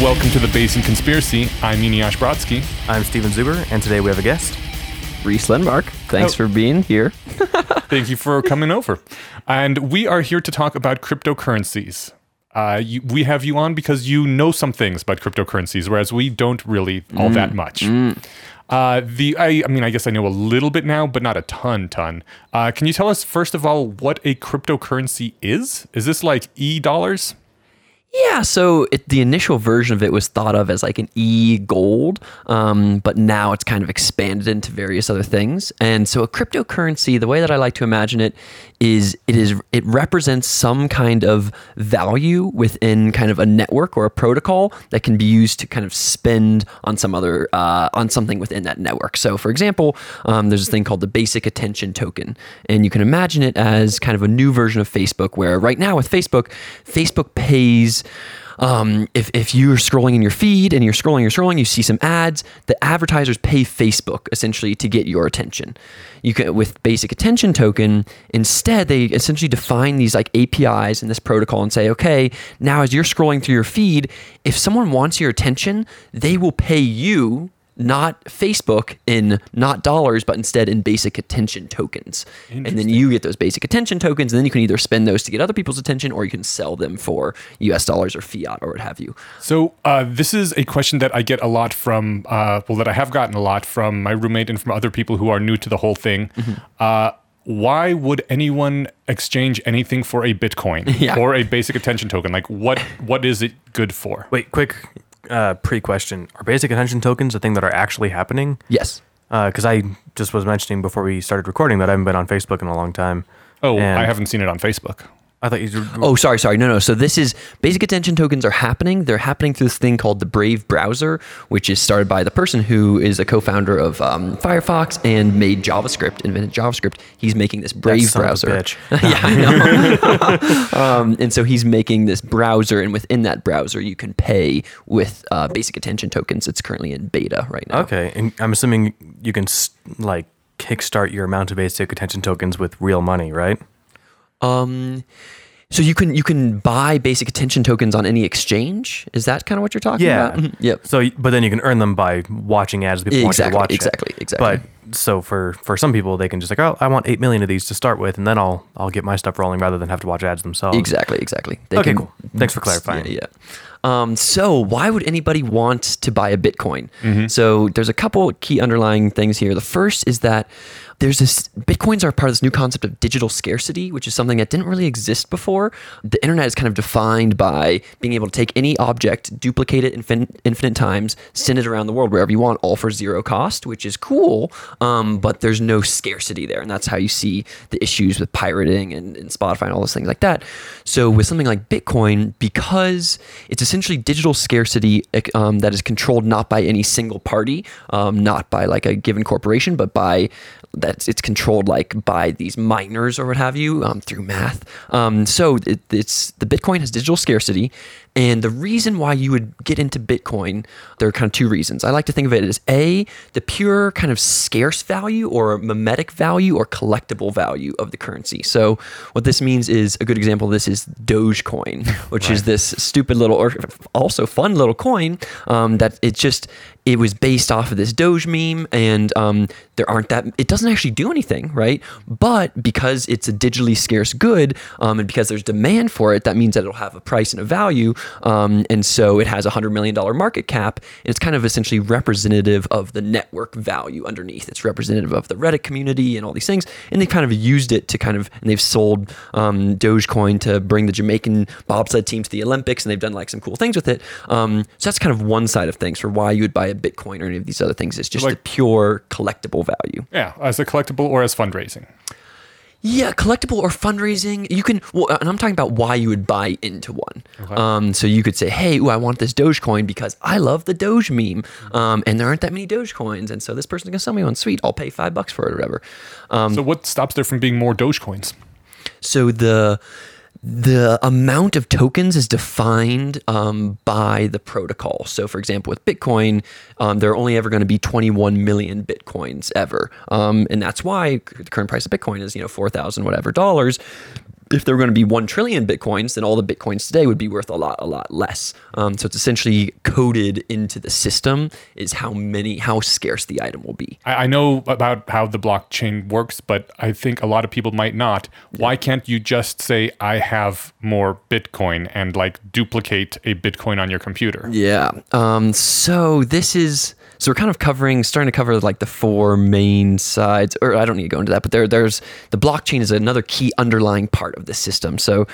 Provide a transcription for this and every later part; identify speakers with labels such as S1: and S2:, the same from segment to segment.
S1: welcome to the Bayesian Conspiracy. I'm Eneasz Brodsky.
S2: I'm Steven Zuber, and today we have a guest.
S3: Reese Lindmark. Thanks
S1: Oh.
S3: for being here.
S1: Thank you for coming over. And we are here to talk about cryptocurrencies. Uh, you, we have you on because you know some things about cryptocurrencies, whereas we don't really all that much. Uh, the I, I mean, I guess I know a little bit now, but not a ton, ton. Uh, can you tell us first of all what a cryptocurrency is? Is this like e dollars?
S3: Yeah, so it, the initial version of it was thought of as like an e gold, um, but now it's kind of expanded into various other things. And so a cryptocurrency, the way that I like to imagine it, is it is it represents some kind of value within kind of a network or a protocol that can be used to kind of spend on some other uh, on something within that network. So, for example, um, there's this thing called the Basic Attention Token, and you can imagine it as kind of a new version of Facebook, where right now with Facebook, Facebook pays. Um, if, if you're scrolling in your feed and you're scrolling, you're scrolling, you see some ads, the advertisers pay Facebook essentially to get your attention. You can with basic attention token, instead they essentially define these like APIs in this protocol and say, okay, now as you're scrolling through your feed, if someone wants your attention, they will pay you not Facebook in not dollars, but instead in basic attention tokens. And then you get those basic attention tokens, and then you can either spend those to get other people's attention or you can sell them for US dollars or fiat or what have you.
S1: So uh, this is a question that I get a lot from, uh, well, that I have gotten a lot from my roommate and from other people who are new to the whole thing.
S3: Mm-hmm.
S1: Uh, why would anyone exchange anything for a Bitcoin
S3: Yeah.
S1: or a basic attention token? Like, what what is it good for?
S2: Wait, quick uh, pre-question: Are basic attention tokens a thing that are actually happening?
S3: Yes.
S2: Because I just was mentioning before we started recording that I haven't been on Facebook in a long time.
S1: Oh,
S2: And
S1: I haven't seen it on Facebook.
S2: I thought you.
S3: Oh, sorry, sorry. No, no. So this is basic attention tokens are happening. They're happening through this thing called the Brave browser, which is started by the person who is a co-founder of um, Firefox and made JavaScript, invented JavaScript. He's making this Brave
S2: son of a
S3: browser.
S2: bitch.
S3: yeah, I know. um, and so he's making this browser, and within that browser, you can pay with uh, basic attention tokens. It's currently in beta right now.
S2: Okay, and I'm assuming you can like kickstart your amount of basic attention tokens with real money, right?
S3: Um, so you can you can buy basic attention tokens on any exchange. Is that kind of what you're talking about? Mhm. Yep.
S2: So, but then you can earn them by watching ads. People want you
S3: Exactly,
S2: it.
S3: exactly, exactly.
S2: But so for for some people, they can just like, oh, I want eight million of these to start with, and then I'll I'll get my stuff rolling rather than have to watch ads themselves.
S3: Exactly, exactly. They
S2: Okay, cool. Thanks for clarifying.
S3: Yeah, yeah. Um, so why would anybody want to buy a Bitcoin?
S2: Mm-hmm.
S3: So there's a couple key underlying things here. The first is that there's this Bitcoins are part of this new concept of digital scarcity, which is something that didn't really exist before. The internet is kind of defined by being able to take any object, duplicate it infin- infinite times, send it around the world wherever you want, all for zero cost, which is cool. Um, but there's no scarcity there, and that's how you see the issues with pirating and, and Spotify and all those things like that. So with something like Bitcoin, because it's essentially digital scarcity um, that is controlled not by any single party, um, not by like a given corporation, but by that's it's controlled like by these miners or what have you um, through math. Um, so it, it's the Bitcoin has digital scarcity, and the reason why you would get into Bitcoin, there are kind of two reasons. I like to think of it as a the pure kind of scarce value or mimetic value or collectible value of the currency. So what this means is a good example of this is Dogecoin, which is this stupid little or also fun little coin um, that it just it was based off of this Doge meme, and um, there aren't that. It doesn't actually do anything, right? But because it's a digitally scarce good, um, and because there's demand for it, that means that it'll have a price and a value, um, and so it has a hundred million dollar market cap. And it's kind of essentially representative of the network value underneath. It's representative of the Reddit community and all these things, and they kind of used it to kind of, and they've sold um, Dogecoin to bring the Jamaican bobsled team to the Olympics, and they've done like some cool things with it. Um, so that's kind of one side of things for why you would buy a Bitcoin or any of these other things. It's just
S1: Like-
S3: the pure collectible value.
S1: Yeah, as a collectible or as fundraising.
S3: Yeah, collectible or fundraising. You can, well, and I'm talking about why you would buy into one. Um, so you could say, hey, ooh, I want this Dogecoin because I love the Doge meme, um, and there aren't that many Dogecoins, and so this person's gonna sell me one. Sweet, I'll pay five bucks for it or whatever. Um,
S1: so what stops there from being more Dogecoins?
S3: So the the amount of tokens is defined um, by the protocol. So, for example, with Bitcoin, um, there are only ever going to be 21 million Bitcoins ever, um, and that's why the current price of Bitcoin is you know 4,000 whatever dollars. If there were going to be 1 trillion bitcoins, then all the bitcoins today would be worth a lot, a lot less. Um, so it's essentially coded into the system is how many, how scarce the item will be.
S1: I, I know about how the blockchain works, but I think a lot of people might not. Why can't you just say, I have more Bitcoin and like duplicate a Bitcoin on your computer?
S3: Yeah. Um, so this is so we're kind of covering, starting to cover like the four main sides, or I don't need to go into that, but there, there's the blockchain is another key underlying part of the system. So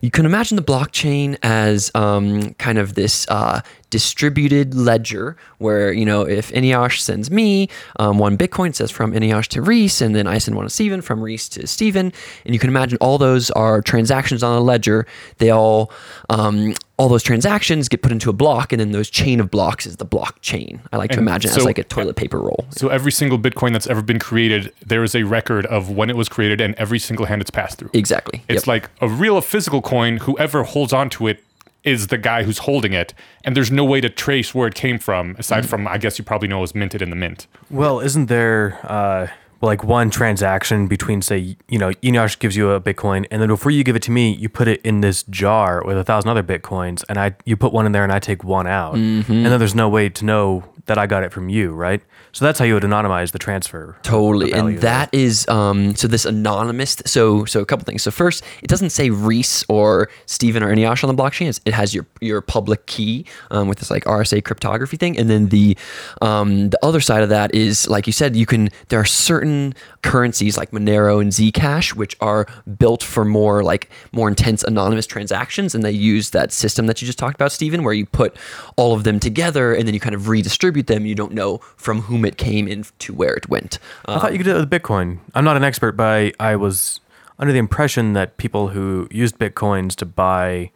S3: you can imagine the blockchain as um, kind of this uh, distributed ledger where, you know, if Eneasz sends me um, one Bitcoin, it says from Eneasz to Reese, and then I send one to Steven, from Reese to Steven. And you can imagine all those are transactions on a ledger. They all, um, all those transactions get put into a block, and then those chain of blocks is the blockchain. I like to imagine it
S1: so-
S3: as like a toilet paper roll.
S1: So every single Bitcoin that's ever been created, there is a record of when it was created and every single hand it's passed through.
S3: Exactly.
S1: It's
S3: Yep.
S1: like a real physical coin. Whoever holds onto it is the guy who's holding it, and there's no way to trace where it came from aside
S3: Mm-hmm.
S1: from I guess you probably know it was minted in the mint.
S2: Well, isn't there uh, like one transaction between, say, you know, Eneasz gives you a Bitcoin, and then before you give it to me, you put it in this jar with a thousand other Bitcoins, and I you put one in there, and I take one out,
S3: Mm-hmm.
S2: and then there's no way to know that I got it from you, right? So that's how you would anonymize the transfer.
S3: Totally,
S2: value
S3: and that is um, so this anonymous. So so a couple things. So first, it doesn't say Reese or Steven or Eneasz on the blockchain. It's, it has your your public key um, with this like RSA cryptography thing, and then the um, the other side of that is like you said, you can. There are certain currencies like Monero and Zcash which are built for more like more intense anonymous transactions, and they use that system that you just talked about, Steven, where you put all of them together and then you kind of redistribute them. You don't know from whom it came in to where it went.
S2: I thought you could do it with Bitcoin. I'm not an expert, but I, I was under the impression that people who used Bitcoins to buy,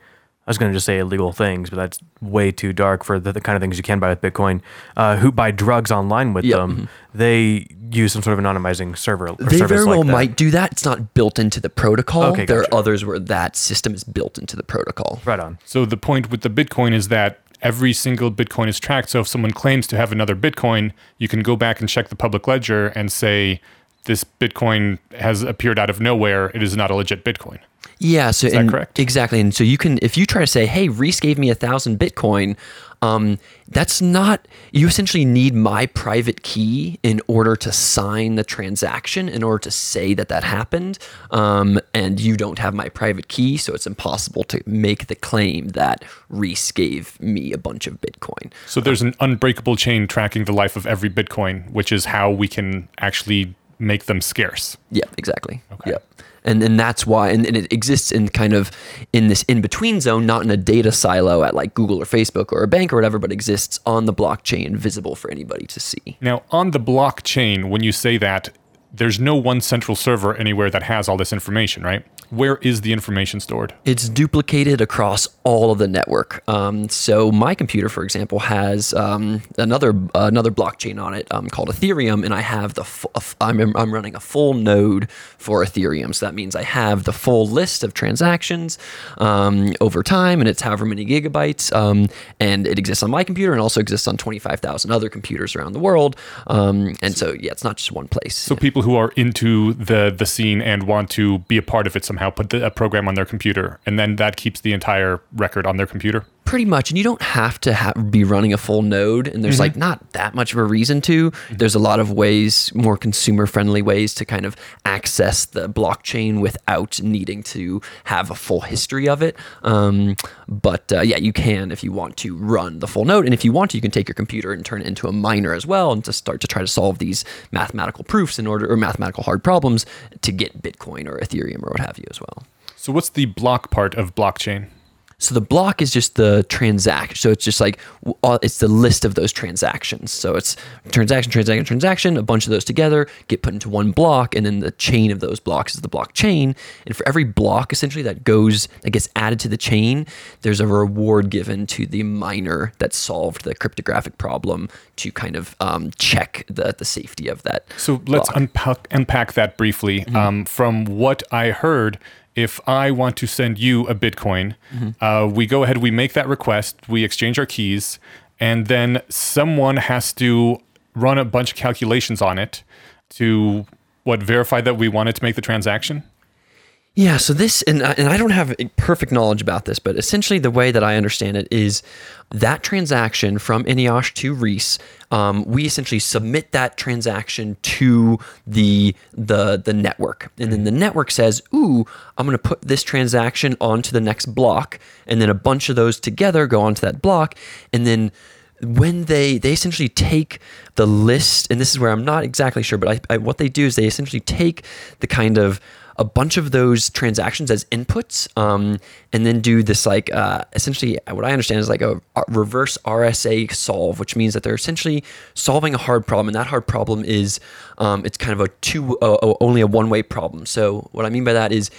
S2: I was going to just say illegal things, but that's way too dark for the, the kind of things you can buy with Bitcoin, uh, who buy drugs online with
S3: Yep.
S2: them, they use some sort of anonymizing server or
S3: They
S2: service
S3: very
S2: like
S3: well
S2: that.
S3: might do that. It's not built into the protocol.
S2: Okay,
S3: there
S2: gotcha.
S3: are others where that system is built into the protocol.
S2: Right on.
S1: So the point with the Bitcoin is that every single Bitcoin is tracked. So if someone claims to have another Bitcoin, you can go back and check the public ledger and say this Bitcoin has appeared out of nowhere. It is not a legit Bitcoin.
S3: Yeah, so
S1: that
S3: and-
S1: correct?
S3: Exactly, and so you can if you try to say, "Hey, Reese gave me a thousand Bitcoin," um, that's not. You essentially need my private key in order to sign the transaction, in order to say that that happened, um, and you don't have my private key, so it's impossible to make the claim that Reese gave me a bunch of Bitcoin.
S1: So there's an unbreakable chain tracking the life of every Bitcoin, which is how we can actually make them scarce.
S3: Yeah, exactly. Yep. And and that's why and, and it exists in kind of in this in between zone, not in a data silo at like Google or Facebook or a bank or whatever, but exists on the blockchain, visible for anybody to see.
S1: Now, on the blockchain, when you say that, there's no one central server anywhere that has all this information, right? Where is the information stored?
S3: It's duplicated across all of the network. Um, so my computer, for example, has um, another another blockchain on it um, called Ethereum, and I have the fu- I'm, I'm running a full node for Ethereum. So that means I have the full list of transactions um, over time, and it's however many gigabytes. Um, and it exists on my computer, and also exists on 25,000 other computers around the world. Um, and so yeah, it's not just one place.
S1: So people who are into the the scene and want to be a part of it somehow put the, a program on their computer, and then that keeps the entire record on their computer.
S3: Pretty much, and you don't have to ha- be running a full node, and there's like not that much of a reason to. There's a lot of ways, more consumer-friendly ways to kind of access the blockchain without needing to have a full history of it. Um, but uh, yeah, you can if you want to run the full node, and if you want to, you can take your computer and turn it into a miner as well, and to start to try to solve these mathematical proofs in order or mathematical hard problems to get Bitcoin or Ethereum or what have you as well.
S1: So what's the block part of blockchain?
S3: So the block is just the transaction. So it's just like it's the list of those transactions. So it's transaction, transaction, transaction. A bunch of those together get put into one block, and then the chain of those blocks is the blockchain. And for every block, essentially that goes that gets added to the chain, there's a reward given to the miner that solved the cryptographic problem to kind of um, check the the safety of that.
S1: So let's unpack, unpack that briefly. Um, from what I heard, if I want to send you a Bitcoin, uh, we go ahead, we make that request, we exchange our keys, and then someone has to run a bunch of calculations on it to what verify that we wanted to make the transaction.
S3: Yeah, so this, and I, and I don't have perfect knowledge about this, but essentially the way that I understand it is that transaction from Eneasz to Reese, um, we essentially submit that transaction to the the the network, and then the network says, "Ooh, I'm going to put this transaction onto the next block," and then a bunch of those together go onto that block, and then when they they essentially take the list, and this is where I'm not exactly sure, but I, I, what they do is they essentially take the kind of a bunch of those transactions as inputs um, and then do this like uh, essentially what i understand is like a, reverse rsa solve which means that they're essentially solving a hard problem and that hard problem is um, it's kind of a two uh, only a one way problem. So what i mean by that is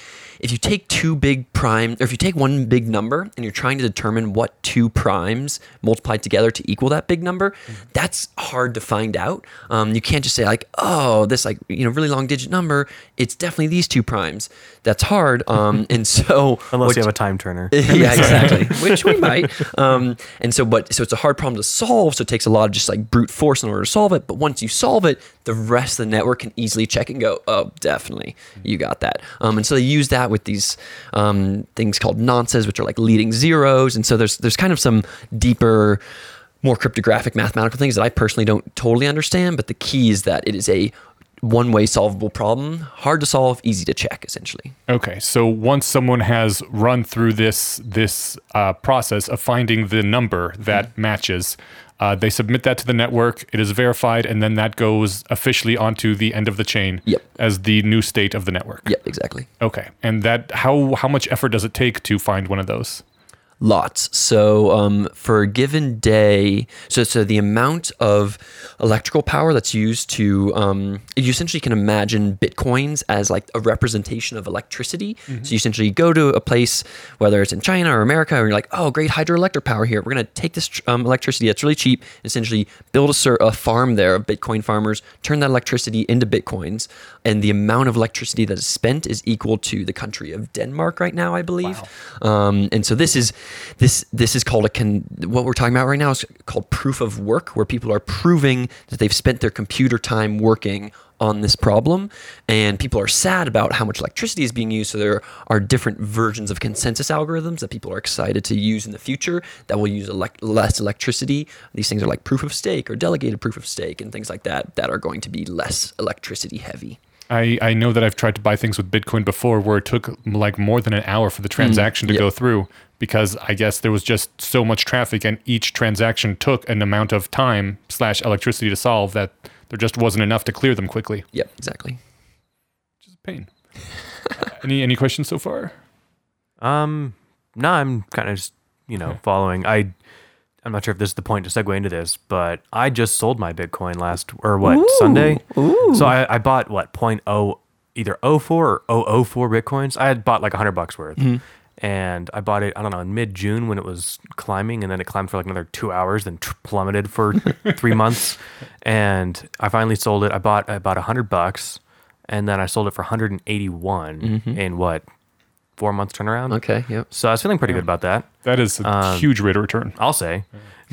S3: if you take two big prime, or if you take one big number and you're trying to determine what two primes multiplied together to equal that big number, mm-hmm. that's hard to find out. Um, you can't just say like, oh, this like you know really long digit number, it's definitely these two primes. That's hard. Um, and so
S2: unless which, you have a time turner,
S3: yeah, exactly, which we might. Um, and so, but so it's a hard problem to solve. So it takes a lot of just like brute force in order to solve it. But once you solve it, the rest of the network can easily check and go, oh, definitely, you got that. Um, and so they use that with these um, things called nonces, which are like leading zeros. And so there's there's kind of some deeper, more cryptographic mathematical things that I personally don't totally understand. But the key is that it is a one way solvable problem, hard to solve, easy to check, essentially.
S1: Okay, so once someone has run through this this uh, process of finding the number that mm-hmm. matches, uh, they submit that to the network. It is verified, and then that goes officially onto the end of the chain
S3: yep.
S1: as the new state of the network.
S3: Yep, exactly.
S1: Okay, and that how how much effort does it take to find one of those?
S3: Lots. So um, for a given day, so so the amount of electrical power that's used to, um, you essentially can imagine bitcoins as like a representation of electricity. Mm-hmm. So you essentially go to a place, whether it's in China or America, and you're like, oh, great hydroelectric power here. We're gonna take this um, electricity that's really cheap, and essentially build a, a farm there of Bitcoin farmers, turn that electricity into bitcoins, and the amount of electricity that is spent is equal to the country of Denmark right now, I believe. Wow. Um, and so this is this this is called a con, what we're talking about right now is called proof of work, where people are proving that they've spent their computer time working on this problem. And people are sad about how much electricity is being used. So there are different versions of consensus algorithms that people are excited to use in the future that will use elect- less electricity. These things are like proof of stake or delegated proof of stake and things like that that are going to be less electricity heavy.
S1: I, I know that I've tried to buy things with Bitcoin before where it took like more than an hour for the mm, transaction mm, to yep. go through because I guess there was just so much traffic and each transaction took an amount of time slash electricity to solve that there just wasn't enough to clear them quickly.
S3: Yep, exactly.
S1: Which is a pain. uh, any any questions so far?
S2: Um, no, I'm kind of just you know okay. following. I I'm not sure if this is the point to segue into this, but I just sold my Bitcoin last or what Ooh, Sunday. Ooh. So I, I bought what point oh either 04 or 004 Bitcoins. I had bought like hundred bucks worth. Mm-hmm. And I bought it, I don't know, in mid June when it was climbing, and then it climbed for like another two hours, then t- plummeted for three months. And I finally sold it. I bought about a hundred bucks, and then I sold it for 181 mm-hmm. in what four months turnaround.
S3: Okay. Yep.
S2: So I was feeling pretty good about that.
S1: That is a um, huge rate of return.
S2: I'll say.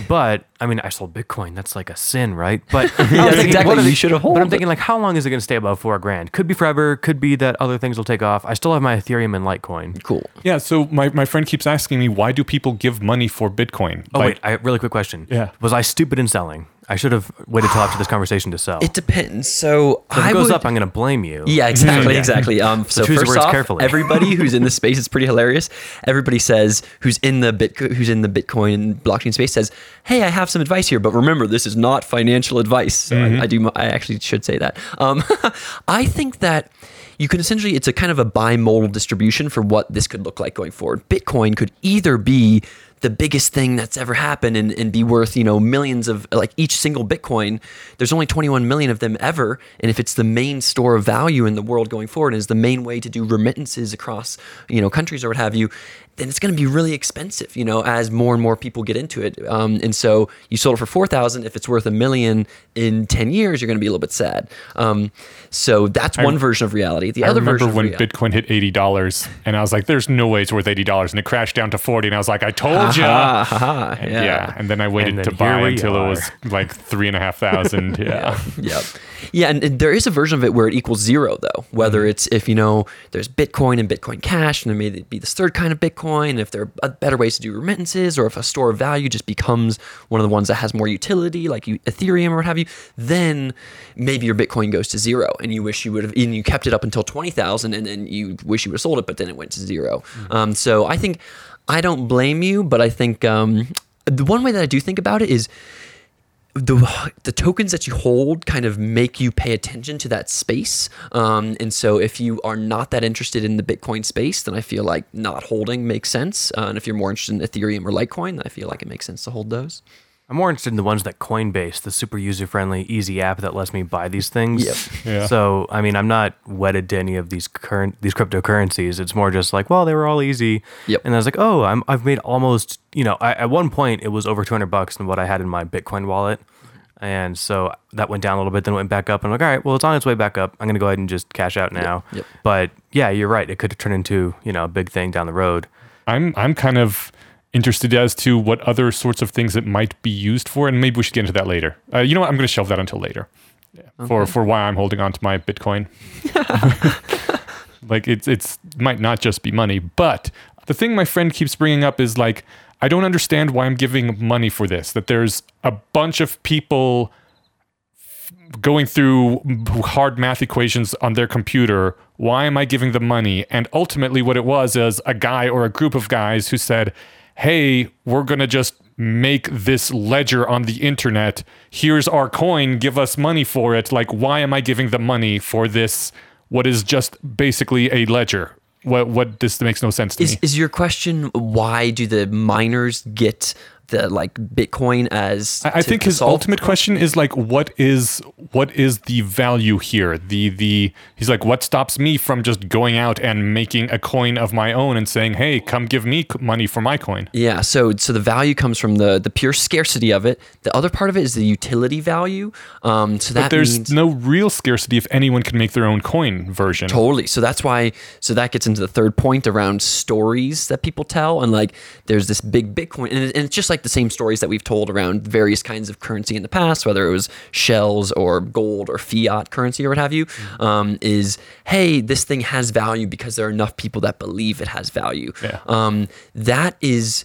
S2: But I mean, I sold Bitcoin. That's like a sin, right? But oh,
S3: yeah, thinking, exactly. You should have.
S2: But I'm thinking, like, how long is it going to stay above four grand? Could be forever. Could be that other things will take off. I still have my Ethereum and Litecoin.
S3: Cool.
S1: Yeah. So my, my friend keeps asking me, why do people give money for Bitcoin?
S2: Oh like, wait, I, really quick question.
S1: Yeah.
S2: Was I stupid in selling? I should have waited till after this conversation to sell.
S3: It depends. So,
S2: so if it goes would, up, I'm going to blame you.
S3: Yeah, exactly, exactly. Um, so, so first off, carefully. everybody who's in the space, it's pretty hilarious. Everybody says who's in the bit who's in the Bitcoin blockchain space says, "Hey, I have some advice here, but remember, this is not financial advice." So mm-hmm. I, I, do. I actually should say that. Um, I think that you can essentially it's a kind of a bimodal distribution for what this could look like going forward. Bitcoin could either be the biggest thing that's ever happened and, and be worth, you know, millions of like each single Bitcoin. There's only 21 million of them ever. And if it's the main store of value in the world going forward, is the main way to do remittances across, you know, countries or what have you, then it's going to be really expensive, you know, as more and more people get into it. Um, and so you sold it for 4,000. If it's worth a million in 10 years, you're going to be a little bit sad. Um, so that's I, one version of reality. The I other
S1: remember
S3: version
S1: when Bitcoin hit $80 and I was like, there's no way it's worth $80. And it crashed down to 40. And I was like, I told you. ya.
S3: Ha, ha, ha.
S1: And
S3: yeah.
S1: yeah. and then I waited
S2: then
S1: to buy until
S2: are.
S1: it was like three and a half thousand. Yeah.
S3: Yep. Yeah, and, and there is a version of it where it equals zero, though. Whether it's if you know there's Bitcoin and Bitcoin Cash, and there may be this third kind of Bitcoin, and if there are better ways to do remittances, or if a store of value just becomes one of the ones that has more utility, like you, Ethereum or what have you, then maybe your Bitcoin goes to zero, and you wish you would have, and you kept it up until twenty thousand, and then you wish you would have sold it, but then it went to 0 Um, so I think I don't blame you, but I think um, the one way that I do think about it is the the tokens that you hold kind of make you pay attention to that space. Um, and so if you are not that interested in the Bitcoin space, then I feel like not holding makes sense. Uh, and if you're more interested in Ethereum or Litecoin, I feel like it makes sense to hold those.
S2: I'm more interested in the ones that Coinbase, the super user friendly, easy app that lets me buy these things.
S3: Yep.
S1: Yeah.
S2: So I mean, I'm not wedded to any of these current these cryptocurrencies. It's more just like, well, they were all easy.
S3: Yep.
S2: And I was like, oh, I'm I've made almost you know, I, at one point it was over 200 bucks than what I had in my Bitcoin wallet. And so that went down a little bit, then went back up. And I'm like, all right, well, it's on its way back up. I'm going to go ahead and just cash out now.
S3: yep.
S2: But yeah, you're right. It could turn into, you know, a big thing down the road.
S1: I'm I'm kind of interested as to what other sorts of things it might be used for, and maybe we should get into that later. Uh, you know what? I'm going to shelve that until later. Yeah. For for why I'm holding on to my Bitcoin. like it's it's might not just be money, but the thing my friend keeps bringing up is like I don't understand why I'm giving money for this. That there's a bunch of people going through hard math equations on their computer. Why am I giving them money? And ultimately, what it was is a guy or a group of guys who said, Hey, we're going to just make this ledger on the internet. Here's our coin. Give us money for it. Like, why am I giving them money for this? What is just basically a ledger? What, what this makes no sense to
S3: Is,
S1: me.
S3: is your question why do the miners get the like Bitcoin as?
S1: I, I think his
S3: solve-
S1: ultimate question is like, what is what is the value here? The the he's like, what stops me from just going out and making a coin of my own and saying, hey, come give me money for my coin.
S3: Yeah, so so the value comes from the the pure scarcity of it. The other part of it is the utility value. Um, so that
S1: But there's
S3: means
S1: no real scarcity if anyone can make their own coin version.
S3: Totally. So that's why. So that gets into the third point around stories that people tell, and like there's this big Bitcoin, and, it- and it's just like the same stories that we've told around various kinds of currency in the past, whether it was shells or gold or fiat currency or what have you. Um, is hey, this thing has value because there are enough people that believe it has value.
S1: Yeah.
S3: Um, that is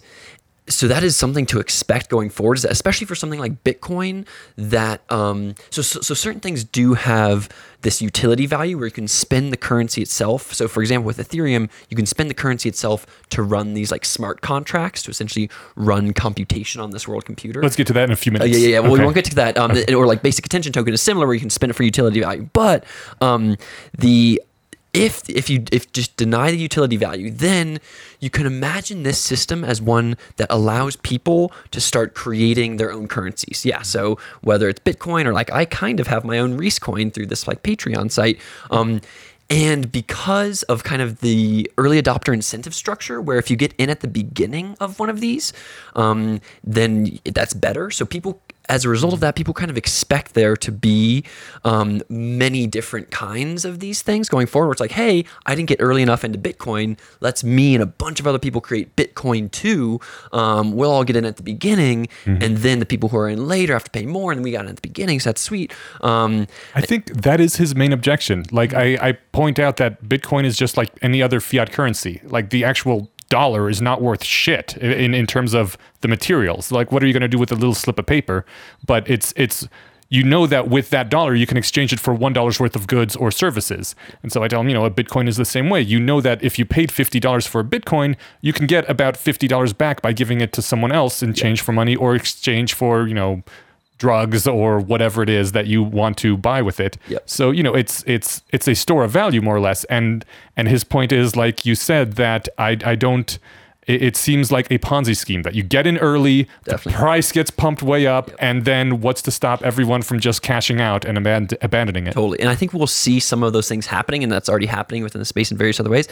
S3: so that is something to expect going forward, especially for something like Bitcoin. That um, so, so so certain things do have this utility value where you can spend the currency itself. So, for example, with Ethereum, you can spend the currency itself to run these like smart contracts to essentially run computation on this world computer.
S1: Let's get to that in a few
S3: Uh,
S1: minutes.
S3: yeah, yeah, yeah. Well,
S1: Okay.
S3: we won't get to that. Um, or like basic attention token is similar, where you can spend it for utility value. But um, the if if you if just deny the utility value, then you can imagine this system as one that allows people to start creating their own currencies. Yeah. So whether it's Bitcoin or like I kind of have my own Reese coin through this like Patreon site. Um, and because of kind of the early adopter incentive structure, where if you get in at the beginning of one of these, um, then that's better. So people, as a result of that, people kind of expect there to be um, many different kinds of these things going forward. It's like, hey, I didn't get early enough into Bitcoin. Let's me and a bunch of other people create Bitcoin too. Um, we'll all get in at the beginning, and then the people who are in later have to pay more, and we got in at the beginning, so that's sweet. Um,
S1: I think that is his main objection. Like I, I point out that Bitcoin is just like any other fiat currency. Like the actual dollar is not worth shit in in terms of the materials. Like what are you going to do with a little slip of paper? But it's it's you know that with that dollar you can exchange it for one dollar's worth of goods or services. And so I tell them, you know, a Bitcoin is the same way. You know that if you paid fifty dollars for a Bitcoin, you can get about fifty dollars back by giving it to someone else in change for money or exchange for you know drugs or whatever it is that you want to buy with it.
S3: Yep.
S1: So you know it's it's it's a store of value more or less. And and his point is like you said that I I don't. It, it seems like a Ponzi scheme that you get in early,
S3: Definitely.
S1: the price gets pumped way up, and then what's to stop everyone from just cashing out and aband- abandoning it?
S3: Totally. And I think we'll see some of those things happening, and that's already happening within the space in various other ways.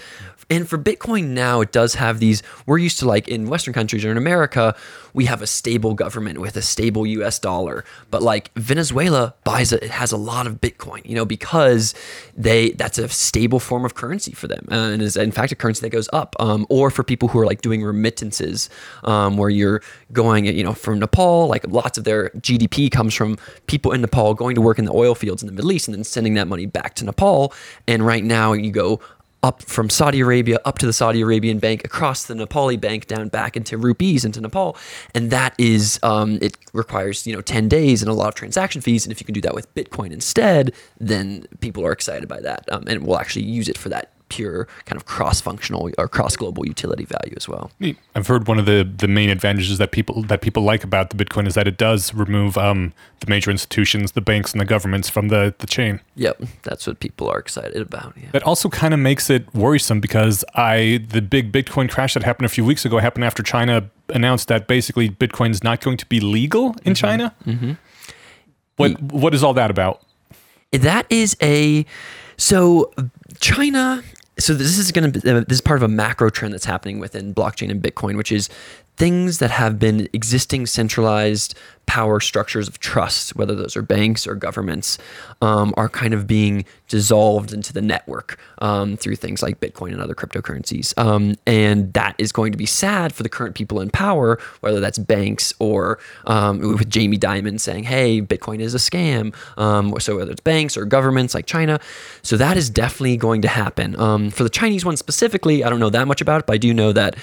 S3: And for Bitcoin now, it does have these. We're used to like in Western countries or in America, we have a stable government with a stable US dollar. But like Venezuela buys it, it has a lot of Bitcoin, you know, because they that's a stable form of currency for them. Uh, and is in fact a currency that goes up. Um, or for people who are like doing remittances, um, where you're going, you know, from Nepal. Like lots of their GDP comes from people in Nepal going to work in the oil fields in the Middle East and then sending that money back to Nepal. And right now, you go up from Saudi Arabia up to the Saudi Arabian bank, across the Nepali bank, down back into rupees into Nepal, and that is um, it requires you know ten days and a lot of transaction fees. And if you can do that with Bitcoin instead, then people are excited by that, um, and will actually use it for that pure kind of cross-functional or cross-global utility value as well.
S1: I've heard one of the, the main advantages that people that people like about the Bitcoin is that it does remove um, the major institutions, the banks, and the governments from the, the chain.
S3: Yep, that's what people are excited about. Yeah.
S1: That also kind of makes it worrisome because I the big Bitcoin crash that happened a few weeks ago happened after China announced that basically Bitcoin is not going to be legal in China. Mm-hmm. What what is all that about?
S3: That is a so China. So this is going to uh, this is part of a macro trend that's happening within blockchain and Bitcoin, which is things that have been existing centralized power structures of trust, whether those are banks or governments, um, are kind of being dissolved into the network um, through things like Bitcoin and other cryptocurrencies. Um, and that is going to be sad for the current people in power, whether that's banks or um, with Jamie Dimon saying, hey, Bitcoin is a scam. Um, so whether it's banks or governments like China. So that is definitely going to happen. Um, for the Chinese one specifically, I don't know that much about it, but I do know that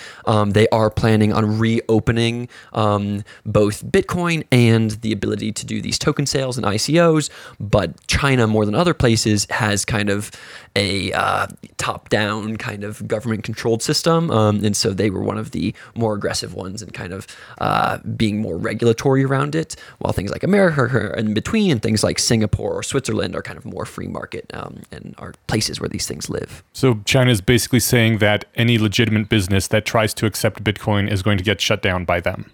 S3: they are planning on reopening both Bitcoin and the ability to do these token sales and ICOs. But China, more than other places, has kind of a uh, top down kind of government controlled system. Um, and so they were one of the more aggressive ones and kind of uh, being more regulatory around it, while things like America are in between and things like Singapore or Switzerland are kind of more free market um, and are places where these things live.
S1: So China is basically saying that any legitimate business that tries to accept Bitcoin is going to get shut down by them.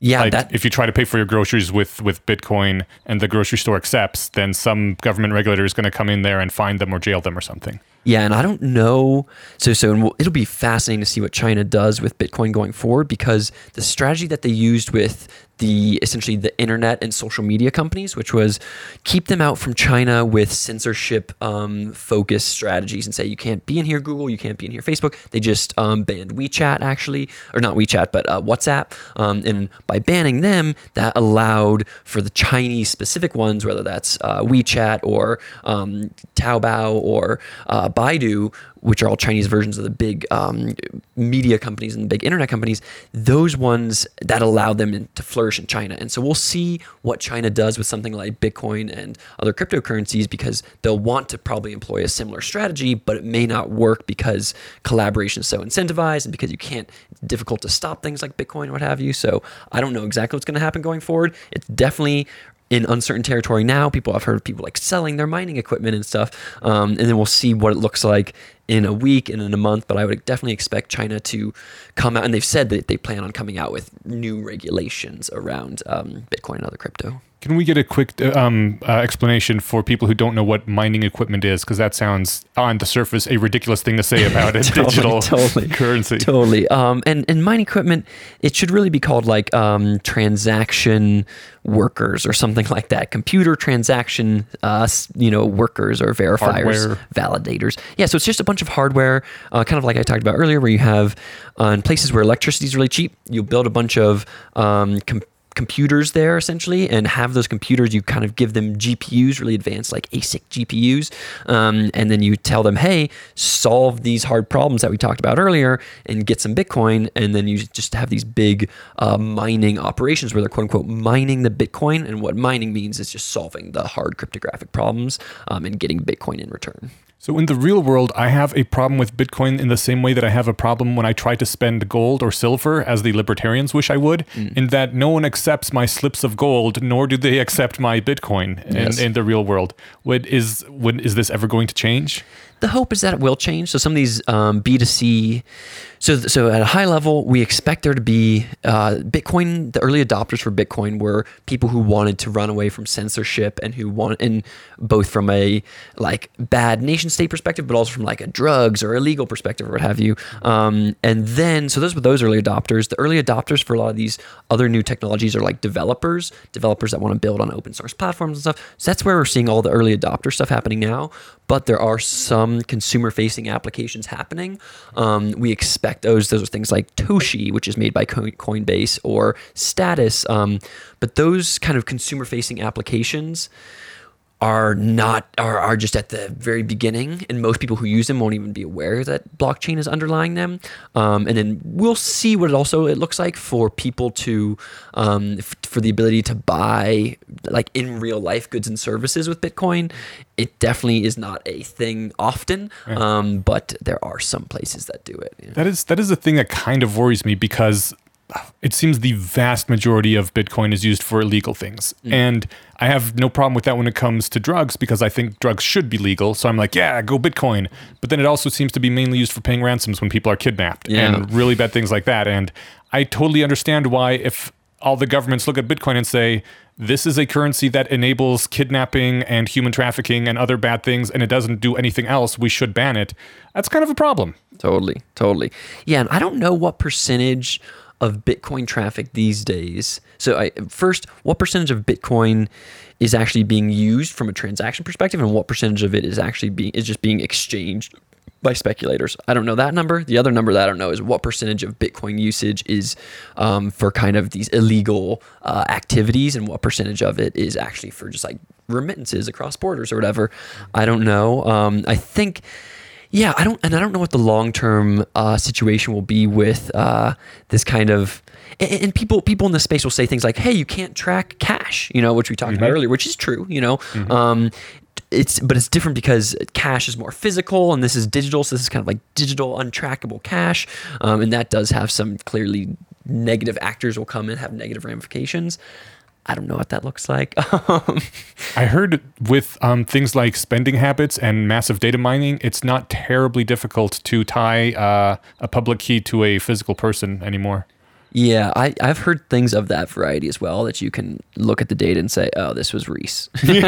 S3: Yeah,
S1: like
S3: that,
S1: if you try to pay for your groceries with with Bitcoin and the grocery store accepts, then some government regulator is going to come in there and find them or jail them or something.
S3: Yeah, and I don't know. So, so it'll be fascinating to see what China does with Bitcoin going forward because the strategy that they used with the essentially the internet and social media companies, which was keep them out from China with censorship um, focused strategies and say you can't be in here Google, you can't be in here Facebook. They just um, banned WeChat actually, or not WeChat, but uh, WhatsApp. Um, and by banning them, that allowed for the Chinese specific ones, whether that's uh, WeChat or um, Taobao or uh, Baidu, which are all Chinese versions of the big um, media companies and the big internet companies, those ones that allow them to flourish in China. And so we'll see what China does with something like Bitcoin and other cryptocurrencies because they'll want to probably employ a similar strategy, but it may not work because collaboration is so incentivized and because you can't, it's difficult to stop things like Bitcoin what have you. So I don't know exactly what's going to happen going forward. It's definitely in uncertain territory now. People I've heard of people like selling their mining equipment and stuff, um, and then we'll see what it looks like in a week and in a month. But I would definitely expect China to come out, and they've said that they plan on coming out with new regulations around um, Bitcoin and other crypto.
S1: Can we get a quick um, uh, explanation for people who don't know what mining equipment is? Because that sounds, on the surface, a ridiculous thing to say about a
S3: totally,
S1: digital
S3: totally,
S1: currency.
S3: Totally. Um, and and mining equipment, it should really be called like um, transaction workers or something like that. Computer transaction, uh, you know, workers or verifiers,
S1: Hardware.
S3: validators. Yeah. So it's just a bunch of hardware, uh, kind of like I talked about earlier, where you have uh, in places where electricity is really cheap, you build a bunch of um, com- computers there essentially and have those computers you kind of give them gpus really advanced like asic gpus um, and then you tell them hey solve these hard problems that we talked about earlier and get some bitcoin and then you just have these big uh, mining operations where they're quote unquote mining the bitcoin and what mining means is just solving the hard cryptographic problems um, and getting bitcoin in return
S1: So in the real world, I have a problem with Bitcoin in the same way that I have a problem when I try to spend gold or silver, as the libertarians wish I would, in that no one accepts my slips of gold, nor do they accept my Bitcoin
S3: Yes.
S1: in, in the real world. What is when is this ever going to change?
S3: the hope is that it will change. So some of these um, B2C, so so at a high level, we expect there to be uh, Bitcoin. The early adopters for Bitcoin were people who wanted to run away from censorship and who want, and both from a like bad nation state perspective, but also from like a drugs or a legal perspective or what have you. Um, and then, so those were those early adopters. The early adopters for a lot of these other new technologies are like developers, developers that want to build on open source platforms and stuff. So that's where we're seeing all the early adopter stuff happening now. But there are some consumer facing applications happening. Um, we expect those. Those are things like Toshi, which is made by Coinbase, or Status. Um, but those kind of consumer facing applications are not are, are just at the very beginning and most people who use them won't even be aware that blockchain is underlying them. Um, and then we'll see what it also it looks like for people to um, f- for the ability to buy like in real life goods and services with bitcoin. It definitely is not a thing often um, but there are some places that do it yeah.
S1: That is that is a thing that kind of worries me because it seems the vast majority of Bitcoin is used for illegal things. Mm. And I have no problem with that when it comes to drugs because I think drugs should be legal. So I'm like, yeah, go Bitcoin. But then it also seems to be mainly used for paying ransoms when people are kidnapped
S3: Yeah.
S1: and really bad things like that. And I totally understand why if all the governments look at Bitcoin and say, this is a currency that enables kidnapping and human trafficking and other bad things, and it doesn't do anything else, we should ban it. That's kind of a problem.
S3: Totally, totally. Yeah, and I don't know what percentage of Bitcoin traffic these days. So, I, first, what percentage of Bitcoin is actually being used from a transaction perspective, and what percentage of it is actually being is just being exchanged by speculators? I don't know that number. The other number that I don't know is what percentage of Bitcoin usage is um, for kind of these illegal uh, activities, and what percentage of it is actually for just like remittances across borders or whatever. I don't know. Um, I think. Yeah, I don't, and I don't know what the long term uh, situation will be with uh, this kind of. And, and people, people in the space will say things like, "Hey, you can't track cash," you know, which we talked about earlier, which is true, you know. Um, it's but it's different because cash is more physical and this is digital, so this is kind of like digital untrackable cash, um, and that does have some clearly negative actors will come in have negative ramifications. I don't know what that looks like. Um,
S1: I heard with um, things like spending habits and massive data mining, it's not terribly difficult to tie uh, a public key to a physical person anymore.
S3: Yeah, I, I've heard things of that variety as well. That you can look at the data and say, "Oh, this was Reese. he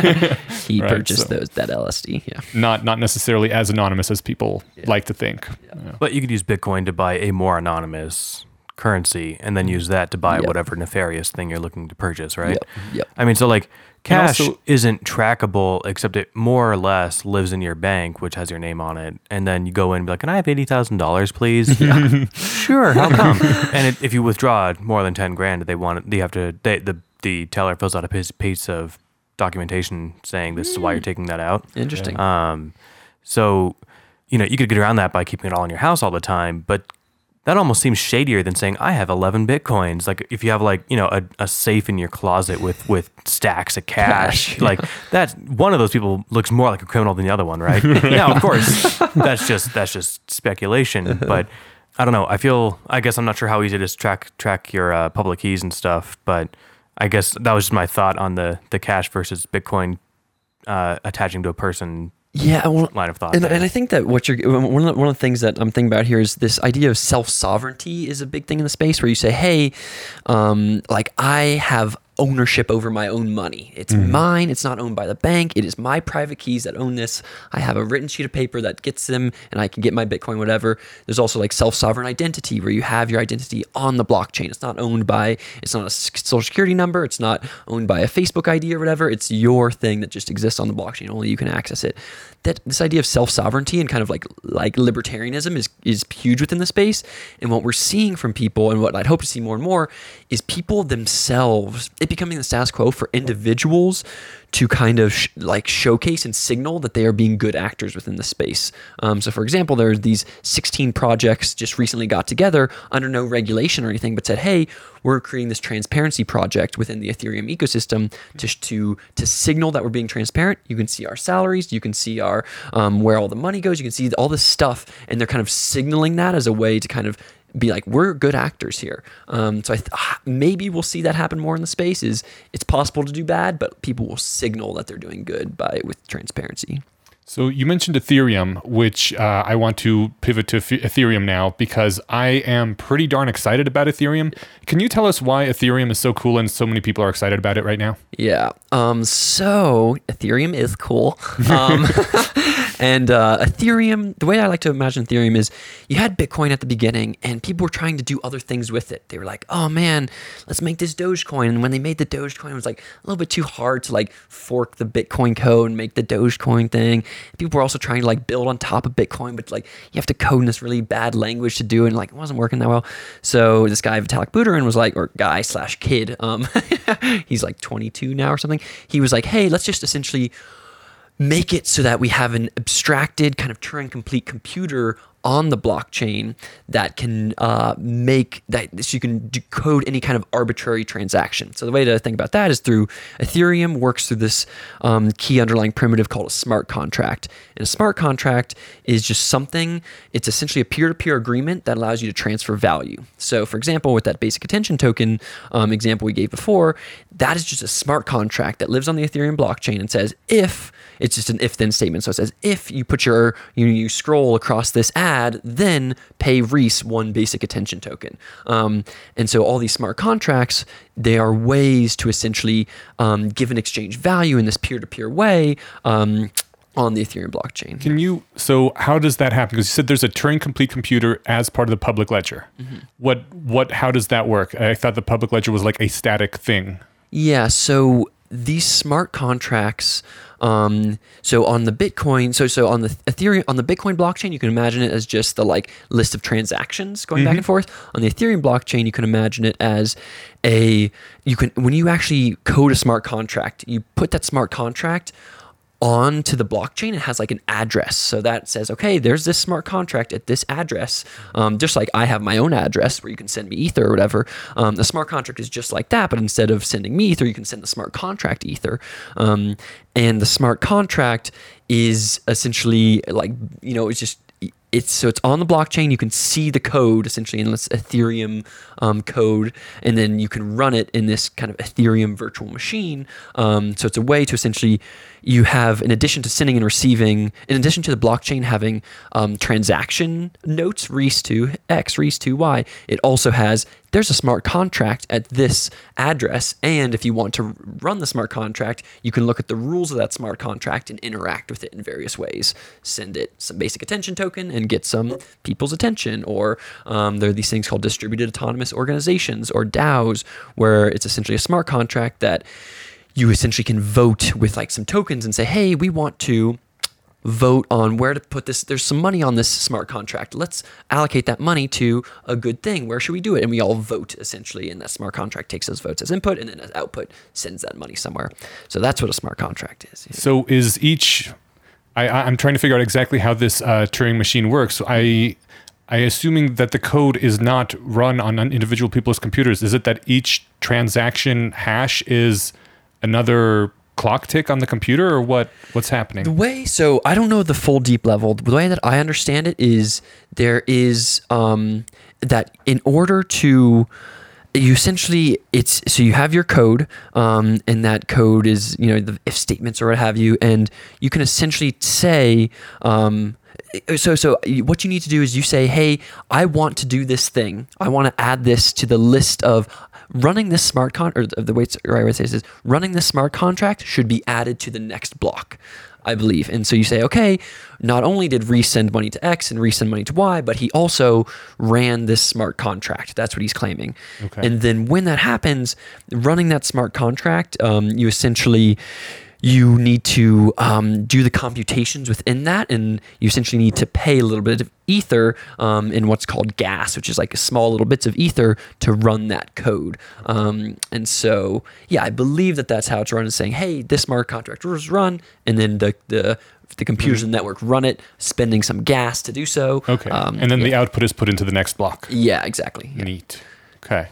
S1: Right,
S3: purchased
S1: so-
S3: those that LSD." Yeah,
S1: Not not necessarily as anonymous as people like to think. Yeah.
S2: But you could use Bitcoin to buy a more anonymous currency and then use that to buy
S3: Yep.
S2: whatever nefarious thing you're looking to purchase, right?
S3: Yep, yep.
S2: I mean, so like cash
S1: also-
S2: isn't trackable except it more or less lives in your bank, which has your name on it. And then you go in and be like, Can I have $80,000, please? sure, how come? and it, if you withdraw more than 10 grand, they want it, you have to, they, the, the teller fills out a piece, piece of documentation saying this is why you're taking that out.
S3: interesting.
S2: Um, so, you know, you could get around that by keeping it all in your house all the time, but that almost seems shadier than saying I have 11 bitcoins. Like if you have like, you know, a, a safe in your closet with with stacks of cash, like that's one of those people looks more like a criminal than the other one, right? now, of course, that's just that's just speculation, but I don't know. I feel I guess I'm not sure how easy it is to track track your uh, public keys and stuff, but I guess that was just my thought on the the cash versus Bitcoin uh, attaching to a person
S3: yeah, well,
S2: line of thought.
S3: and, and I think that what you're one of, the, one of the things that I'm thinking about here is this idea of self sovereignty is a big thing in the space where you say, hey, um, like I have ownership over my own money. It's mm-hmm. mine. It's not owned by the bank. It is my private keys that own this. I have a written sheet of paper that gets them, and I can get my Bitcoin, whatever. There's also like self sovereign identity where you have your identity on the blockchain. It's not owned by. It's not a social security number. It's not owned by a Facebook ID or whatever. It's your thing that just exists on the blockchain. Only you can access it. That this idea of self sovereignty and kind of like like libertarianism is is huge within the space. And what we're seeing from people, and what I'd hope to see more and more, is people themselves it becoming the status quo for individuals to kind of sh- like showcase and signal that they are being good actors within the space. Um, so, for example, there's these 16 projects just recently got together under no regulation or anything, but said, "Hey, we're creating this transparency project within the Ethereum ecosystem to to to signal that we're being transparent. You can see our salaries, you can see our um, where all the money goes, you can see all this stuff, and they're kind of signaling that as a way to kind of be like we're good actors here. Um, so I th- ah, maybe we'll see that happen more in the space. Is it's possible to do bad, but people will signal that they're doing good by with transparency.
S1: So you mentioned Ethereum, which uh, I want to pivot to Eth- Ethereum now because I am pretty darn excited about Ethereum. Can you tell us why Ethereum is so cool and so many people are excited about it right now?
S3: Yeah. Um. So Ethereum is cool. Um. and uh, Ethereum, the way I like to imagine Ethereum is you had Bitcoin at the beginning and people were trying to do other things with it. They were like, oh man, let's make this Dogecoin. And when they made the Dogecoin, it was like a little bit too hard to like fork the Bitcoin code and make the Dogecoin thing. People were also trying to like build on top of Bitcoin, but like you have to code in this really bad language to do it. And like it wasn't working that well. So this guy, Vitalik Buterin, was like, or guy slash kid, um, he's like 22 now or something. He was like, hey, let's just essentially make it so that we have an abstracted kind of Turing complete computer on the blockchain that can uh, make that so you can decode any kind of arbitrary transaction. So the way to think about that is through Ethereum works through this um, key underlying primitive called a smart contract. And a smart contract is just something. It's essentially a peer-to-peer agreement that allows you to transfer value. So for example, with that basic attention token um, example we gave before, that is just a smart contract that lives on the Ethereum blockchain and says if it's just an if-then statement. So it says if you put your you, you scroll across this ad, then pay Reese one basic attention token. Um, and so all these smart contracts, they are ways to essentially um, give an exchange value in this peer-to-peer way. Um, on the Ethereum blockchain.
S1: Can you? So how does that happen? Because you said there's a Turing complete computer as part of the public ledger. Mm-hmm. What? What? How does that work? I thought the public ledger was like a static thing.
S3: Yeah. So these smart contracts um, so on the Bitcoin, so so on the Ethereum, on the Bitcoin blockchain, you can imagine it as just the like list of transactions going mm-hmm. back and forth. On the Ethereum blockchain, you can imagine it as a you can when you actually code a smart contract, you put that smart contract onto the blockchain, it has like an address. So that says, okay, there's this smart contract at this address. Um, just like I have my own address where you can send me Ether or whatever. Um, the smart contract is just like that, but instead of sending me Ether, you can send the smart contract Ether. Um, and the smart contract is essentially like, you know, it's just it's so it's on the blockchain. You can see the code essentially in this Ethereum um, code, and then you can run it in this kind of Ethereum virtual machine. Um, so it's a way to essentially you have, in addition to sending and receiving, in addition to the blockchain having um, transaction notes, Reese to X, Reese to Y, it also has there's a smart contract at this address. And if you want to run the smart contract, you can look at the rules of that smart contract and interact with it in various ways. Send it some basic attention token and get some people's attention. Or um, there are these things called distributed autonomous organizations or DAOs, where it's essentially a smart contract that you essentially can vote with like some tokens and say, hey, we want to vote on where to put this. There's some money on this smart contract. Let's allocate that money to a good thing. Where should we do it? And we all vote essentially, and that smart contract takes those votes as input, and then as output sends that money somewhere. So that's what a smart contract is.
S1: So is each? I, I'm trying to figure out exactly how this uh, Turing machine works. I. I assuming that the code is not run on individual people's computers. Is it that each transaction hash is another clock tick on the computer or what what's happening?
S3: The way so i don't know the full deep level. The way that i understand it is there is um, that in order to you essentially it's so you have your code um, and that code is you know the if statements or what have you and you can essentially say um, so so what you need to do is you say hey i want to do this thing. I want to add this to the list of running this smart con or the way right way to say this is running this smart contract should be added to the next block. I believe. And so you say, okay, not only did Reese send money to X and Reese send money to Y, but he also ran this smart contract. That's what he's claiming. Okay. And then when that happens, running that smart contract, um, you essentially you need to um, do the computations within that, and you essentially need to pay a little bit of ether um, in what's called gas, which is like small little bits of ether to run that code. Um, and so, yeah, I believe that that's how it's run. Is saying, hey, this smart contract was run, and then the the the computers in the network run it, spending some gas to do so.
S1: Okay. Um, and then yeah. the output is put into the next block.
S3: Yeah, exactly.
S1: Yeah. Neat. Okay.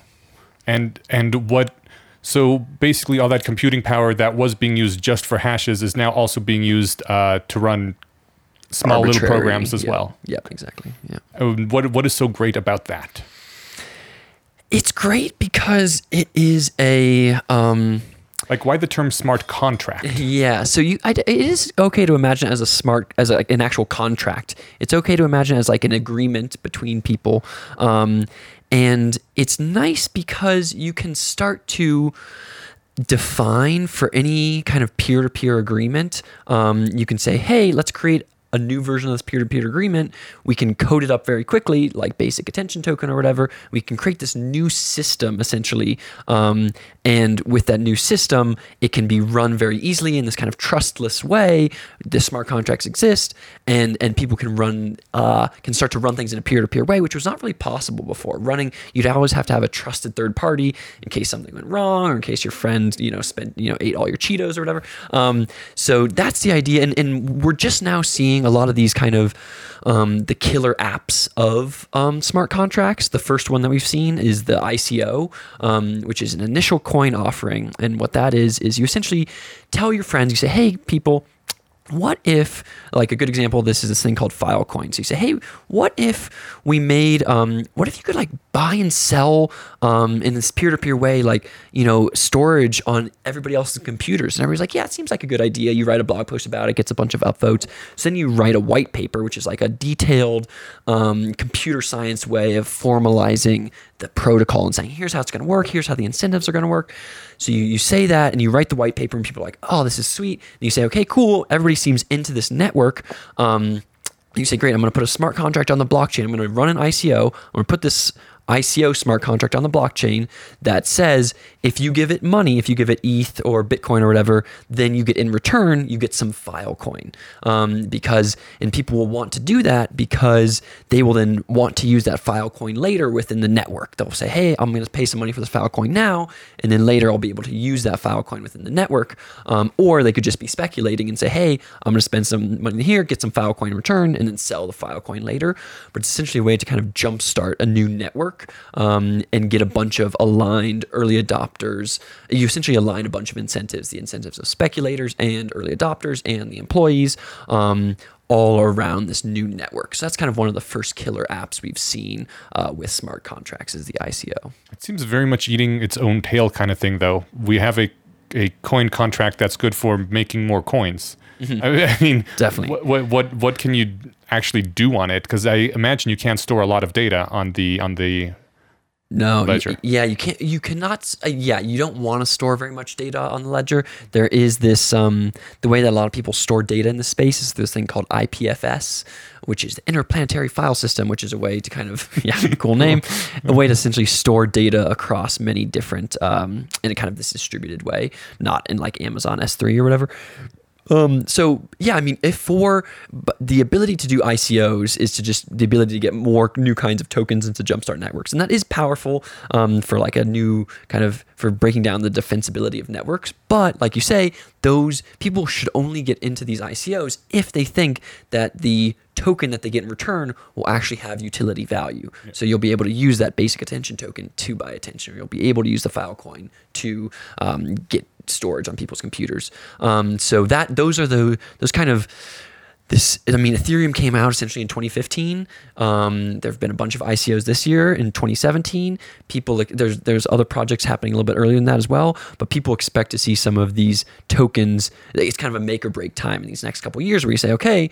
S1: And and what so basically, all that computing power that was being used just for hashes is now also being used uh, to run small Arbitrary, little programs as
S3: yeah.
S1: well.
S3: Yep, exactly. Yeah.
S1: Uh, what what is so great about that?
S3: It's great because it is a. Um,
S1: like why the term smart contract?
S3: Yeah, so you, I, it is okay to imagine as a smart, as a, an actual contract. It's okay to imagine as like an agreement between people, um, and it's nice because you can start to define for any kind of peer to peer agreement. Um, you can say, hey, let's create a new version of this peer-to-peer agreement, we can code it up very quickly, like basic attention token or whatever. We can create this new system essentially, um, and with that new system, it can be run very easily in this kind of trustless way. The smart contracts exist, and and people can run uh, can start to run things in a peer-to-peer way, which was not really possible before. Running, you'd always have to have a trusted third party in case something went wrong, or in case your friend you know spent you know ate all your Cheetos or whatever. Um, so that's the idea, and and we're just now seeing a lot of these kind of um, the killer apps of um, smart contracts. The first one that we've seen is the ICO, um, which is an initial coin offering. And what that is, is you essentially tell your friends, you say, hey, people, what if like a good example of this is this thing called filecoin. So you say hey what if we made um, what if you could like buy and sell um, in this peer-to-peer way like you know storage on everybody else's computers? And everybody's like yeah it seems like a good idea. You write a blog post about it gets a bunch of upvotes. So then you write a white paper which is like a detailed um, computer science way of formalizing the protocol and saying here's how it's going to work. Here's how the incentives are going to work so you, you say that and you write the white paper and people are like oh this is sweet. And you say okay cool. Everybody seems into this network. Um, you say great i'm going to put a smart contract on the blockchain. I'm going to run an ico i'm going to put this ICO smart contract on the blockchain that says if you give it money, if you give it ETH or Bitcoin or whatever, then you get in return, you get some Filecoin. Um, because, and people will want to do that because they will then want to use that Filecoin later within the network. They'll say, hey, I'm going to pay some money for this Filecoin now, and then later I'll be able to use that Filecoin within the network. Um, or they could just be speculating and say, hey, I'm going to spend some money here, get some Filecoin in return, and then sell the Filecoin later. But it's essentially a way to kind of jumpstart a new network um, and get a bunch of aligned early adopters. You essentially align a bunch of incentives the incentives of speculators and early adopters and the employees. Um, all around this new network. So that's kind of one of the first killer apps we've seen uh, with smart contracts is the ICO.
S1: It seems very much eating its own tail kind of thing, though. We have a a coin contract that's good for making more coins. Mm-hmm. I mean,
S3: definitely.
S1: What, what what what can you actually do on it? Because I imagine you can't store a lot of data on the on the
S3: no,
S1: ledger.
S3: Y- yeah, you can't. You cannot. Uh, yeah, you don't want to store very much data on the ledger. There is this um, the way that a lot of people store data in the space is this thing called IPFS, which is the Interplanetary File System, which is a way to kind of yeah, cool name, a way to essentially store data across many different um, in a kind of this distributed way, not in like Amazon S3 or whatever. Um, so yeah, I mean, if for the ability to do ICOs is to just the ability to get more new kinds of tokens into jumpstart networks, and that is powerful um, for like a new kind of for breaking down the defensibility of networks. But like you say, those people should only get into these ICOs if they think that the token that they get in return will actually have utility value. Yeah. So you'll be able to use that basic attention token to buy attention, or you'll be able to use the Filecoin to um, get storage on people's computers. Um, so that those are the those kind of this i mean ethereum came out essentially in 2015 um, there have been a bunch of icos this year in 2017 people like there's there's other projects happening a little bit earlier than that as well but people expect to see some of these tokens. It's kind of a make or break time in these next couple years where you say okay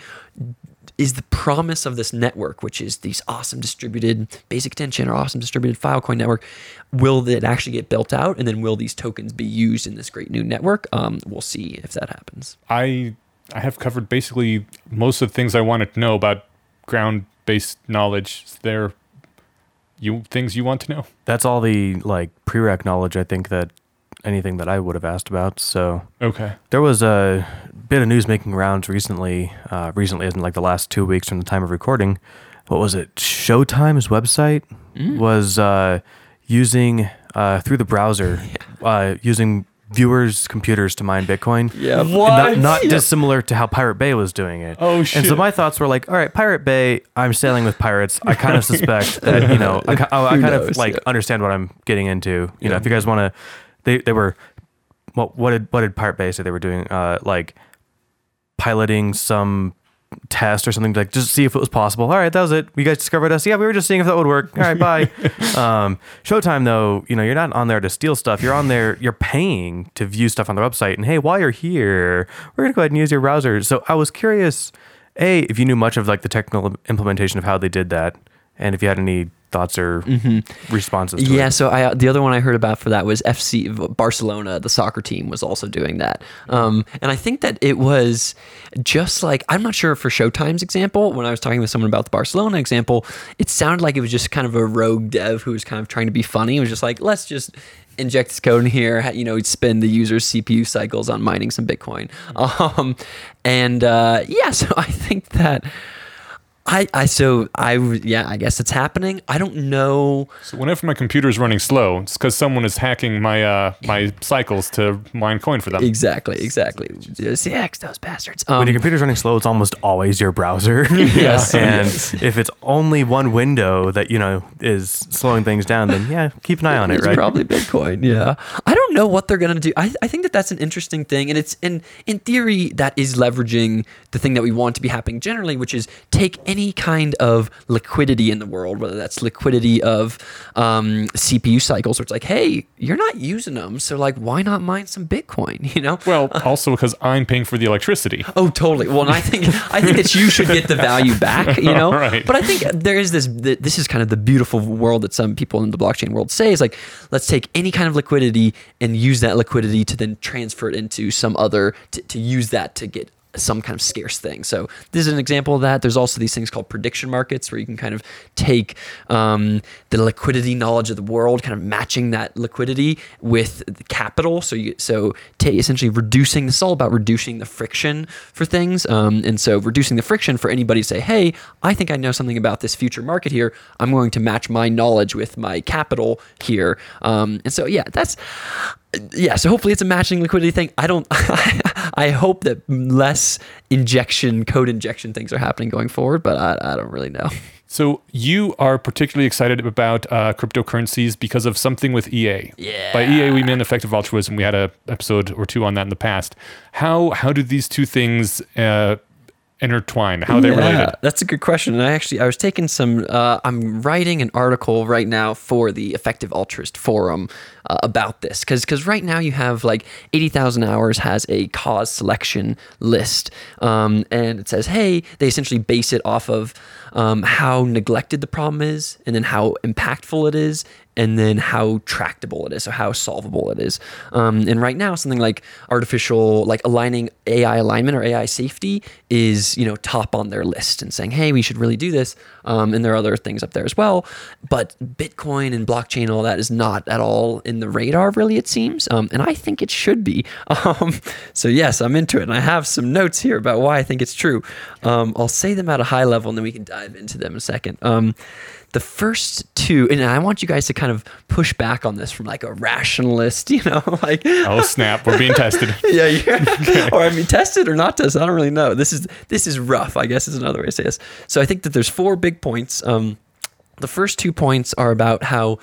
S3: is the promise of this network, which is these awesome distributed basic attention or awesome distributed Filecoin network, will it actually get built out? And then will these tokens be used in this great new network? Um, we'll see if that happens.
S1: I I have covered basically most of the things I wanted to know about ground based knowledge. Is There you things you want to know?
S2: That's all the like prereq knowledge I think that anything that I would have asked about. So
S1: okay,
S2: there was a bit of news making rounds recently. Uh, recently, in like the last two weeks from the time of recording. What was it? Showtime's website mm. was uh, using uh, through the browser, uh, using viewers' computers to mine Bitcoin.
S3: Yeah,
S2: what? Not, not dissimilar to how Pirate Bay was doing it.
S1: Oh shit!
S2: And so my thoughts were like, all right, Pirate Bay. I'm sailing with pirates. I kind of suspect that you know, I, I, I kind knows? of like yeah. understand what I'm getting into. You yeah. know, if you guys want to, they they were. What, what did what did Pirate Bay say they were doing? Uh, like piloting some test or something to like just see if it was possible. All right, that was it. You guys discovered us. Yeah, we were just seeing if that would work. All right, bye. um, Showtime though, you know, you're not on there to steal stuff. You're on there. You're paying to view stuff on the website. And hey, while you're here, we're gonna go ahead and use your browser. So I was curious, a if you knew much of like the technical implementation of how they did that, and if you had any thoughts or responses to
S3: Yeah,
S2: it.
S3: so I the other one I heard about for that was FC Barcelona. The soccer team was also doing that, um, and I think that it was just like I'm not sure for Showtime's example. When I was talking with someone about the Barcelona example, it sounded like it was just kind of a rogue dev who was kind of trying to be funny. It was just like let's just inject this code in here. You know, spend the user's CPU cycles on mining some Bitcoin, um, and uh, yeah. So I think that. I, I so I yeah I guess it's happening. I don't know
S1: So whenever my computer is running slow, it's because someone is hacking my uh, my cycles to mine coin for them.
S3: Exactly, exactly. CX, those bastards.
S2: When
S3: Um,
S2: your computer's running slow, it's almost always your browser.
S3: Yes.
S2: and
S3: Yes.
S2: if it's only one window that you know is slowing things down, then yeah, keep an eye on it, right?
S3: it's
S2: right?
S3: probably Bitcoin. Yeah, I don't know what they're gonna do. I, I think that that's an interesting thing, and it's in in theory that is leveraging the thing that we want to be happening generally, which is take any kind of liquidity in the world, whether that's liquidity of um, CPU cycles, where it's like, hey, you're not using them, so like, why not mine some Bitcoin? You know?
S1: Well, also because I'm paying for the electricity.
S3: Oh, totally. Well, and I think I think that you should get the value back, you know.
S1: Right.
S3: But I think there is this. This is kind of the beautiful world that some people in the blockchain world say is like, let's take any kind of liquidity and use that liquidity to then transfer it into some other to, to use that to get some kind of scarce thing. So this is an example of that. There's also these things called prediction markets where you can kind of take um, the liquidity knowledge of the world, kind of matching that liquidity with capital. So you so ta essentially reducing. This is all about reducing the friction for things. Um, and so reducing the friction for anybody to say, hey, I think I know something about this future market here. I'm going to match my knowledge with my capital here. Um, and so yeah, that's yeah, so hopefully it's a matching liquidity thing. I don't. I hope that less injection, code injection things are happening going forward, but I, I don't really know.
S1: So you are particularly excited about uh, cryptocurrencies because of something with EA.
S3: Yeah.
S1: By EA we mean effective altruism. We had a episode or two on that in the past. How how do these two things uh, intertwine? How they related?
S3: That's a good question. And I actually I was taking some. Uh, I'm writing an article right now for the Effective Altruist Forum uh, about this because because right now you have like eighty thousand hours has a cause selection list, um, and it says hey they essentially base it off of um, how neglected the problem is, and then how impactful it is, and then how tractable it is, so how solvable it is. Um, and right now, something like artificial, like aligning AI alignment or AI safety is, you know, top on their list and saying, hey, we should really do this. Um, and there are other things up there as well. But Bitcoin and blockchain and all that is not at all in the radar, really, it seems. Um, and I think it should be. Um, so, yes, I'm into it. And I have some notes here about why I think it's true. Um, I'll say them at a high level and then we can dive into them in a second. Um, the first two, and I want you guys to kind of push back on this from like a rationalist, you know, like
S1: Oh snap! We're being tested.
S3: yeah, yeah. or I mean, tested or not tested, I don't really know. This is this is rough. I guess is another way to say this. So I think that there's four big points. Um, the first two points are about how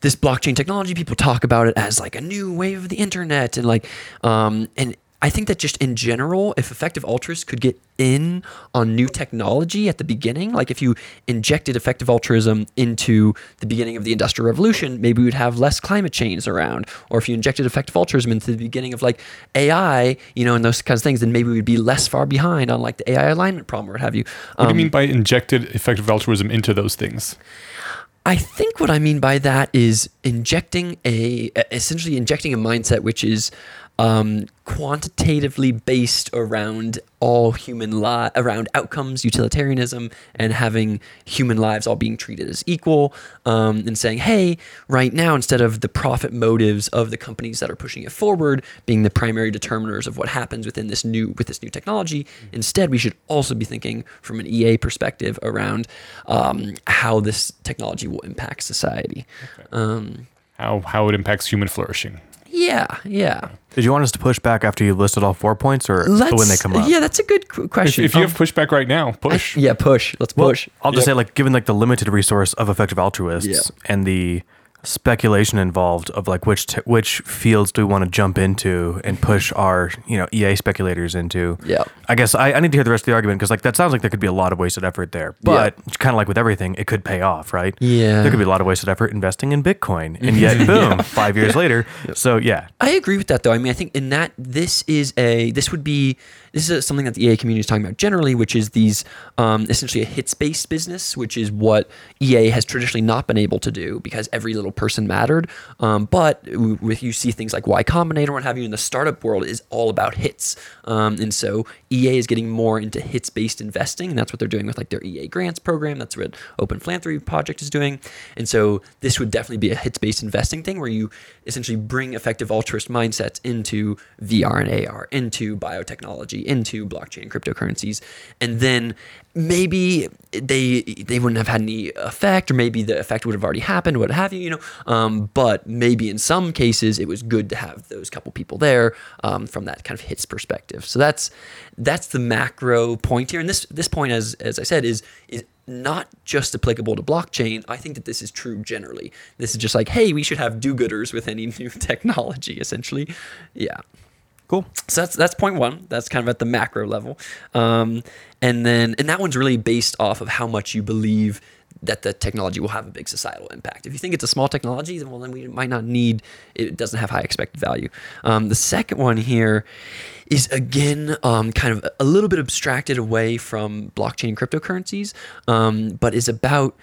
S3: this blockchain technology people talk about it as like a new wave of the internet and like um and I think that just in general, if effective altruists could get in on new technology at the beginning, like if you injected effective altruism into the beginning of the industrial revolution, maybe we'd have less climate change around. Or if you injected effective altruism into the beginning of like AI, you know, and those kinds of things, then maybe we'd be less far behind on like the AI alignment problem or what have you.
S1: What do
S3: Um,
S1: you mean by injected effective altruism into those things?
S3: I think what I mean by that is injecting a essentially injecting a mindset which is um, quantitatively based around all human li- around outcomes, utilitarianism, and having human lives all being treated as equal, um, and saying, hey, right now instead of the profit motives of the companies that are pushing it forward being the primary determiners of what happens within this new with this new technology, instead we should also be thinking from an EA perspective around um, how this technology will impact society. Um,
S1: How how it impacts human flourishing?
S3: Yeah, yeah.
S2: Did you want us to push back after you listed all four points, or
S3: Let's,
S2: when they come up?
S3: Yeah, that's a good qu-
S1: If,
S3: question.
S1: if you
S3: Um,
S1: have pushback right now,
S3: I-
S1: push.
S3: yeah, push. Let's
S2: Well,
S3: push.
S2: I'll just
S1: Yep.
S2: say, like, given like the limited resource of effective altruists
S3: Yeah.
S2: and the speculation involved of like which t- which fields do we want to jump into and push our you know EA speculators into.
S3: Yeah.
S2: I guess I, I need to hear the rest of the argument because like that sounds like there could be a lot of wasted effort there, but kind of like with everything, it could pay off, right?
S3: Yeah.
S2: there could be a lot of wasted effort investing in Bitcoin, and yet boom, five years later. So yeah,
S3: I agree with that though. I mean, I think in that this is a this would be this is something that the EA community is talking about generally, which is these um, essentially a hits based business, which is what EA has traditionally not been able to do because every little person mattered. Um, but with you see things like Y Combinator, what have you, in the startup world is all about hits, um, and so EA is getting more into hits based investing, and that's what they're doing with like their EA grants program. That's what Open Philanthropy Project is doing, and so this would definitely be a hits based investing thing where you essentially bring effective altruist mindsets into VR and AR, into biotechnology, into blockchain cryptocurrencies, and then maybe they they wouldn't have had any effect, or maybe the effect would have already happened, what have you, you know. Um, but maybe in some cases it was good to have those couple people there um, from that kind of hits perspective. So that's that's the macro point here, and this this point, as as I said, is is not just applicable to blockchain. I think that this is true generally. This is just like, hey, we should have do-gooders with any new technology, essentially. Yeah.
S2: Cool.
S3: So that's that's point one. That's kind of at the macro level, um, and then and that one's really based off of how much you believe that the technology will have a big societal impact. If you think it's a small technology, then well, then we might not need. It doesn't have high expected value. Um, the second one here is again um, kind of a little bit abstracted away from blockchain and cryptocurrencies, um, but is about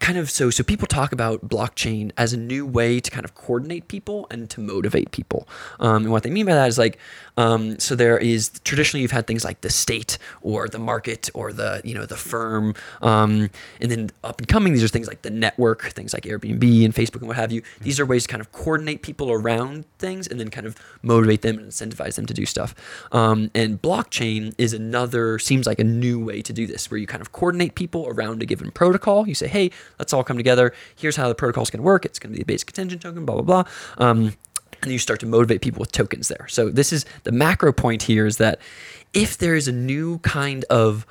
S3: kind of so so people talk about blockchain as a new way to kind of coordinate people and to motivate people. Um, and what they mean by that is like um, so there is traditionally you've had things like the state or the market or the you know the firm um, and then up and coming these are things like the network things like airbnb and facebook and what have you these are ways to kind of coordinate people around things and then kind of motivate them and incentivize them to do stuff um, and blockchain is another seems like a new way to do this where you kind of coordinate people around a given protocol you say hey let's all come together. Here's how the protocol is going to work. It's going to be a basic attention token, blah, blah, blah. Um, and you start to motivate people with tokens there. So this is the macro point here is that if there is a new kind of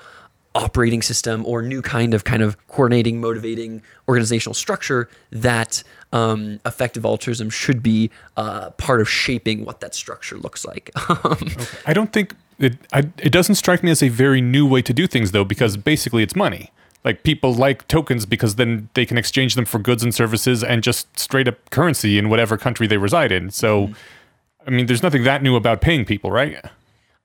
S3: operating system or new kind of kind of coordinating, motivating organizational structure that um, effective altruism should be uh, part of shaping what that structure looks like.
S1: I don't think it. I, it doesn't strike me as a very new way to do things though, because basically it's money. Like people like tokens because then they can exchange them for goods and services and just straight up currency in whatever country they reside in. So, mm-hmm. I mean, there's nothing that new about paying people, right?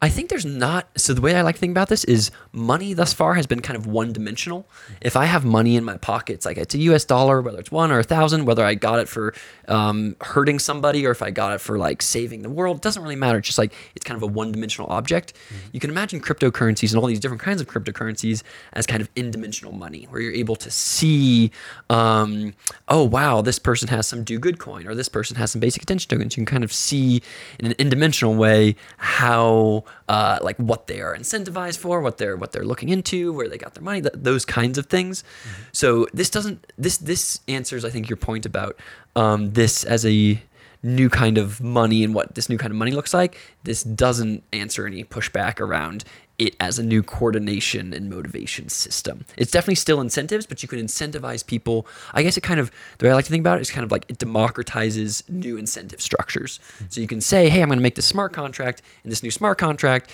S3: I think there's not. So the way I like to think about this is money thus far has been kind of one dimensional. If I have money in my pockets, like it's a U.S. dollar, whether it's one or a thousand, whether I got it for um, hurting somebody or if I got it for like saving the world, doesn't really matter. It's just like it's kind of a one dimensional object. You can imagine cryptocurrencies and all these different kinds of cryptocurrencies as kind of n-dimensional money, where you're able to see, um, oh wow, this person has some do good coin or this person has some basic attention tokens. You can kind of see in an n-dimensional way how uh, like what they are incentivized for, what they're what they're looking into, where they got their money, th- those kinds of things. So this doesn't this this answers I think your point about um, this as a new kind of money and what this new kind of money looks like. This doesn't answer any pushback around it as a new coordination and motivation system. It's definitely still incentives, but you can incentivize people. I guess it kind of the way I like to think about it is kind of like it democratizes new incentive structures. So you can say, hey, I'm going to make this smart contract, and this new smart contract,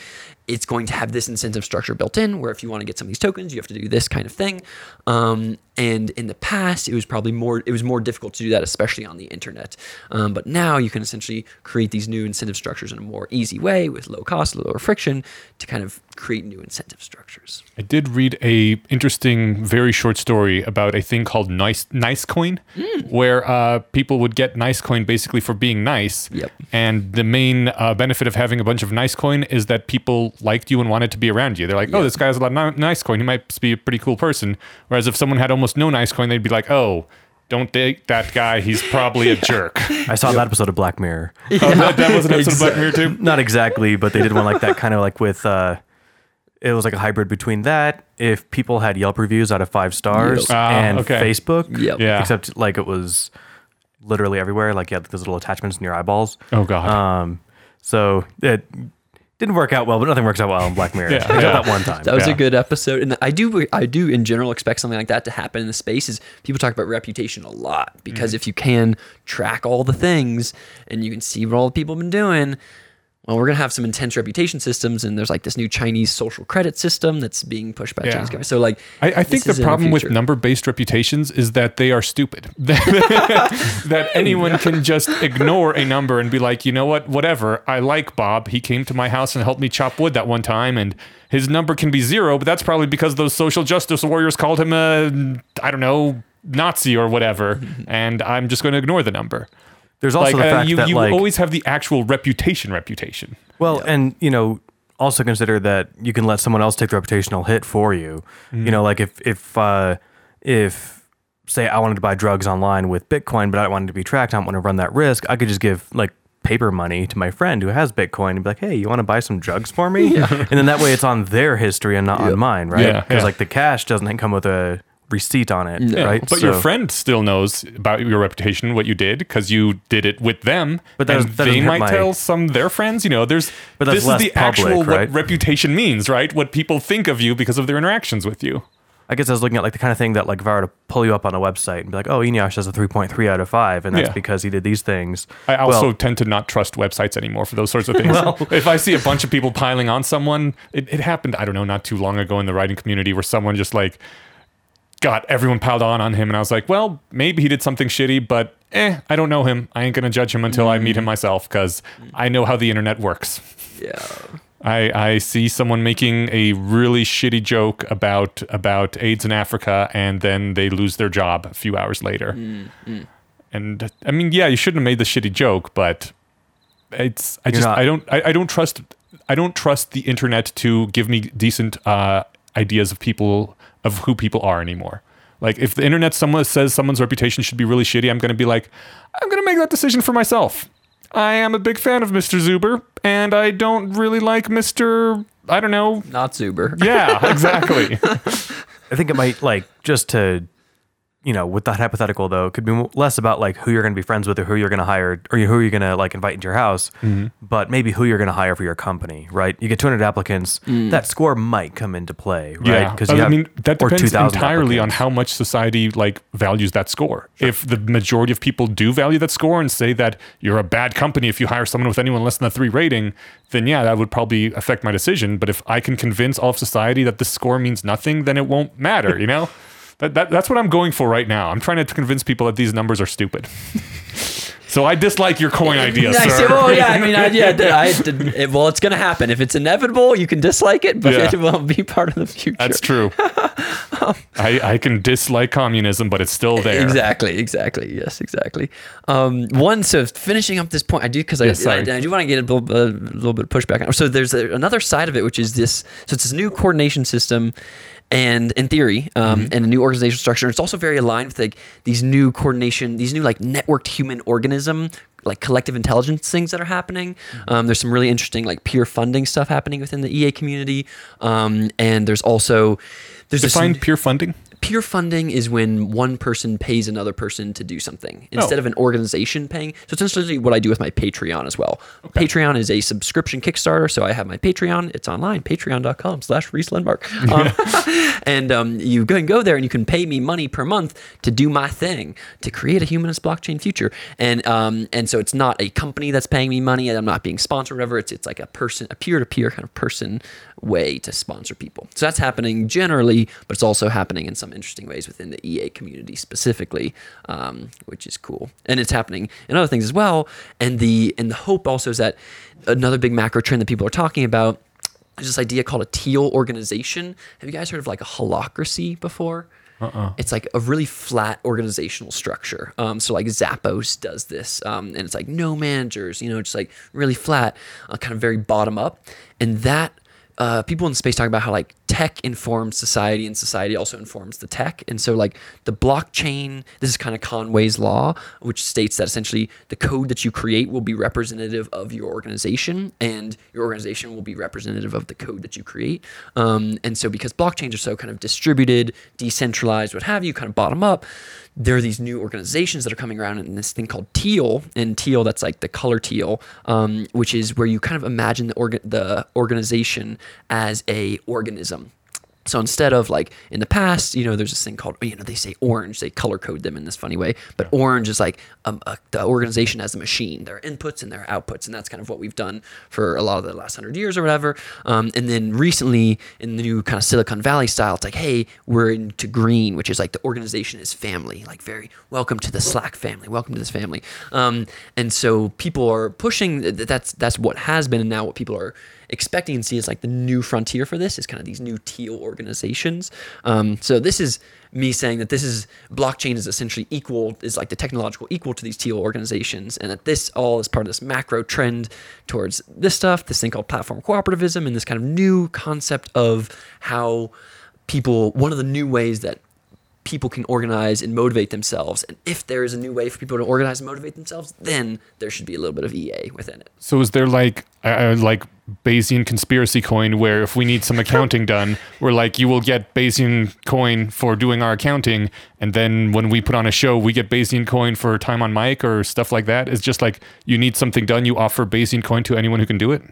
S3: it's going to have this incentive structure built in, where if you want to get some of these tokens, you have to do this kind of thing. Um, and in the past, it was probably more it was more difficult to do that, especially on the internet. Um, but now you can essentially create these new incentive structures in a more easy way with low cost, lower friction, to kind of create new incentive structures.
S1: I did read a interesting, very short story about a thing called Nice Nice Coin, where uh, people would get Nice Coin basically for being nice.
S3: Yep.
S1: And the main uh, benefit of having a bunch of Nice Coin is that people liked you and wanted to be around you. They're like, oh,
S3: Yep.
S1: this guy has a lot of Nice Coin. He might be a pretty cool person. Whereas if someone had almost no Nice Coin, they'd be like, oh. Don't date that guy. He's probably a jerk.
S2: I saw that episode of Black Mirror.
S1: Oh, that, that was an episode of Black Mirror too.
S2: Not exactly, but they did one like that, kind of like with. Uh, it was like a hybrid between that. If people had Yelp reviews out of five stars
S1: Yep. Ah,
S2: and
S1: okay.
S2: Facebook,
S3: Yep.
S1: Yeah.
S2: except like it was literally everywhere. Like you had those little attachments in your eyeballs.
S1: Oh god.
S2: Um, so it didn't work out well, but nothing works out well in Black Mirror.
S1: Yeah,
S2: Except
S1: yeah.
S2: that one time.
S3: That was
S1: Yeah.
S3: a good episode, and I do I do in general expect something like that to happen in the space. Is people talk about reputation a lot because mm-hmm. if you can track all the things and you can see what all the people have been doing, well, we're gonna have some intense reputation systems, and there's like this new Chinese social credit system that's being pushed by
S1: Yeah.
S3: Chinese government. So like,
S1: I, I think the problem with number-based reputations is that they are stupid. that anyone can just ignore a number and be like, you know what, whatever. I like Bob. He came to my house and helped me chop wood that one time, and his number can be zero. But that's probably because those social justice warriors called him a, I don't know, Nazi or whatever, and I'm just going to ignore the number.
S2: There's also
S1: like
S2: the
S1: uh,
S2: fact
S1: you,
S2: that
S1: you
S2: like
S1: always have the actual reputation. Reputation.
S2: Well, and you know, also consider that you can let someone else take the reputational hit for you. You know, like if if uh, if say I wanted to buy drugs online with Bitcoin, but I wanted to be tracked, I don't want to run that risk. I could just give like paper money to my friend who has Bitcoin and be like, "Hey, you want to buy some drugs for me?" and then that way it's on their history and not on mine, right?
S1: Yeah,
S2: Because
S1: yeah.
S2: like the cash doesn't come with a receipt on it,
S1: Yeah,
S2: right?
S1: But your friend still knows about your reputation, what you did, because you did it with them.
S2: But that
S1: and
S2: that
S1: they might
S2: my-
S1: tell some of their friends. You know, there's.
S2: But
S1: this is the
S2: public,
S1: actual
S2: right?
S1: what reputation means, right? What people think of you because of their interactions with you.
S2: I guess I was looking at like the kind of thing that like if I were to pull you up on a website and be like, "Oh, Eneasz has a 3.3 out of 5 and that's
S1: Yeah.
S2: because he did these things."
S1: I also
S2: Well,
S1: tend to not trust websites anymore for those sorts of things. if I see a bunch of people piling on someone, it, it happened, I don't know, not too long ago in the writing community where someone just like got everyone piled on on him. And I was like, well, maybe he did something shitty, but eh, I don't know him. I ain't going to judge him until I meet him myself because I know how the internet works.
S3: yeah,
S1: I, I see someone making a really shitty joke about about AIDS in Africa, and then they lose their job a few hours later. And I mean, yeah, you shouldn't have made the shitty joke, but it's I
S2: You're
S1: just
S2: not-
S1: I don't I, I don't trust I don't trust the internet to give me decent uh, ideas of people of who people are anymore. Like if the internet someone says someone's reputation should be really shitty, I'm going to be like, I'm going to make that decision for myself. I am a big fan of Mr. Zuber, and I don't really like Mr. I don't know.
S3: not Zuber.
S1: Yeah, exactly.
S2: I think it might like just to, you know, with that hypothetical though, it could be less about like who you're going to be friends with or who you're going to hire or who you're going to like invite into your house,
S1: Mm-hmm.
S2: but maybe who you're going to hire for your company, right? You get 200 applicants, that score might come into play, right?
S1: Yeah,
S2: Because
S1: I mean that depends
S2: 2,000
S1: entirely on how much society like values that score. If the majority of people do value that score and say that you're a bad company if you hire someone with anyone less than a three rating, then yeah, that would probably affect my decision. But if I can convince all of society that the score means nothing, then it won't matter. You know, that, that that's what I'm going for right now. I'm trying to convince people that these numbers are stupid. so I dislike your coin idea,
S3: I
S1: sir.
S3: say, well, yeah, I mean, I, yeah, I, it, well, it's going to happen. If it's inevitable, you can dislike it, but
S1: Yeah.
S3: it will be part of the future.
S1: That's true. I, I can dislike communism, but it's still there.
S3: Exactly, exactly. Yes, exactly. Um, one, so finishing up this point, I do because I. I, I do want to get a little, a little bit of pushback. So there's a, another side of it, which is this. So it's this new coordination system, and in theory, um,
S1: Mm-hmm.
S3: and a new organizational structure. It's also very aligned with like these new coordination, these new like networked human organism. Like collective intelligence things that are happening.
S1: Mm-hmm.
S3: Um, there's some really interesting like peer funding stuff happening within the EA community, um, and there's also there's this
S1: Define peer funding.
S3: Peer funding is when one person pays another person to do something instead
S1: Oh.
S3: of an organization paying. So it's essentially what I do with my Patreon as well. Patreon is a subscription Kickstarter. So I have my Patreon. It's online, patreon.com slash Reese Lindmark. Um, and um, you can go there and you can pay me money per month to do my thing, to create a humanist blockchain future. And um, and so it's not a company that's paying me money. I'm not being sponsored or whatever. It's, it's like a person, a peer-to-peer kind of person way to sponsor people. So that's happening generally, but it's also happening in some interesting ways within the EA community specifically, um, which is cool. And it's happening in other things as well. And the and the hope also is that another big macro trend that people are talking about is this idea called a teal organization. Have you guys heard of like a holacracy before? Uh-uh. It's like a really flat organizational structure. Um, so like Zappos does this, um, and it's like no managers, you know, just like really flat, uh, kind of very bottom up, and that uh, people in the space talk about how like tech informs society and society also informs the tech. And so like the blockchain, this is kind of Conway's law, which states that essentially the code that you create will be representative of your organization and your organization will be representative of the code that you create. Um, and so because blockchains are so kind of distributed, decentralized, what have you, kind of bottom up, there are these new organizations that are coming around in this thing called teal and teal that's like the color teal um, which is where you kind of imagine the, orga- the organization as a organism So instead of like in the past, you know, there's this thing called, you know, they say orange, they color code them in this funny way, but orange is like um, a, the organization as a machine, their inputs and their outputs. And that's kind of what we've done for a lot of the last hundred years or whatever. Um, and then recently in the new kind of Silicon Valley style, it's like, hey, we're into green, which is like the organization is family, like very welcome to the Slack family, welcome to this family. Um, and so people are pushing, that's, that's what has been. And now what people are expecting to see is like the new frontier for this is kind of these new teal organizations. Um, so this is me saying that this is blockchain is essentially equal is like the technological equal to these teal organizations, and that this all is part of this macro trend towards this stuff, this thing called platform cooperativism, and this kind of new concept of how people. One of the new ways that people can organize and motivate themselves. And if there is a new way for people to organize and motivate themselves, then there should be a little bit of EA within it.
S1: So is there like uh, like Bayesian conspiracy coin where if we need some accounting done, we're like you will get Bayesian coin for doing our accounting, and then when we put on a show, we get Bayesian coin for time on mic or stuff like that. It's just like you need something done, you offer Bayesian coin to anyone who can do it.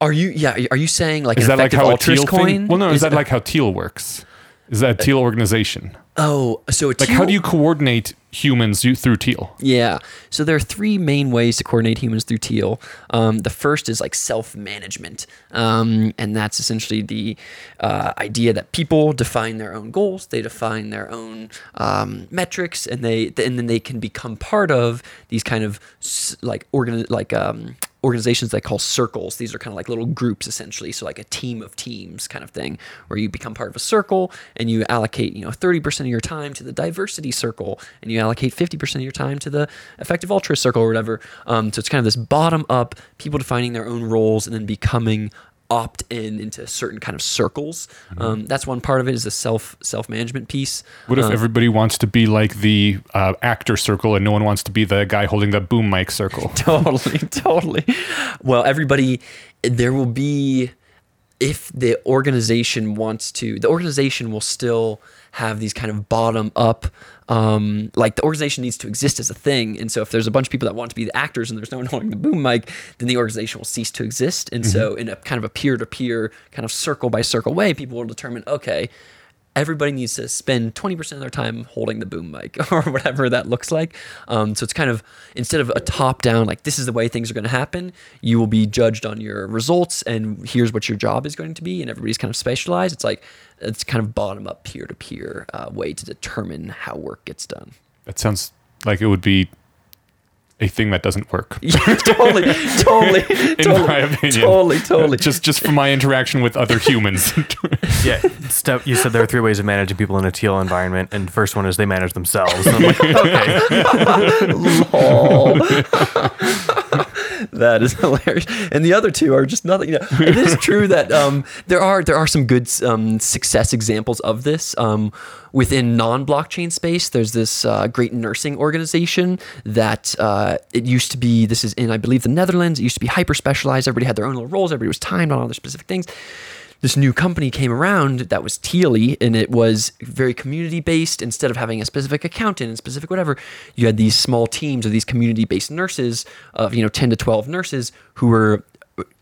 S3: Are you yeah? Are you saying like
S1: Is that like how a teal
S3: coin?
S1: thing? Well, no. Is, that like how teal works? Is that a teal organization?
S3: oh so
S1: Like, how do you coordinate humans through teal?
S3: Yeah. So there are three main ways to coordinate humans through teal. Um, the first is like self management. Um, and that's essentially the uh, idea that people define their own goals, they define their own um, metrics, and they and then they can become part of these kind of like organ like um, organizations they call circles. These are kind of like little groups essentially. So like a team of teams kind of thing, where you become part of a circle and you allocate, you know, 30% of your time to the diversity circle and you allocate 50% of your time to the effective altruist circle or whatever. Um, so it's kind of this bottom up, people defining their own roles and then becoming opt in into certain kind of circles. Um, that's one part of it is the self self management piece.
S1: What if
S3: Um,
S1: everybody wants to be like the uh, actor circle and no one wants to be the guy holding the boom mic circle?
S3: totally, totally. Well, everybody, there will be, if the organization wants to, the organization will still have these kind of bottom up, um, like the organization needs to exist as a thing. And so if there's a bunch of people that want to be the actors and there's no one holding the boom mic, then the organization will cease to exist. And so in a kind of a peer to peer, kind of circle by circle way, people will determine, okay, everybody needs to spend 20% of their time holding the boom mic or whatever that looks like. Um, so it's kind of instead of a top down, like this is the way things are going to happen, you will be judged on your results and here's what your job is going to be. And everybody's kind of specialized. It's like, it's kind of bottom up peer to peer way to determine how work gets done.
S1: That sounds like it would be a thing that doesn't work.
S3: Yeah, totally, totally,
S1: In
S3: totally,
S1: my opinion,
S3: totally, totally.
S1: just just from my interaction with other humans.
S2: Yeah, step. You said there are three ways of managing people in a teal environment, and the first one is they manage themselves. And I'm like, okay,
S3: Lol. That is hilarious. And the other two are just nothing. You know, it is true that um, there are there are some good um, success examples of this um, within non-blockchain space. There's this uh, great nursing organization that uh, it used to be. This is in I believe the Netherlands. It used to be hyper specialized. Everybody had their own little roles. Everybody was timed on all their specific things this new company came around that was Teely and it was very community based. Instead of having a specific accountant and specific whatever, you had these small teams of these community based nurses of, you know, 10 to 12 nurses who were,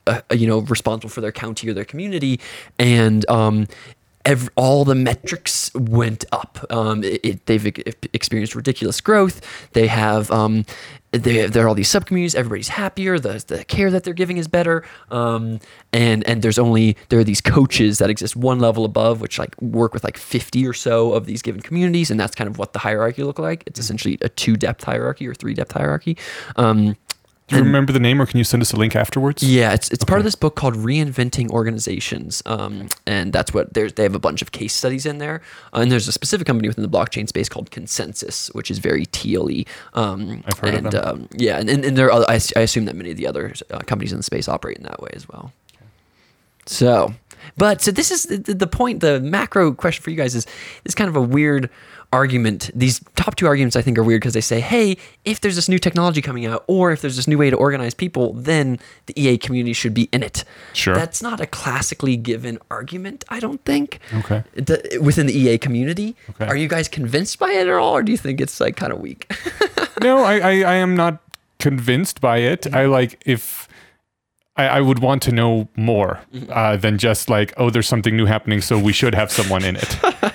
S3: uh, you know, responsible for their county or their community. And, um, Every, all the metrics went up. Um, it, it- they've experienced ridiculous growth. They have um, they, there are all these subcommunities. Everybody's happier. The, the care that they're giving is better. Um, and and there's only there are these coaches that exist one level above, which like work with like 50 or so of these given communities, and that's kind of what the hierarchy look like. It's essentially a two depth hierarchy or three depth hierarchy. Um,
S1: Do you remember the name, or can you send us a link afterwards?
S3: yeah, it's it's part of this book called Reinventing Organizations, um, and that's what there's. They have a bunch of case studies in there, uh, and there's a specific company within the blockchain space called ConsenSys, which is very tealy. Um,
S1: I've heard of
S3: and,
S1: them.
S3: Um, yeah, and, and, and there are, other- I, I assume that many of the other uh, companies in the space operate in that way as well. So, but so this is the, the point. The macro question for you guys is is kind of a weird argument. These top two arguments I think are weird because they say, hey, if there's this new technology coming out, or if there's this new way to organize people, then the EA community should be in it.
S1: Sure.
S3: That's not a classically given argument, I don't think.
S1: Okay.
S3: The- within the EA community,
S1: Okay.
S3: are you guys convinced by it at all, or do you think it's like kind of weak?
S1: no, I, I, I am not convinced by it. I like if I, I would want to know more uh, than just like, oh, there's something new happening, so we should have someone in it.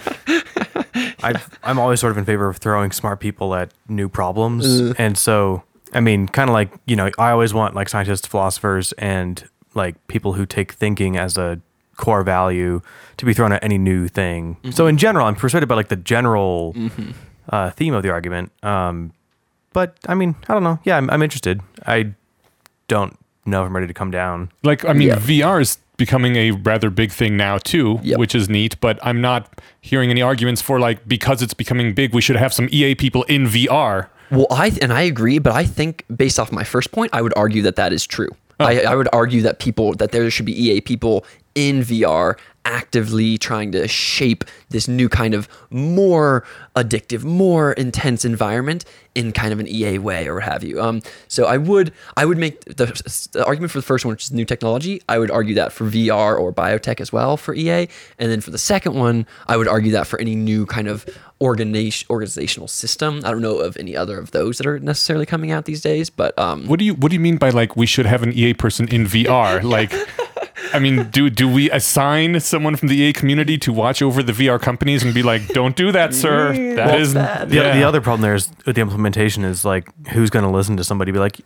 S2: I, I'm always sort of in favor of throwing smart people at new problems. And so, I mean, kind of like, you know, I always want like scientists, philosophers, and like people who take thinking as a core value to be thrown at any new thing. So, in general, I'm persuaded by like the general uh, theme of the argument. Um, but I mean, I don't know. Yeah, I'm, I'm interested. I don't know if I'm ready to come down.
S1: Like, I mean,
S3: Yeah.
S1: VR is becoming a rather big thing now too,
S3: Yep.
S1: which is neat. But I'm not hearing any arguments for like because it's becoming big, we should have some EA people in VR.
S3: Well, I and I agree, but I think based off my first point, I would argue that that is true.
S1: Oh.
S3: I, I would argue that people that there should be EA people in VR actively trying to shape this new kind of more addictive, more intense environment in kind of an EA way or what have you. Um, so I would I would make the, the argument for the first one, which is new technology. I would argue that for VR or biotech as well for EA, and then for the second one, I would argue that for any new kind of organization organizational system. I don't know of any other of those that are necessarily coming out these days, but um,
S1: What do you What do you mean by like we should have an EA person in VR? Like, I mean, do do we assign someone from the EA community to watch over the VR companies and be like, "Don't do that, sir. That
S3: Well,
S1: is
S3: that-
S2: The,
S1: yeah.
S2: the other problem there is with the implementation is like who's going to listen to somebody be like,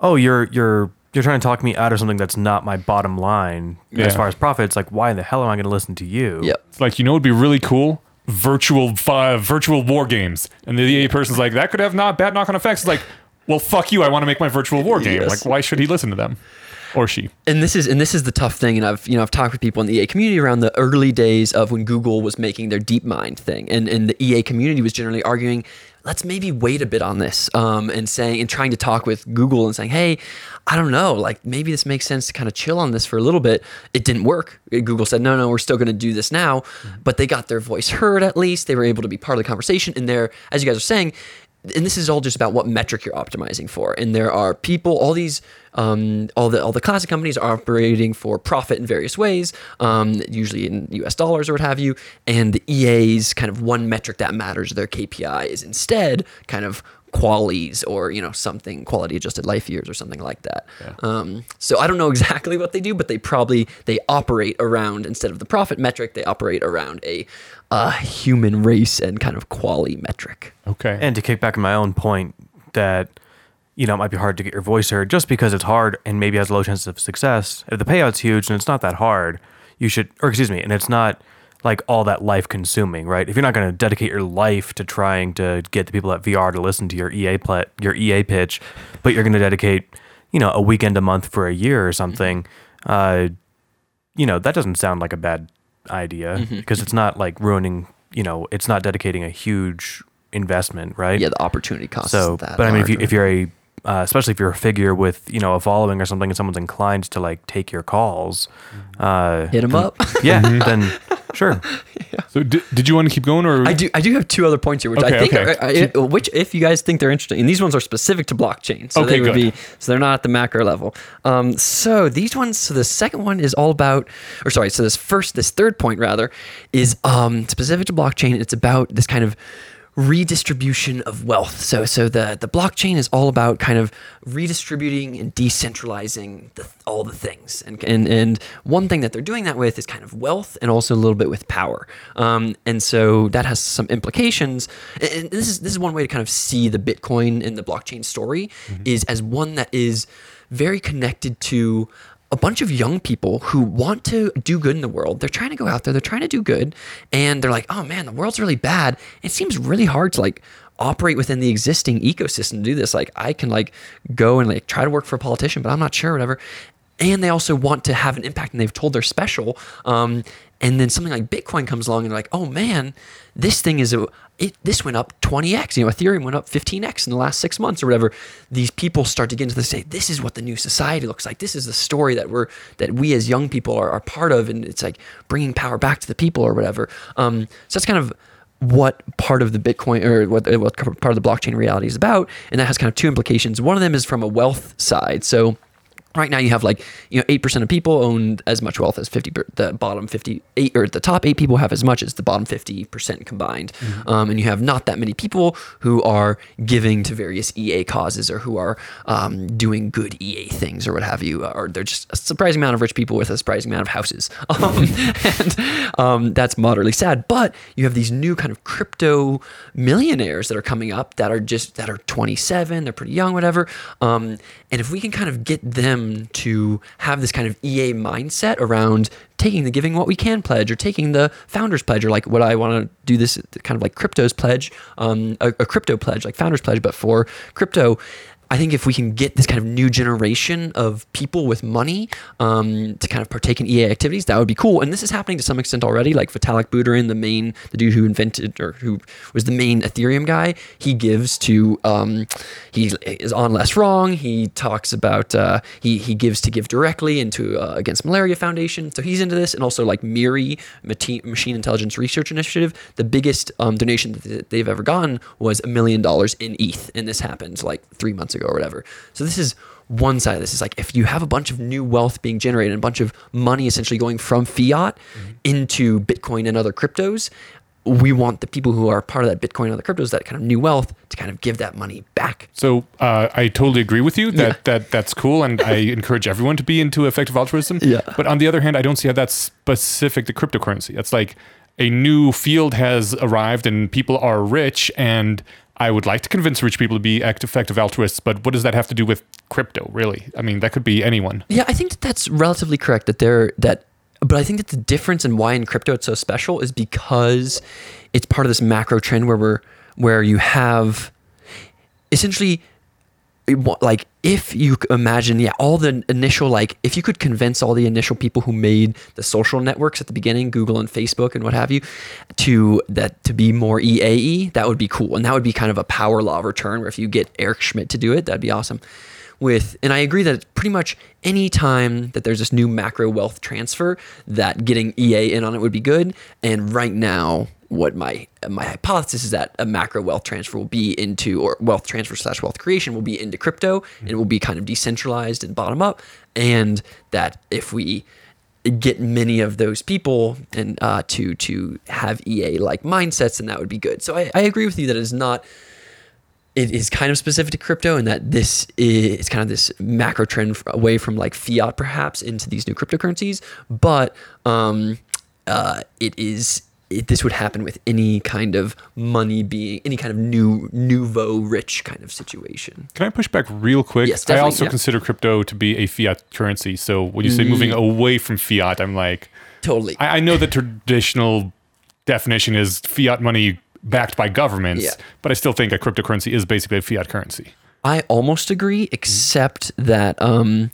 S2: oh, you're you're you're trying to talk me out of something that's not my bottom line
S1: Yeah.
S2: as far as profits. Like, why in the hell am I going to listen to you?
S3: yep.
S1: It's like you know, it'd be really cool. Virtual uh, virtual war games, and the EA person's like, that could have not bad knock on effects. It's like, well, fuck you. I want to make my virtual war game.
S3: Yes.
S1: Like, why should he listen to them, or she?
S3: and this is and this is the tough thing and i've you know i've talked with people in the ea community around the early days of when google was making their deepmind thing and and the ea community was generally arguing let's maybe wait a bit on this um, and saying and trying to talk with google and saying hey i don't know like maybe this makes sense to kind of chill on this for a little bit. It didn't work. Google said no no we're still going to do this now but they got their voice heard at least. They were able to be part of the conversation and they're as you guys are saying and this is all just about what metric you're optimizing for. And there are people, all these, um, all the all the classic companies are operating for profit in various ways, um, usually in U.S. dollars or what have you. And the EA's kind of one metric that matters, their KPI, is instead kind of qualities or you know something quality adjusted life years or something like that. Um, so I don't know exactly what they do, but they probably they operate around instead of the profit metric, they operate around a uh, human race and kind of quality metric.
S1: Okay.
S2: And to kick back on my own point that you know it might be hard to get your voice heard just because it's hard and maybe has low chances of success. If the payout's huge and it's not that hard, you should, or excuse me, and it's not like all that life consuming, right? If you're not going to dedicate your life to trying to get the people at VR to listen to your EA pla your EA pitch, but you're going to dedicate, you know, a weekend a month for a year or something, uh, you know, that doesn't sound like a bad idea because it's not like ruining, you know, it's not dedicating a huge investment, right?
S3: Yeah, the opportunity cost.
S2: So,
S3: that
S2: but I mean, if you if you're a uh, especially if you're a figure with you know a following or something, and someone's inclined to like take your calls, uh,
S3: hit them up.
S2: yeah, then sure.
S1: so did, did you want to keep going, or
S3: I do. I do have two other points here, which I think,
S1: okay.
S3: are, I- which if you guys think they're interesting, and these ones are specific to blockchain, so
S1: Okay,
S3: they would
S1: good.
S3: be, so they're not at the macro level. Um, so these ones, so the second one is all about, or sorry, so this first, this third point rather, is um, specific to blockchain. It's about this kind of redistribution of wealth. So, so the the blockchain is all about kind of redistributing and decentralizing the, all the things. And, and and one thing that they're doing that with is kind of wealth and also a little bit with power. Um, and so that has some implications. And this is this is one way to kind of see the Bitcoin and the blockchain story is as one that is very connected to a bunch of young people who want to do good in the world. They're trying to go out there, they're trying to do good, and they're like, "Oh man, the world's really bad." It seems really hard to like operate within the existing ecosystem to do this. Like I can like go and like try to work for a politician, but I'm not sure whatever. And they also want to have an impact and they've told they're special. Um, and then something like Bitcoin comes along and they're like, "Oh man, this thing is a it, this went up 20x. You know, Ethereum went up 15x in the last six months or whatever. These people start to get into the say, this is what the new society looks like. This is the story that we're that we as young people are, are part of, and it's like bringing power back to the people or whatever. Um, so that's kind of what part of the Bitcoin or what, what part of the blockchain reality is about, and that has kind of two implications. One of them is from a wealth side. So Right now, you have like you know eight percent of people own as much wealth as fifty. The bottom fifty eight or the top eight people have as much as the bottom fifty percent combined, um, and you have not that many people who are giving to various EA causes or who are um, doing good EA things or what have you. Or they're just a surprising amount of rich people with a surprising amount of houses, um, and um, that's moderately sad. But you have these new kind of crypto millionaires that are coming up that are just that are twenty seven. They're pretty young, whatever. Um, and if we can kind of get them to have this kind of EA mindset around taking the giving what we can pledge or taking the founders pledge or like what I want to do this kind of like cryptos pledge, um, a, a crypto pledge, like founders pledge, but for crypto. I think if we can get this kind of new generation of people with money um, to kind of partake in EA activities, that would be cool. And this is happening to some extent already. Like Vitalik Buterin, the main, the dude who invented or who was the main Ethereum guy, he gives to, um, he is on Less Wrong. He talks about, uh, he he gives to Give Directly and to uh, Against Malaria Foundation. So he's into this, and also like Miri, Machine Intelligence Research Initiative. The biggest um, donation that they've ever gotten was a million dollars in ETH, and this happened like three months ago or whatever. So this is one side of this. Is like if you have a bunch of new wealth being generated, and a bunch of money essentially going from fiat into Bitcoin and other cryptos. We want the people who are part of that Bitcoin and other cryptos, that kind of new wealth, to kind of give that money back.
S1: So uh, I totally agree with you that, that that's cool, and I encourage everyone to be into effective altruism.
S3: Yeah.
S1: But on the other hand, I don't see how that's specific to cryptocurrency. That's like a new field has arrived, and people are rich, and I would like to convince rich people to be act- effective altruists. But what does that have to do with crypto? Really? I mean, that could be anyone.
S3: Yeah, I think that that's relatively correct. That there that, but I think that the difference in why in crypto it's so special is because it's part of this macro trend where we're where you have essentially like if you imagine yeah all the initial like if you could convince all the initial people who made the social networks at the beginning google and facebook and what have you to that to be more eae that would be cool. And that would be kind of a power law of return where if you get eric schmidt to do it that'd be awesome. With and i agree that pretty much any time that there's this new macro wealth transfer that getting ea in on it would be good. And right now what my my hypothesis is that a macro wealth transfer will be into or wealth transfer slash wealth creation will be into crypto and it will be kind of decentralized and bottom up. And that if we get many of those people and uh, to to have EA like mindsets then that would be good. So I, I agree with you that it is not it is kind of specific to crypto and that this is kind of this macro trend away from like fiat perhaps into these new cryptocurrencies. But um uh it is it, this would happen with any kind of money being any kind of new nouveau rich kind of situation
S1: Can I push back real quick?
S3: Yes,
S1: I also
S3: yeah.
S1: consider crypto to be a fiat currency. So when you say moving away from fiat, I'm like,
S3: totally
S1: I, I know the traditional definition is fiat money backed by governments,
S3: Yeah.
S1: but I still think a cryptocurrency is basically a fiat currency.
S3: I almost agree, except that um,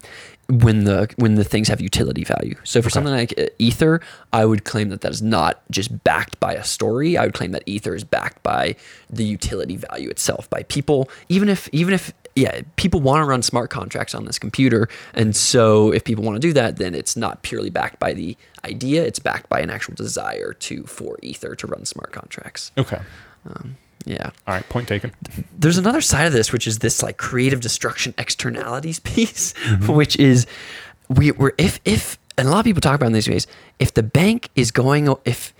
S3: when the when the things have utility value. So for something like uh, Ether, I would claim that that is not just backed by a story. I would claim that Ether is backed by the utility value itself, by people. Even if even if yeah, people want to run smart contracts on this computer, and so if people want to do that, then it's not purely backed by the idea. It's backed by an actual desire to for Ether to run smart contracts.
S1: Okay.
S3: Yeah.
S1: All right. Point taken.
S3: there's another side of this which is this like creative destruction externalities piece mm-hmm. which is we were if if and a lot of people talk about in these ways if the bank is going if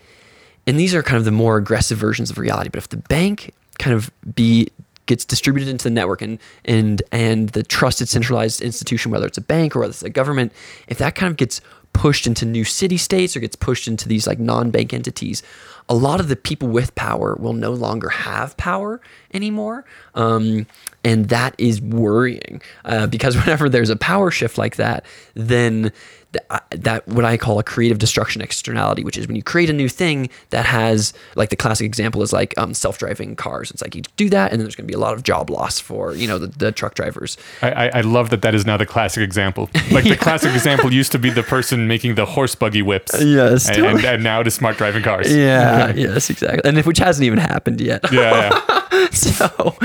S3: and these are kind of the more aggressive versions of reality but if the bank kind of be gets distributed into the network and and and the trusted centralized institution whether it's a bank or whether it's a government if that kind of gets pushed into new city states or gets pushed into these like non-bank entities a lot of the people with power will no longer have power anymore um, and that is worrying uh, because whenever there's a power shift like that then th- that what I call a creative destruction externality, which is when you create a new thing that has like the classic example is like um, self-driving cars. It's like you do that, and then there's going to be a lot of job loss for you know the, the truck drivers.
S1: I, I, love that that is now the classic example. Like the classic example used to be the person making the horse buggy whips.
S3: Yes,
S1: And,
S3: totally.
S1: and, and now the smart driving cars.
S3: Yeah, yes, exactly, and if, which hasn't even happened yet.
S1: Yeah. yeah.
S3: so,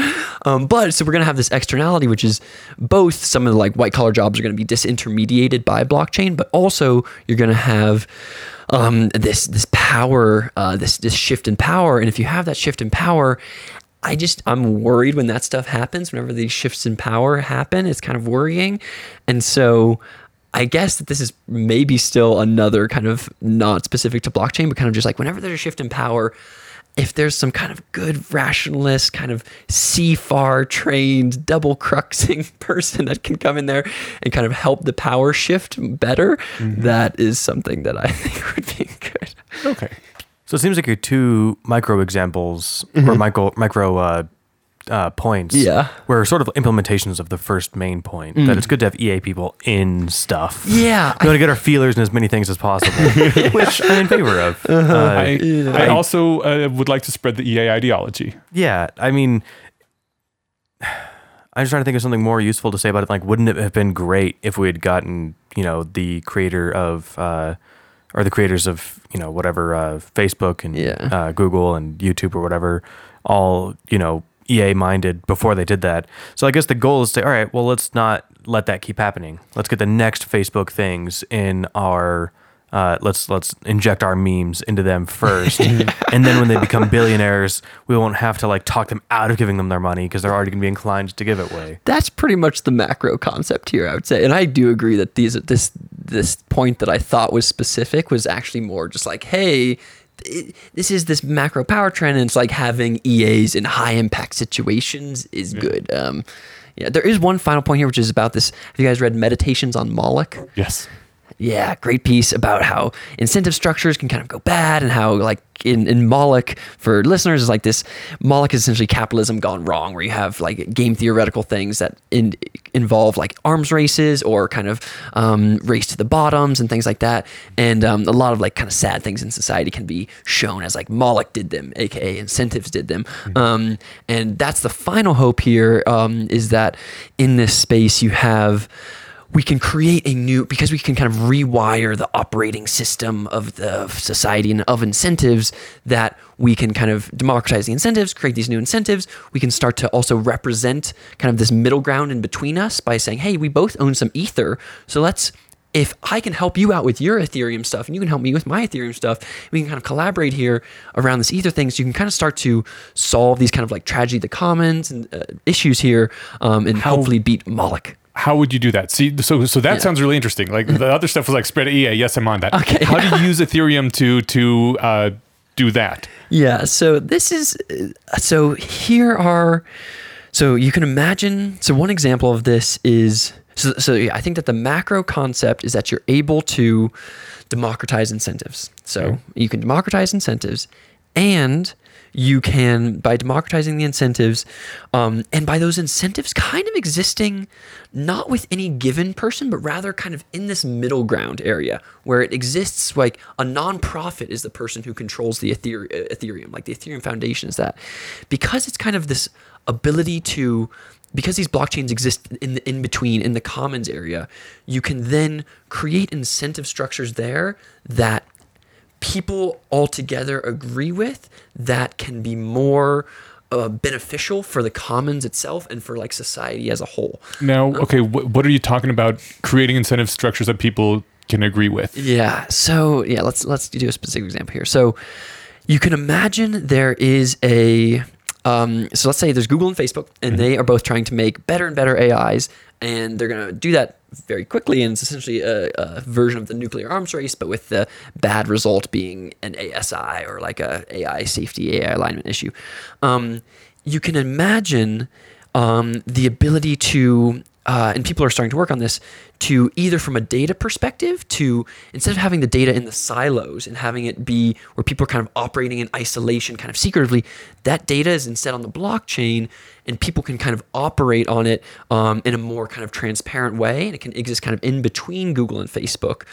S3: um, but so we're gonna have this externality, which is both some of the like white collar jobs are gonna be disintermediated by blockchain, but also you're gonna have um, this this power, uh, this this shift in power, and if you have that shift in power. I just I'm worried when that stuff happens. Whenever these shifts in power happen, it's kind of worrying, and so. I guess that this is maybe still another kind of not specific to blockchain, but kind of just like whenever there's a shift in power, if there's some kind of good rationalist, kind of CFAR trained, double cruxing person that can come in there and kind of help the power shift better, that is something that I think would be good.
S1: Okay.
S2: So it seems like your two micro examples or micro micro uh, uh, points,
S3: Yeah.
S2: were sort of implementations of the first main point that it's good to have EA people in stuff.
S3: Yeah,
S2: we want to get our feelers in as many things as possible, which I'm in favor of. Uh,
S1: I, I also uh, would like to spread the EA ideology.
S2: Yeah, I mean, I'm just trying to think of something more useful to say about it. Like, wouldn't it have been great if we had gotten, you know, the creator of, uh, or the creators of, you know, whatever, uh, Facebook and
S3: Yeah.
S2: uh, Google and YouTube or whatever, all, you know, EA minded before they did that. So I guess the goal is to, all right, well, let's not let that keep happening. Let's get the next Facebook things in our. Uh, let's let's inject our memes into them first, and then when they become billionaires, we won't have to like talk them out of giving them their money because they're already going to be inclined to give it away.
S3: that's pretty much the macro concept here, I would say. And I do agree that these this this point that I thought was specific was actually more just like, hey, it- this is this macro power trend, and it's like having EAs in high impact situations is good. Um, yeah, there is one final point here, which is about this. Have you guys read Meditations on Moloch?
S1: Yes.
S3: Yeah, great piece about how incentive structures can kind of go bad and how like in, in Moloch for listeners is like this Moloch is essentially capitalism gone wrong where you have like game theoretical things that in, involve like arms races or kind of um, race to the bottoms and things like that. And um, a lot of like kind of sad things in society can be shown as like Moloch did them aka incentives did them. Um, and that's the final hope here um, is that in this space you have we can create a new because we can kind of rewire the operating system of the society and of incentives that we can kind of democratize the incentives create these new incentives we can start to also represent kind of this middle ground in between us by saying hey we both own some ether so let's if I can help you out with your Ethereum stuff and you can help me with my Ethereum stuff, we can kind of collaborate here around this Ether thing. So you can kind of start to solve these kind of like tragedy of the commons and uh, issues here um, and hopefully beat Moloch.
S1: How would you do that? See, so so that
S3: Yeah.
S1: sounds really interesting. Like the other stuff was like spread EA. Yes, I'm on that.
S3: Okay.
S1: How do you use Ethereum to to uh, do that?
S3: Yeah. So this is uh, so here are so you can imagine. So one example of this is so so yeah, I think that the macro concept is that you're able to democratize incentives. So you can democratize incentives, and you can by democratizing the incentives, um, and by those incentives kind of existing not with any given person, but rather kind of in this middle ground area where it exists like a nonprofit is the person who controls the Ethereum, like the Ethereum Foundation is that. Because it's kind of this ability to because these blockchains exist in the in between in the commons area, you can then create incentive structures there that people altogether agree with that can be more uh, beneficial for the commons itself and for like society as a whole.
S1: Now, okay, wh- what are you talking about? Creating incentive structures that people can agree with.
S3: Yeah. So yeah, let's let's do a specific example here. So you can imagine there is a um, so let's say there's Google and Facebook, and they are both trying to make better and better AIs, and they're going to do that very quickly. And it's essentially a, a version of the nuclear arms race, but with the bad result being an ASI or like a AI safety, AI alignment issue. Um, you can imagine um, the ability to uh, and people are starting to work on this to either from a data perspective to instead of having the data in the silos and having it be where people are kind of operating in isolation kind of secretively that data is instead on the blockchain and people can kind of operate on it um, in a more kind of transparent way and it can exist kind of in between google and facebook.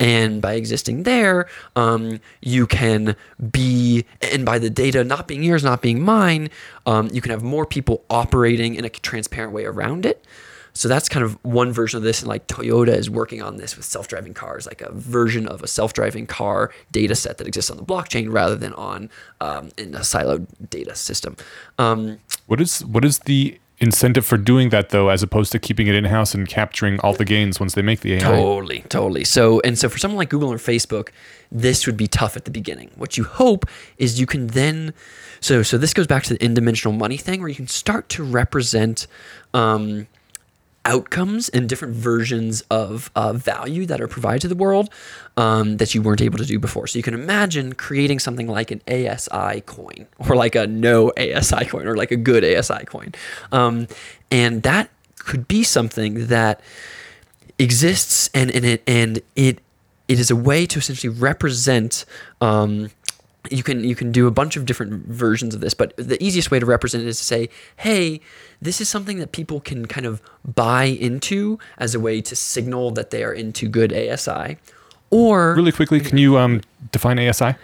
S3: And by existing there um, you can be and by the data not being yours not being mine um, you can have more people operating in a transparent way around it so that's kind of one version of this, and like Toyota is working on this with self-driving cars, like a version of a self-driving car data set that exists on the blockchain rather than on um, in a siloed data system. Um,
S1: What is what is the incentive for doing that though, as opposed to keeping it in house and capturing all the gains once they make the AI.
S3: Totally, totally. So, and so for someone like Google or Facebook, this would be tough at the beginning. What you hope is you can then, so so this goes back to the n-dimensional money thing, where you can start to represent um, outcomes and different versions of uh, value that are provided to the world um, that you weren't able to do before. So you can imagine creating something like an ASI coin, or like a no ASI coin, or like a good ASI coin, um, and that could be something that exists and, and it and it it is a way to essentially represent um, you can you can do a bunch of different versions of this but the easiest way to represent it is to say hey this is something that people can kind of buy into as a way to signal that they are into good ASI or
S1: Really quickly, can you um, define ASI?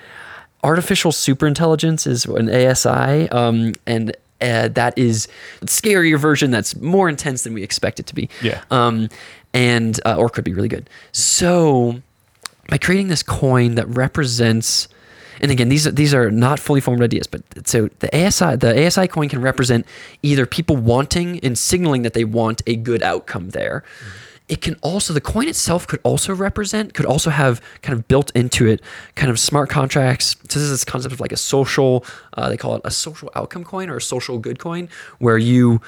S3: artificial superintelligence is an ASI, um, and uh, that is a scarier version that's more intense than we expect it to be.
S1: Yeah.
S3: Um, and uh, or could be really good. So by creating this coin that represents and again these are these are not fully formed ideas but so the ASI the ASI coin can represent either people wanting and signaling that they want a good outcome there mm-hmm. It can also the coin itself could also represent could also have kind of built into it kind of smart contracts. So this is this concept of like a social uh, they call it a social outcome coin or a social good coin where you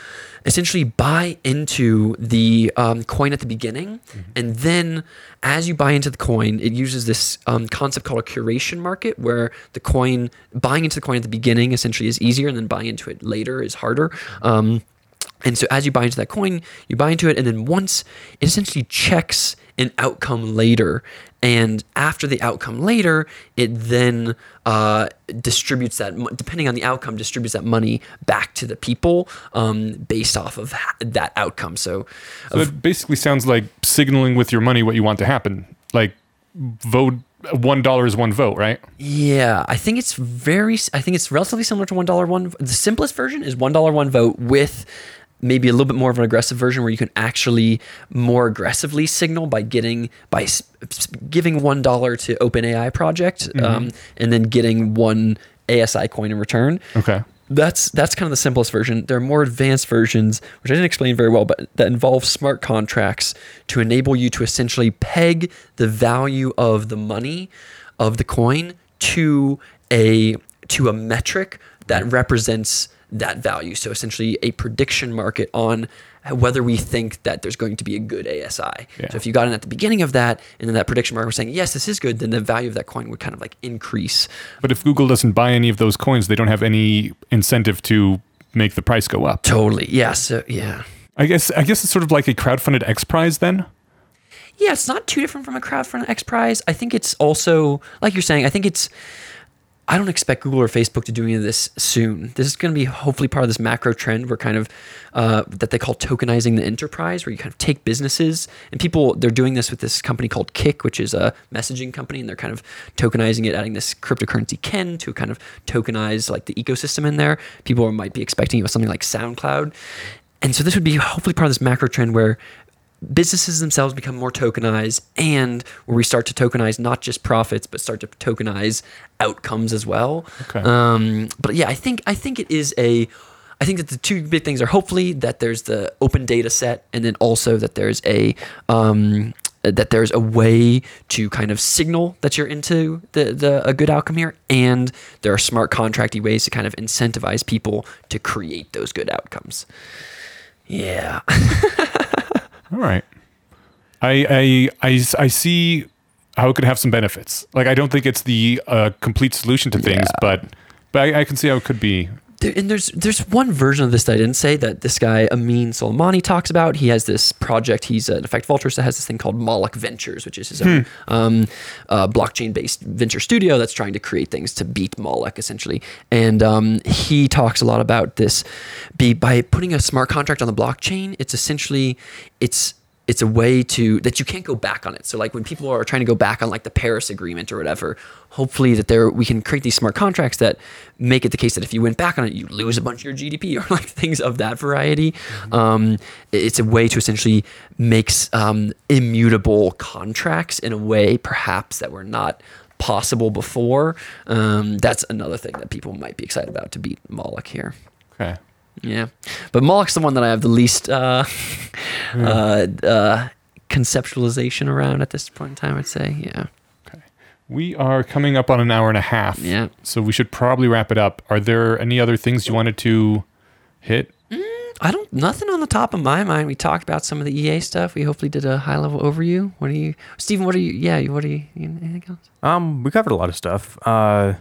S3: essentially buy into the um, coin at the beginning. And then as you buy into the coin it uses this um, concept called a curation market where the coin buying into the coin at the beginning essentially is easier and then buying into it later is harder. Um, and so as you buy into that coin, you buy into it, and then once it essentially checks an outcome later, and after the outcome later, it then uh, distributes that, depending on the outcome, distributes that money back to the people um, based off of that outcome. So,
S1: So it basically sounds like signaling with your money what you want to happen. Like vote one dollar is one vote, right?
S3: Yeah, I think it's very. I think it's relatively similar to one dollar one. The simplest version is one dollar one vote with maybe a little bit more of an aggressive version where you can actually more aggressively signal by getting by giving one dollar to OpenAI project um, and then getting one ASI coin in return.
S1: Okay.
S3: That's that's kind of the simplest version. There are more advanced versions, which I didn't explain very well, but that involve smart contracts to enable you to essentially peg the value of the money of the coin to a to a metric that represents that value. So essentially a prediction market on whether we think that there's going to be a good ASI.
S1: Yeah.
S3: So if you got in at the beginning of that and then that prediction market was saying, yes, this is good, then the value of that coin would kind of like increase.
S1: But if Google doesn't buy any of those coins, they don't have any incentive to make the price go up.
S3: Totally. Yeah. So yeah.
S1: I guess I guess it's sort of like a crowdfunded X Prize then.
S3: Yeah, it's not too different from a crowdfunded X Prize. I think it's also like you're saying. I think it's. I don't expect Google or Facebook to do any of this soon. This is going to be hopefully part of this macro trend where kind of uh, that they call tokenizing the enterprise, where you kind of take businesses and people. They're doing this with this company called Kik, which is a messaging company, and they're kind of tokenizing it, adding this cryptocurrency Kin to kind of tokenize like the ecosystem in there. People might be expecting it with something like SoundCloud, and so this would be hopefully part of this macro trend where businesses themselves become more tokenized and where we start to tokenize not just profits but start to tokenize outcomes as well.
S1: Okay.
S3: um, but yeah i think i think it is a i think that the two big things are hopefully that there's the open data set and then also that there's a um, that there's a way to kind of signal that you're into the, the a good outcome here. And there are smart contracty ways to kind of incentivize people to create those good outcomes. Yeah
S1: All right. I, I I I see how it could have some benefits. Like I don't think it's the uh, complete solution to things,
S3: Yeah.
S1: but but I, I can see how it could be.
S3: There, and there's there's one version of this that I didn't say that this guy Ameen Soleimani talks about. He has this project. He's an effective altruist that has this thing called Moloch Ventures, which is his own um, uh, blockchain-based venture studio that's trying to create things to beat Moloch essentially. And um, he talks a lot about this. Be by putting a smart contract on the blockchain, it's essentially it's it's a way to that you can't go back on it. So like when people are trying to go back on like the Paris Agreement or whatever, hopefully that there we can create these smart contracts that make it the case that if you went back on it, you lose a bunch of your GDP or like things of that variety. Um, it's a way to essentially make um, immutable contracts in a way perhaps that were not possible before. Um, that's another thing that people might be excited about to beat Moloch here.
S1: Okay.
S3: Yeah, but Moloch's the one that I have the least uh, uh, uh, conceptualization around at this point in time. I'd say, yeah, Okay.
S1: We are coming up on an hour and a half.
S3: Yeah.
S1: So we should probably wrap it up. Are there any other things you wanted to hit?
S3: I don't nothing on the top of my mind. We talked about some of the EA stuff. We hopefully did a high level overview. What are you, Stephen? What are you? Yeah, what are you? Anything else?
S2: Um, we covered a lot of stuff. Uh,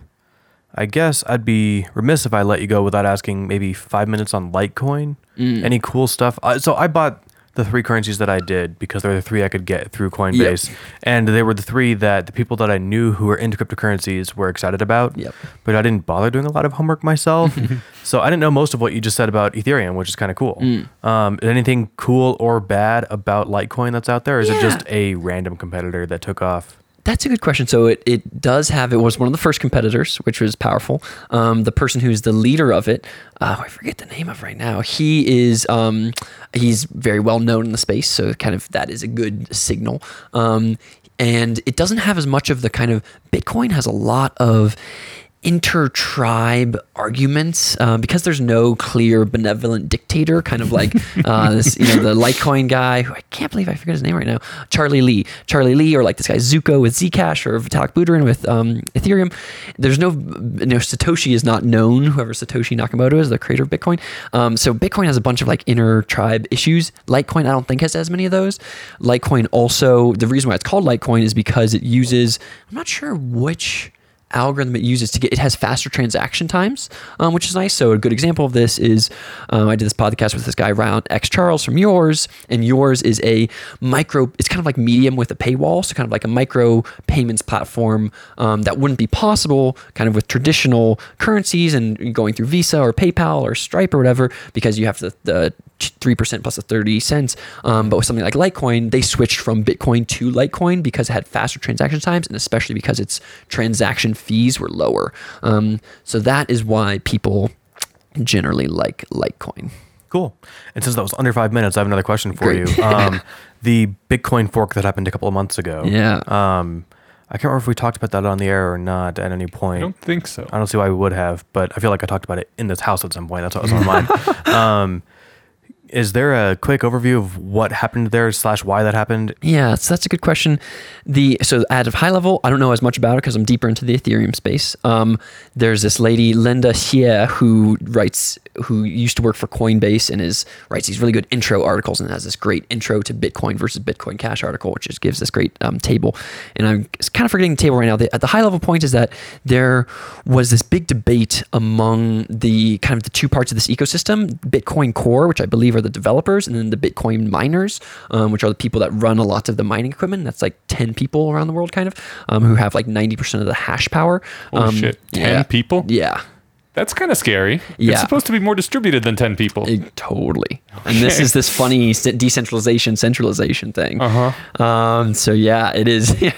S2: I guess I'd be remiss if I let you go without asking maybe five minutes on Litecoin. Any cool stuff? Uh, so I bought the three currencies that I did because they're the three I could get through Coinbase, and they were the three that the people that I knew who were into cryptocurrencies were excited about.
S3: Yep.
S2: But I didn't bother doing a lot of homework myself, so I didn't know most of what you just said about Ethereum, which is kind of cool. Um, anything cool or bad about Litecoin that's out there? Or is it just a random competitor that took off?
S3: That's a good question. So it, it does have, it was one of the first competitors, which was powerful. Um, the person who's the leader of it, uh, I forget the name of right now. He is, um, he's very well known in the space. So kind of that is a good signal. Um, and it doesn't have as much of the kind of, Bitcoin has a lot of inter-tribe arguments uh, because there's no clear benevolent dictator kind of like uh, this you know the litecoin guy who i can't believe i forget his name right now charlie lee. Charlie lee or like this guy zooko with zcash or vitalik buterin with um, ethereum. There's no you know satoshi is not known whoever satoshi nakamoto is the creator of bitcoin. Um, so bitcoin has a bunch of like inter-tribe issues. Litecoin i don't think has as many of those. Litecoin also the reason why it's called litecoin is because it uses i'm not sure which algorithm it uses to get it has faster transaction times, um, which is nice. So a good example of this is um, I did this podcast with this guy Ryan X Charles from yours, and yours is a micro. It's kind of like Medium with a paywall, so kind of like a micro payments platform um, that wouldn't be possible kind of with traditional currencies and going through Visa or PayPal or Stripe or whatever because you have the, the 3% plus the 30 cents. Um, but with something like Litecoin, they switched from Bitcoin to Litecoin because it had faster transaction times and especially because its transaction fees were lower. Um, so that is why people generally like Litecoin.
S2: Cool. And since that was under five minutes, I have another question for
S3: Great.
S2: you. Um, the Bitcoin fork that happened a couple of months ago.
S3: Yeah.
S2: Um, I can't remember if we talked about that on the air or not at any point.
S1: I don't think so.
S2: I don't see why we would have, but I feel like I talked about it in this house at some point. That's what was on my mind. Is there a quick overview of what happened there slash why that happened?
S3: Yeah, so that's a good question. The so at a high level, I don't know as much about it because I'm deeper into the Ethereum space. Um, there's this lady Linda Xie who writes, who used to work for Coinbase and is writes these really good intro articles and has this great intro to Bitcoin versus Bitcoin Cash article, which just gives this great um, table. And I'm kind of forgetting the table right now. The, at the high level point is that there was this big debate among the kind of the two parts of this ecosystem: Bitcoin Core, which I believe are the developers, and then the Bitcoin miners, um, which are the people that run a lot of the mining equipment. That's like 10 people around the world, kind of, um, who have like 90% of the hash power. Um,
S1: shit. 10
S3: yeah.
S1: people?
S3: Yeah.
S1: That's kind of scary.
S3: Yeah.
S1: It's supposed to be more distributed than 10 people.
S3: It- totally. And this is this funny decentralization, centralization thing.
S1: Uh-huh.
S3: Um, so yeah, it is. Yeah.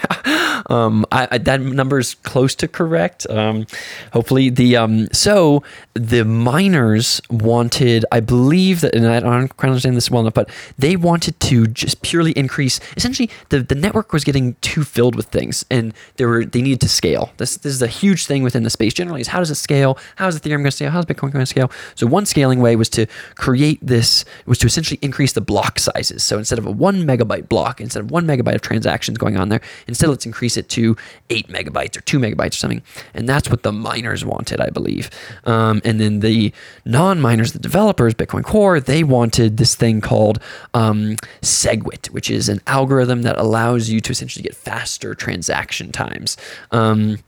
S3: Um, I, I, that number is close to correct. Um, hopefully the, um, so the miners wanted, I believe that, and I don't quite understand this well enough, but they wanted to just purely increase, essentially the, the network was getting too filled with things and they were, they needed to scale. This, this is a huge thing within the space generally is how does it scale? How is Ethereum going to scale? How is Bitcoin going to scale? So one scaling way was to create this, was to essentially increase the block sizes. So instead of a one megabyte block, instead of one megabyte of transactions going on there, instead let's increase it to eight megabytes or two megabytes or something. And that's what the miners wanted, I believe. Um, and then the non-miners, the developers, Bitcoin Core, they wanted this thing called um, SegWit, which is an algorithm that allows you to essentially get faster transaction times. Um,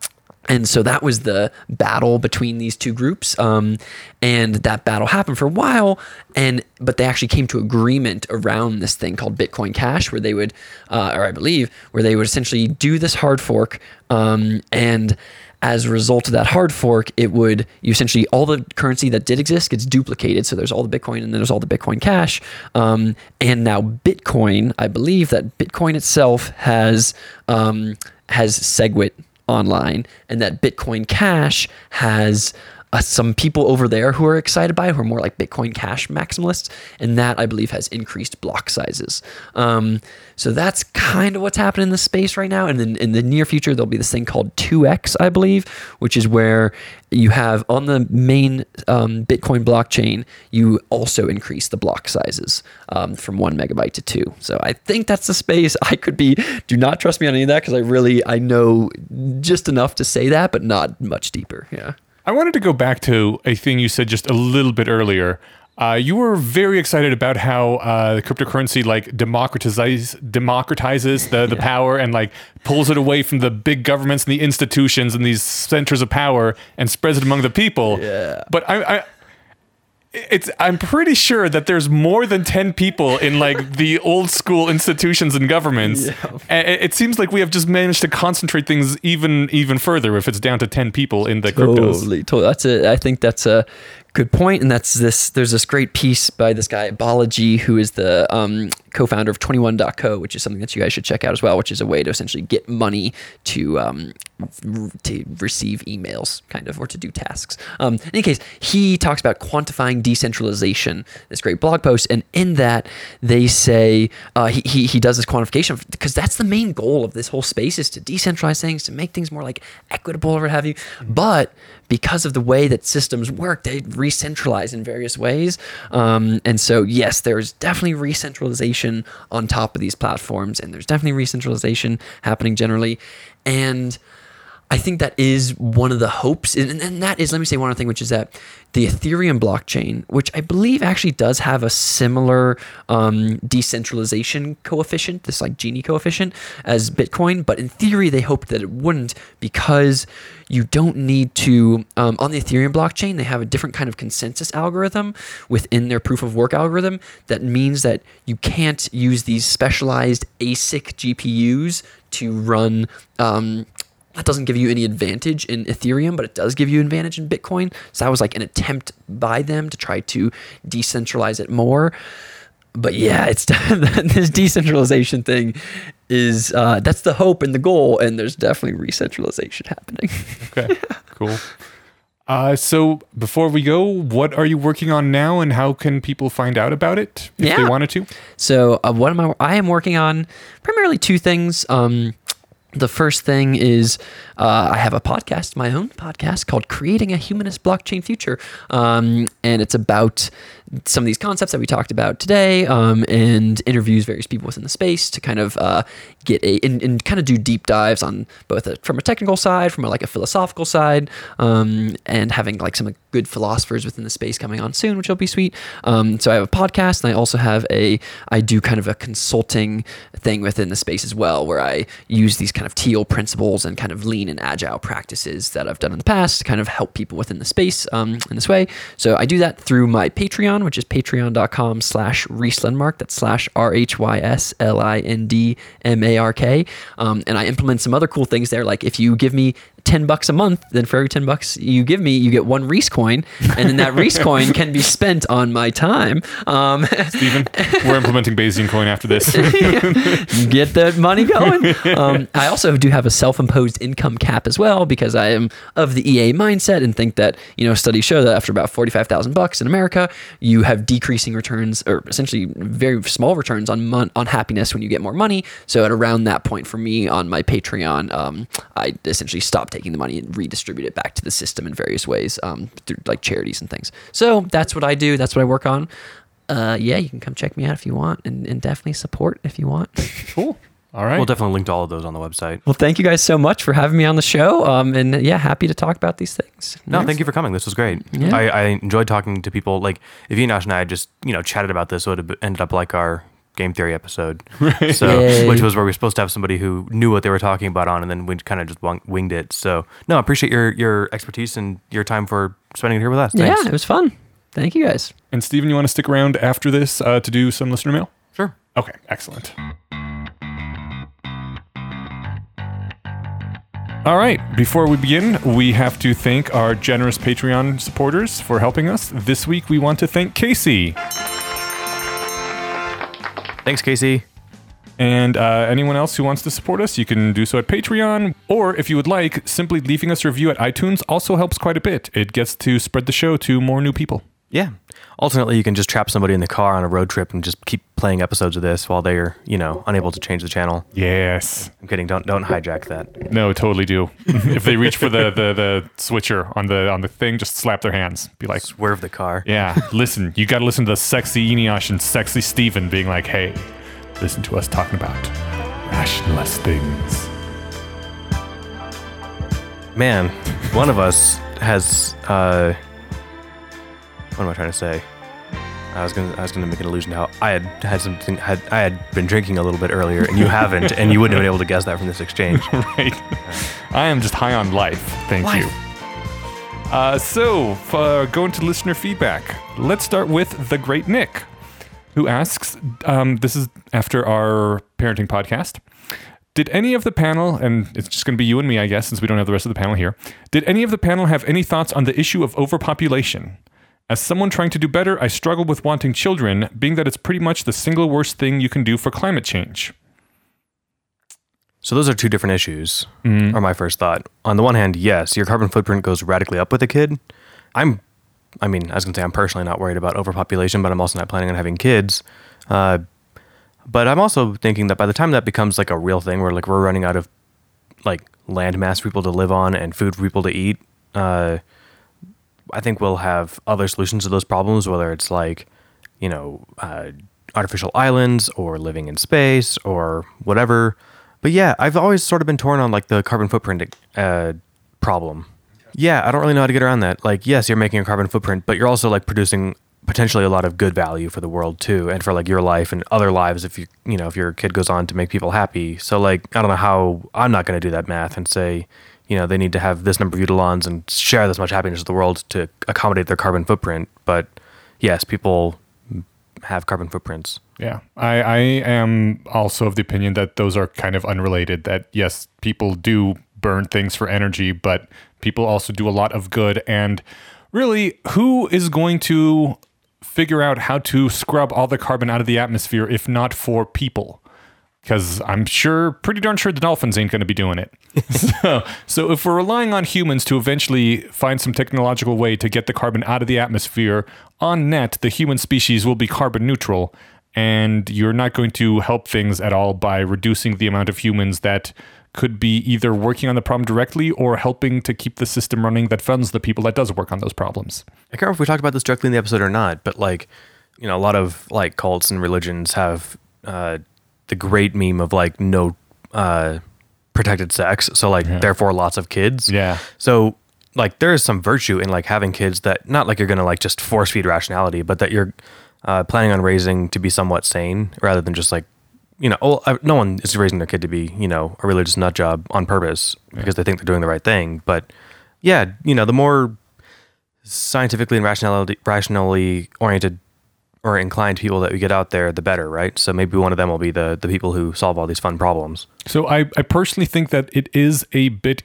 S3: and so that was the battle between these two groups um, and that battle happened for a while and but they actually came to agreement around this thing called bitcoin cash where they would uh, or i believe where they would essentially do this hard fork um, and as a result of that hard fork, it would you essentially all the currency that did exist gets duplicated. So there's all the Bitcoin and then there's all the Bitcoin Cash. Um, and now Bitcoin, I believe that Bitcoin itself has um, has SegWit online, and that Bitcoin Cash has uh, some people over there who are excited by it, who are more like Bitcoin Cash maximalists, and that I believe has increased block sizes. Um, so that's kind of what's happening in the space right now. And then in the near future, there'll be this thing called 2x, I believe, which is where you have on the main um, Bitcoin blockchain, you also increase the block sizes um, from one megabyte to two. So I think that's the space. I could be. Do not trust me on any of that because I really I know just enough to say that, but not much deeper. Yeah.
S1: I wanted to go back to a thing you said just a little bit earlier. Uh, you were very excited about how uh, the cryptocurrency like democratizes democratizes the, the power and like pulls it away from the big governments and the institutions and these centers of power and spreads it among the people.
S3: Yeah.
S1: But I, I it's I'm pretty sure that there's more than 10 people in like the old school institutions and governments. And it seems like we have just managed to concentrate things even even further if it's down to 10 people in the cryptos.
S3: Totally, totally. That's a. I think that's a good point, and that's this. There's this great piece by this guy Balaji, who is the um, co-founder of 21.co, which is something that you guys should check out as well, which is a way to essentially get money to um, to receive emails, kind of, or to do tasks. Um, in any case, he talks about quantifying decentralization. This great blog post, and in that they say uh, he, he he does this quantification because that's the main goal of this whole space is to decentralize things, to make things more like equitable or what have you. But because of the way that systems work, they re-centralize in various ways. Um, and so, yes, there's definitely re-centralization on top of these platforms, and there's definitely re-centralization happening generally. And I think that is one of the hopes, and, and that is, let me say one other thing, which is that the Ethereum blockchain, which I believe actually does have a similar um, decentralization coefficient, this like Gini coefficient, as Bitcoin, but in theory they hoped that it wouldn't because you don't need to um, on the Ethereum blockchain. They have a different kind of consensus algorithm within their proof of work algorithm that means that you can't use these specialized ASIC GPUs to run. Um, that doesn't give you any advantage in Ethereum, but it does give you advantage in Bitcoin. So that was like an attempt by them to try to decentralize it more. But yeah, it's this decentralization thing is uh, that's the hope and the goal, and there's definitely re-centralization happening.
S1: Okay, cool. Uh, so before we go, what are you working on now, and how can people find out about it if they wanted to?
S3: So uh, what am I? I am working on primarily two things. Um, the first thing is uh, I have a podcast, my own podcast called "Creating a Humanist Blockchain Future," um, and it's about some of these concepts that we talked about today, um, and interviews various people within the space to kind of uh, get a and, and kind of do deep dives on both a, from a technical side, from a, like a philosophical side, um, and having like some good philosophers within the space coming on soon, which will be sweet. Um, so I have a podcast, and I also have a I do kind of a consulting thing within the space as well, where I use these kind of teal principles and kind of lean and agile practices that I've done in the past to kind of help people within the space um, in this way. So I do that through my Patreon, which is patreon.com slash rhyslindmark. That's slash R H Y S L I N D M A R K. Um, and I implement some other cool things there. Like if you give me 10 bucks a month, then for every 10 bucks you give me, you get one Rhys coin. And then that Rhys coin can be spent on my time. Um,
S1: Steven, we're implementing Bayesian coin after this.
S3: get that money going. Um, I also do have a self-imposed income cap as well because I am of the EA mindset and think that you know studies show that after about forty-five thousand bucks in America, you have decreasing returns or essentially very small returns on mon- on happiness when you get more money. So at around that point for me on my Patreon, um, I essentially stop taking the money and redistribute it back to the system in various ways um, through like charities and things. So that's what I do. That's what I work on. Uh, yeah, you can come check me out if you want, and, and definitely support if you want.
S1: cool. All right.
S2: We'll definitely link to all of those on the website.
S3: Well, thank you guys so much for having me on the show. Um, and yeah, happy to talk about these things.
S2: No, thank you for coming. This was great.
S3: Yeah.
S2: I, I enjoyed talking to people. Like, if Eneasz and I had just, you know, chatted about this, it would have ended up like our game theory episode. So,
S3: Yay.
S2: which was where we were supposed to have somebody who knew what they were talking about on, and then we kind of just winged it. So, no, I appreciate your your expertise and your time for spending it here with us.
S3: Yeah, it was fun. Thank you guys.
S1: and Steven, you want to stick around after this uh, to do some listener mail?
S2: Sure.
S1: Okay, excellent. All right, before we begin, we have to thank our generous Patreon supporters for helping us. This week, we want to thank Casey.
S2: Thanks, Casey.
S1: And uh, anyone else who wants to support us, you can do so at Patreon. Or if you would like, simply leaving us a review at iTunes also helps quite a bit. It gets to spread the show to more new people.
S2: Yeah. Alternately, you can just trap somebody in the car on a road trip and just keep playing episodes of this while they're, you know, unable to change the channel.
S1: Yes.
S2: I'm kidding. Don't don't hijack that.
S1: No, totally do. if they reach for the, the, the switcher on the on the thing, just slap their hands. Be like,
S2: Swerve the car.
S1: yeah, listen, you got to listen to the sexy Eneasz and sexy Steven being like, hey, listen to us talking about rationalist things.
S2: Man, one of us has. uh What am I trying to say? I was gonna I was gonna make an allusion to how I had had something had I had been drinking a little bit earlier and you haven't and you wouldn't have been able to guess that from this exchange.
S1: right? I am just high on life. Thank
S2: Life.
S1: you. Uh, so, uh, going to listener feedback. Let's start with the great Nick, who asks um, this is after our parenting podcast. Did any of the panel, and it's just going to be you and me, I guess, since we don't have the rest of the panel here, did any of the panel have any thoughts on the issue of overpopulation? As someone trying to do better, I struggle with wanting children, being that it's pretty much the single worst thing you can do for climate change.
S2: So those are two different issues. Are my first thought. On the one hand, yes, your carbon footprint goes radically up with a kid. I'm, I mean, I was gonna say I'm personally not worried about overpopulation, but I'm also not planning on having kids. Uh, but I'm also thinking that by the time that becomes like a real thing, where like we're running out of like land mass for people to live on and food for people to eat, uh, I think we'll have other solutions to those problems, whether it's like, you know, uh, artificial islands or living in space or whatever. But yeah, I've always sort of been torn on like the carbon footprint uh, problem. Yeah, I don't really know how to get around that. Like, yes, you're making a carbon footprint, but you're also like producing potentially a lot of good value for the world too, and for like your life and other lives. If you, you know, if your kid goes on to make people happy. So like, I don't know how I'm not going to do that math and say, you know, they need to have this number of Eudolons and share this much happiness with the world to accommodate their carbon footprint. But yes, people have carbon footprints.
S1: Yeah, I, I am also of the opinion that those are kind of unrelated. That yes, people do burn things for energy, but people also do a lot of good. And really, who is going to figure out how to scrub all the carbon out of the atmosphere if not for people? Because I'm sure, pretty darn sure, the dolphins ain't going to be doing it. so, so if we're relying on humans to eventually find some technological way to get the carbon out of the atmosphere, on net, the human species will be carbon neutral, and you're not going to help things at all by reducing the amount of humans that could be either working on the problem directly or helping to keep the system running that funds the people that does work on those problems.
S2: I can't remember if we talked about this directly in the episode or not, but like, you know, a lot of like cults and religions have uh, the great meme of like no uh, protected sex, so like therefore lots of kids.
S1: Yeah.
S2: So like there is some virtue in like having kids that not like you're gonna like just force feed rationality, but that you're uh, planning on raising to be somewhat sane rather than just like you know, no one is raising their kid to be, you know, a religious nut job on purpose because they think they're doing the right thing. But yeah, you know, the more scientifically and rationality, rationally oriented or inclined people that we get out there, the better, right? So maybe one of them will be the the people who solve all these fun problems.
S1: So I, I personally think that it is a bit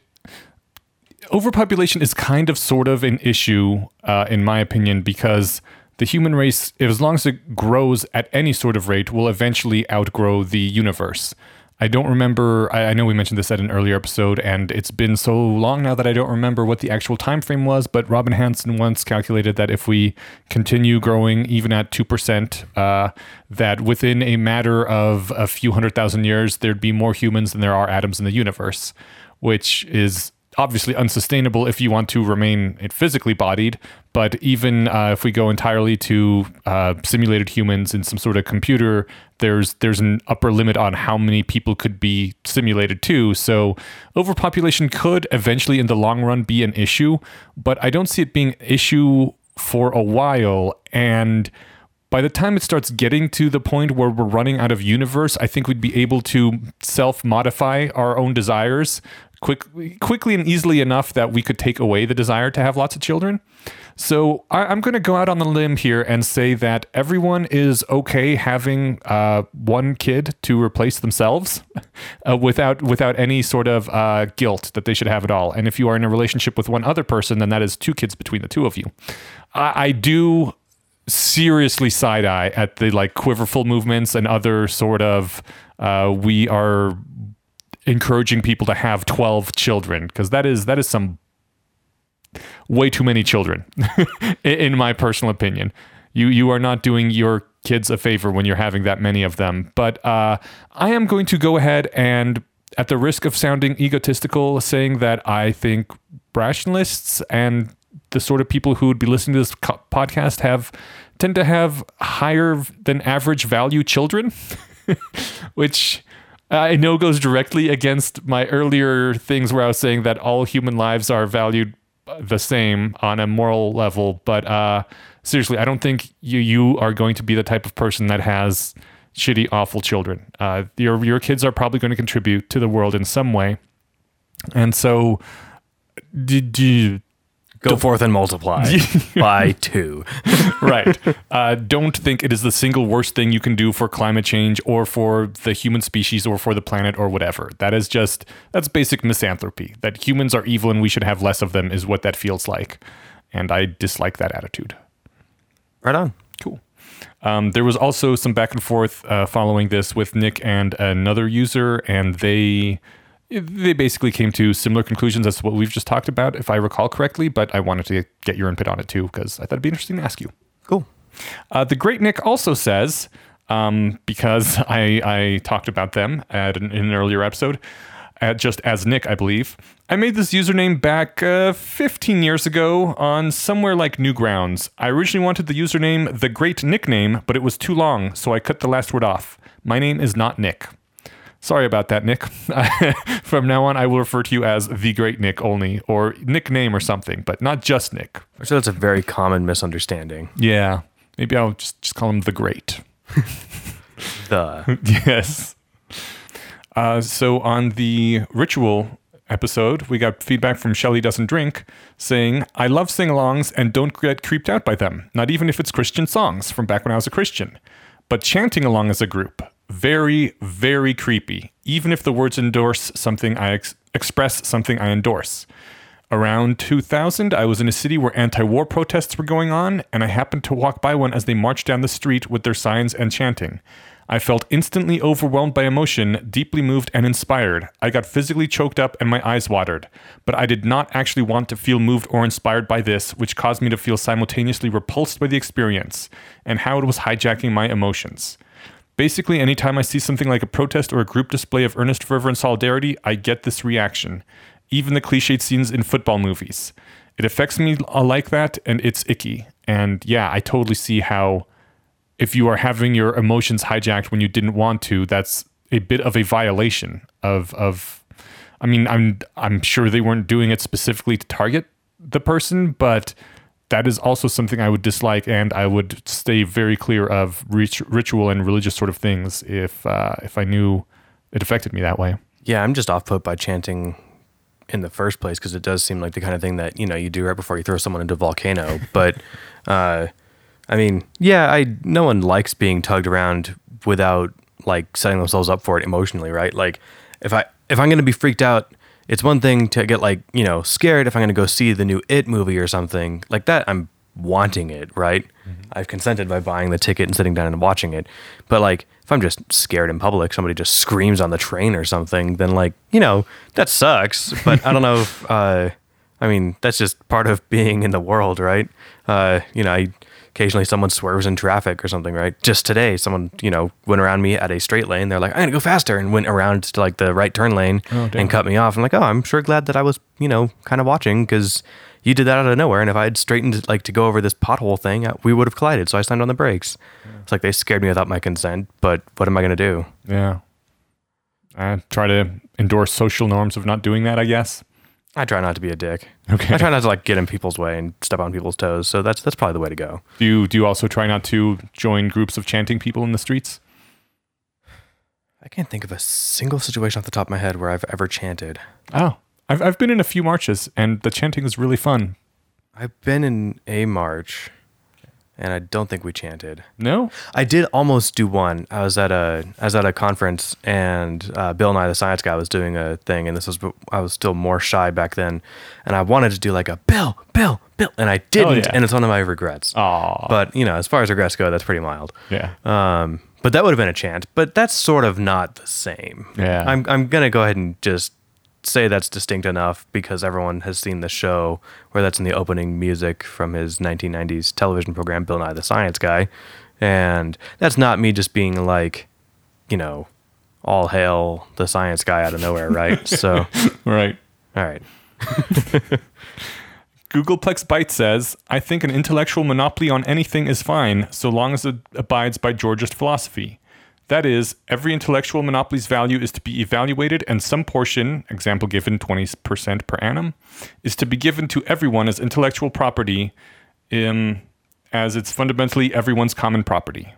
S1: overpopulation is kind of sort of an issue uh, in my opinion because the human race as long as it grows at any sort of rate will eventually outgrow the universe i don't remember I, I know we mentioned this at an earlier episode and it's been so long now that i don't remember what the actual time frame was but robin hanson once calculated that if we continue growing even at 2% uh, that within a matter of a few hundred thousand years there'd be more humans than there are atoms in the universe which is obviously unsustainable if you want to remain physically bodied. But even uh, if we go entirely to uh, simulated humans in some sort of computer, there's there's an upper limit on how many people could be simulated to. So overpopulation could eventually, in the long run, be an issue. But I don't see it being an issue for a while. And by the time it starts getting to the point where we're running out of universe, I think we'd be able to self modify our own desires quick, quickly and easily enough that we could take away the desire to have lots of children. So I, I'm going to go out on the limb here and say that everyone is okay having uh, one kid to replace themselves uh, without without any sort of uh, guilt that they should have it all. And if you are in a relationship with one other person, then that is two kids between the two of you. I, I do seriously side eye at the like quiverful movements and other sort of uh, we are encouraging people to have 12 children because that is that is some way too many children in- my personal opinion. You you are not doing your kids a favor when you're having that many of them. But uh, i am going to go ahead and at the risk of sounding egotistical saying that i think rationalists and the sort of people who would be listening to this co- podcast have tend to have higher than average value children which I know goes directly against my earlier things where I was saying that all human lives are valued the same on a moral level. But uh, seriously, I don't think you you are going to be the type of person that has shitty, awful children. Uh, your your kids are probably going to contribute to the world in some way, and so did you
S2: Go forth and multiply by two.
S1: right. Uh, don't think it is the single worst thing you can do for climate change or for the human species or for the planet or whatever. That is just, that's basic misanthropy. That humans are evil and we should have less of them is what that feels like. And I dislike that attitude.
S2: Right on.
S1: Cool. Um, there was also some back and forth uh, following this with Nick and another user, and they they basically came to similar conclusions as to what we've just talked about, if I recall correctly. But I wanted to get your input on it too because I thought it'd be interesting to ask you.
S2: Cool.
S1: Uh, the great Nick also says, um, because I, I talked about them at an, in an earlier episode, just as Nick, I believe. I made this username back uh, 15 years ago on somewhere like Newgrounds. I originally wanted the username The Great Nickname, but it was too long, so I cut the last word off. My name is not Nick. Sorry about that, Nick. From now on, I will refer to you as The Great Nick only, or nickname or something, but not just Nick.
S2: So that's a very common misunderstanding.
S1: Yeah. Maybe I'll just, just call him the Great.
S2: The
S1: yes. Uh, so on the ritual episode, we got feedback from Shelly Doesn't Drink saying, I love sing alongs and don't get creeped out by them, not even if it's Christian songs from back when I was a Christian. But chanting along as a group, very, very creepy, even if the words endorse something I ex- express something I endorse. Around 2000, I was in a city where anti war protests were going on, and I happened to walk by one as they marched down the street with their signs and chanting. I felt instantly overwhelmed by emotion, deeply moved and inspired. I got physically choked up and my eyes watered. But I did not actually want to feel moved or inspired by this, which caused me to feel simultaneously repulsed by the experience and how it was hijacking my emotions. Basically, anytime I see something like a protest or a group display of earnest fervor and solidarity, I get this reaction. Even the cliched scenes in football movies. It affects me like that, and it's icky. And yeah, I totally see how if you are having your emotions hijacked when you didn't want to, that's a bit of a violation of of I mean, I'm I'm sure they weren't doing it specifically to target the person, but that is also something I would dislike, and I would stay very clear of rit- ritual and religious sort of things if uh, if I knew it affected me that way.
S2: yeah, I'm just off put by chanting in the first place because it does seem like the kind of thing that you know you do right before you throw someone into a volcano. but uh, I mean, yeah, I no one likes being tugged around without like setting themselves up for it emotionally, right? Like if I if I'm gonna be freaked out, it's one thing to get like you know scared if I'm gonna go see the new It movie or something like that. I'm wanting it, right? I've consented by buying the ticket and sitting down and watching it. But like if I'm just scared in public, somebody just screams on the train or something, then like you know that sucks. But I don't know if uh, I mean that's just part of being in the world, right? Uh, you know, I, occasionally someone swerves in traffic or something, right? Just today, someone you know went around me at a straight lane. They're like, "I'm gonna go faster," and went around to like the right turn lane
S1: Oh,
S2: and cut me off. I'm like, "Oh, I'm sure glad that I was you know kind of watching because." You did that out of nowhere, and if I had straightened like to go over this pothole thing, uh, we would have collided. So I slammed on the brakes. It's like they scared me without my consent, but what am I gonna do?
S1: Yeah. I try to endorse social norms of not doing that, I guess.
S2: I try not to be a dick.
S1: Okay.
S2: I try not to like get in people's way and step on people's toes. So that's that's probably the way to go.
S1: Do you do you also try not to join groups of chanting people in the streets?
S2: I can't think of a single situation off the top of my head where I've ever chanted.
S1: Oh, I've I've been in a few marches and the chanting is really fun.
S2: I've been in a march. And I don't think we chanted.
S1: No?
S2: I did almost do one. I was at a I was at a conference, and uh, Bill Nye the Science Guy was doing a thing, and this was I was still more shy back then, and I wanted to do like a Bill, Bill, Bill, and I didn't,
S1: yeah.
S2: and it's one of my regrets.
S1: Aw.
S2: But you know, as far as regrets go, that's pretty mild.
S1: Yeah.
S2: Um, but that would have been a chant. But that's sort of not the same.
S1: Yeah.
S2: I'm I'm gonna go ahead and just say that's distinct enough because everyone has seen the show where that's in the opening music from his 1990s television program Bill Nye the Science Guy, and that's not me just being like, you know, all hail the science guy out of nowhere, right? so,
S1: Right.
S2: all right.
S1: Googleplex Byte says, I think an intellectual monopoly on anything is fine so long as it abides by Georgist philosophy. That is, every intellectual monopoly's value is to be evaluated, and some portion, example given 20% per annum, is to be given to everyone as intellectual property, um, as it's fundamentally everyone's common property.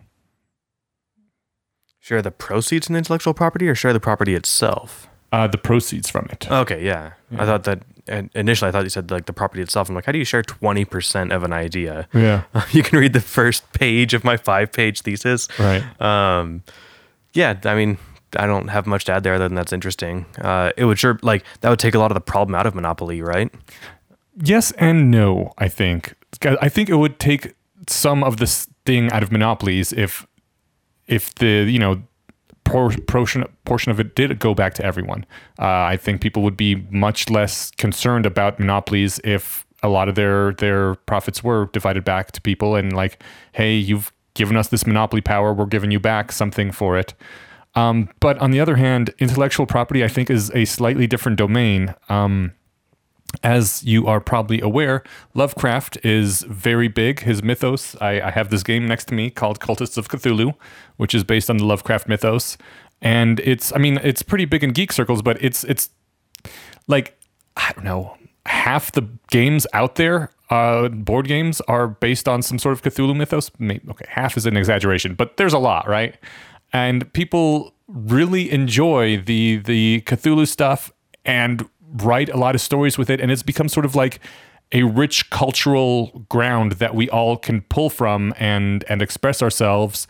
S2: Share the proceeds in intellectual property or share the property itself?
S1: Uh, the proceeds from it.
S2: Okay, yeah. I thought that and initially I thought you said like the property itself. I'm like, how do you share 20% of an idea?
S1: Yeah.
S2: you can read the first page of my five page thesis.
S1: Right.
S2: Um, yeah, I mean, I don't have much to add there other than that's interesting. Uh, it would sure, like, that would take a lot of the problem out of Monopoly, right?
S1: Yes and no, I think. I think it would take some of the sting out of monopolies if if the, you know, portion portion of it did go back to everyone. Uh, I think people would be much less concerned about monopolies if a lot of their their profits were divided back to people and like, hey, you've given us this monopoly power, we're giving you back something for it. Um, but on the other hand, intellectual property, I think, is a slightly different domain. Um, as you are probably aware, Lovecraft is very big. His mythos, I, I have this game next to me called Cultists of Cthulhu, which is based on the Lovecraft mythos. And it's, I mean, it's pretty big in geek circles, but it's, it's like, I don't know, half the games out there, uh, board games, are based on some sort of Cthulhu mythos. Maybe, okay, half is an exaggeration, but there's a lot, right? And people really enjoy the the Cthulhu stuff and write a lot of stories with it, and it's become sort of like a rich cultural ground that we all can pull from and and express ourselves.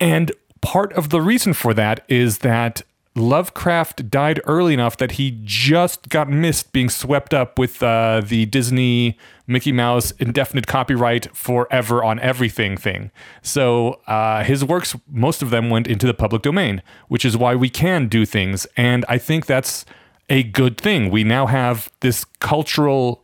S1: And part of the reason for that is that Lovecraft died early enough that he just got missed being swept up with uh, the Disney Mickey Mouse indefinite copyright forever on everything thing. So uh, his works, most of them went into the public domain, which is why we can do things. And I think that's a good thing. We now have this cultural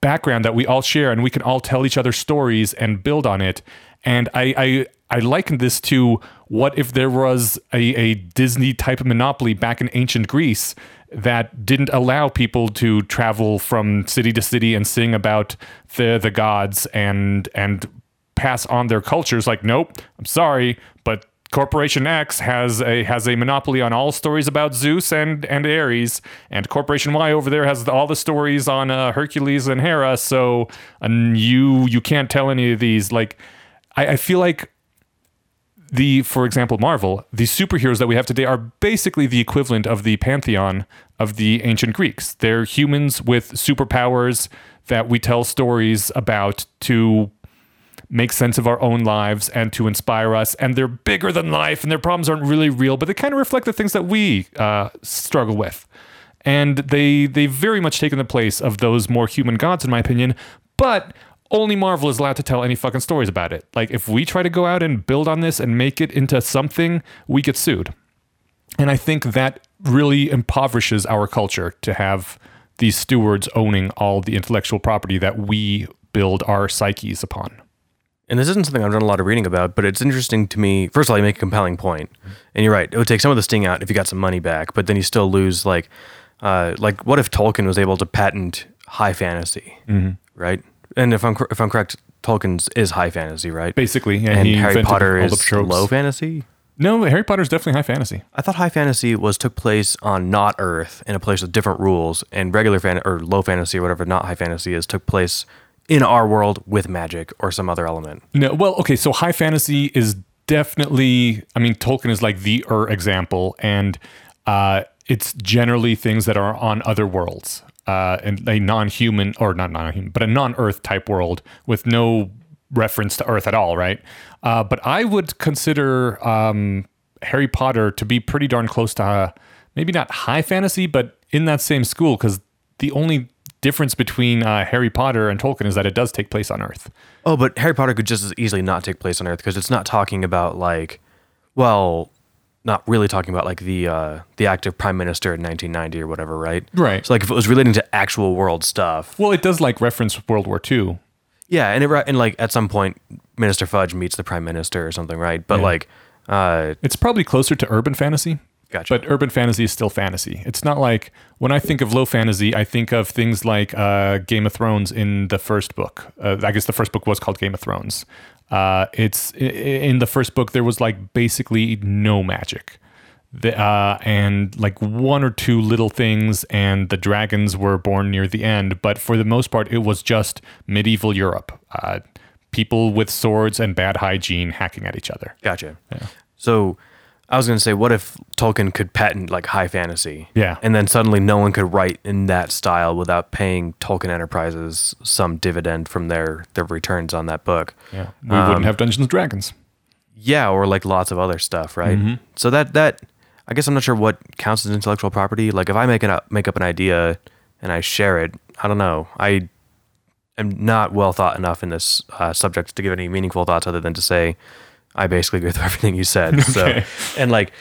S1: background that we all share and we can all tell each other stories and build on it. And I, I, I liken this to what if there was a, a Disney type of monopoly back in ancient Greece that didn't allow people to travel from city to city and sing about the the gods and and pass on their cultures like nope i'm sorry but corporation x has a has a monopoly on all stories about zeus and and ares and corporation y over there has all the stories on uh, hercules and hera so and you you can't tell any of these. Like I, I feel like the for example marvel the superheroes that we have today are basically the equivalent of the pantheon of the ancient greeks. They're humans with superpowers that we tell stories about to make sense of our own lives and to inspire us and they're bigger than life and their problems aren't really real but they kind of reflect the things that we uh, struggle with and they they very much taken the place of those more human gods in my opinion but only Marvel is allowed to tell any fucking stories about it. Like if we try to go out and build on this and make it into something, we get sued. And I think that really impoverishes our culture to have these stewards owning all the intellectual property that we build our psyches upon.
S2: And this isn't something I've done a lot of reading about, but it's interesting to me. First of all, you make a compelling point, and you're right. It would take some of the sting out if you got some money back, but then you still lose. Like, uh, like what if Tolkien was able to patent high fantasy, right? And if I'm if I'm correct, Tolkien's is high fantasy, right?
S1: Basically, yeah,
S2: and Harry Potter is low fantasy.
S1: No, Harry Potter's definitely high fantasy.
S2: I thought high fantasy was took place on not Earth in a place with different rules, and regular fan or low fantasy or whatever not high fantasy is took place in our world with magic or some other element.
S1: No, well, okay, so high fantasy is definitely. I mean, Tolkien is like the er example, and uh, it's generally things that are on other worlds, uh, and a non-human or not non-human, but a non-Earth type world with no reference to Earth at all, right? Uh, but I would consider um, Harry Potter to be pretty darn close to uh, maybe not high fantasy, but in that same school because the only difference between uh, Harry Potter and Tolkien is that it does take place on Earth.
S2: Oh, but Harry Potter could just as easily not take place on Earth because it's not talking about like, well, not really talking about like the uh, the active prime minister in 1990 or whatever, right?
S1: Right.
S2: So like if it was relating to actual world stuff,
S1: Well, it does like reference World War II.
S2: yeah, and it and like at some point Minister Fudge meets the prime minister or something, right? But
S1: Yeah.
S2: like, uh,
S1: It's probably closer to urban fantasy.
S2: Gotcha.
S1: But urban fantasy is still fantasy. It's not like when I think of low fantasy, I think of things like uh, Game of Thrones in the first book. Uh, I guess the first book was called Game of Thrones. Uh, it's in the first book there was like basically no magic. The, uh, and like one or two little things, and the dragons were born near the end. But for the most part, it was just medieval Europe. Uh, people with swords and bad hygiene hacking at each other.
S2: Gotcha. So I was going to say, what if Tolkien could patent like high fantasy?
S1: Yeah.
S2: And then suddenly no one could write in that style without paying Tolkien Enterprises some dividend from their, their returns on that book.
S1: Yeah, we wouldn't um, have Dungeons and Dragons.
S2: Yeah, or like lots of other stuff, right? Mm-hmm. So that that I guess I'm not sure what counts as intellectual property. Like if I make an uh, make up an idea and I share it, I don't know. I am not well thought enough in this uh, subject to give any meaningful thoughts other than to say I basically agree with everything you said.
S1: Okay.
S2: So and like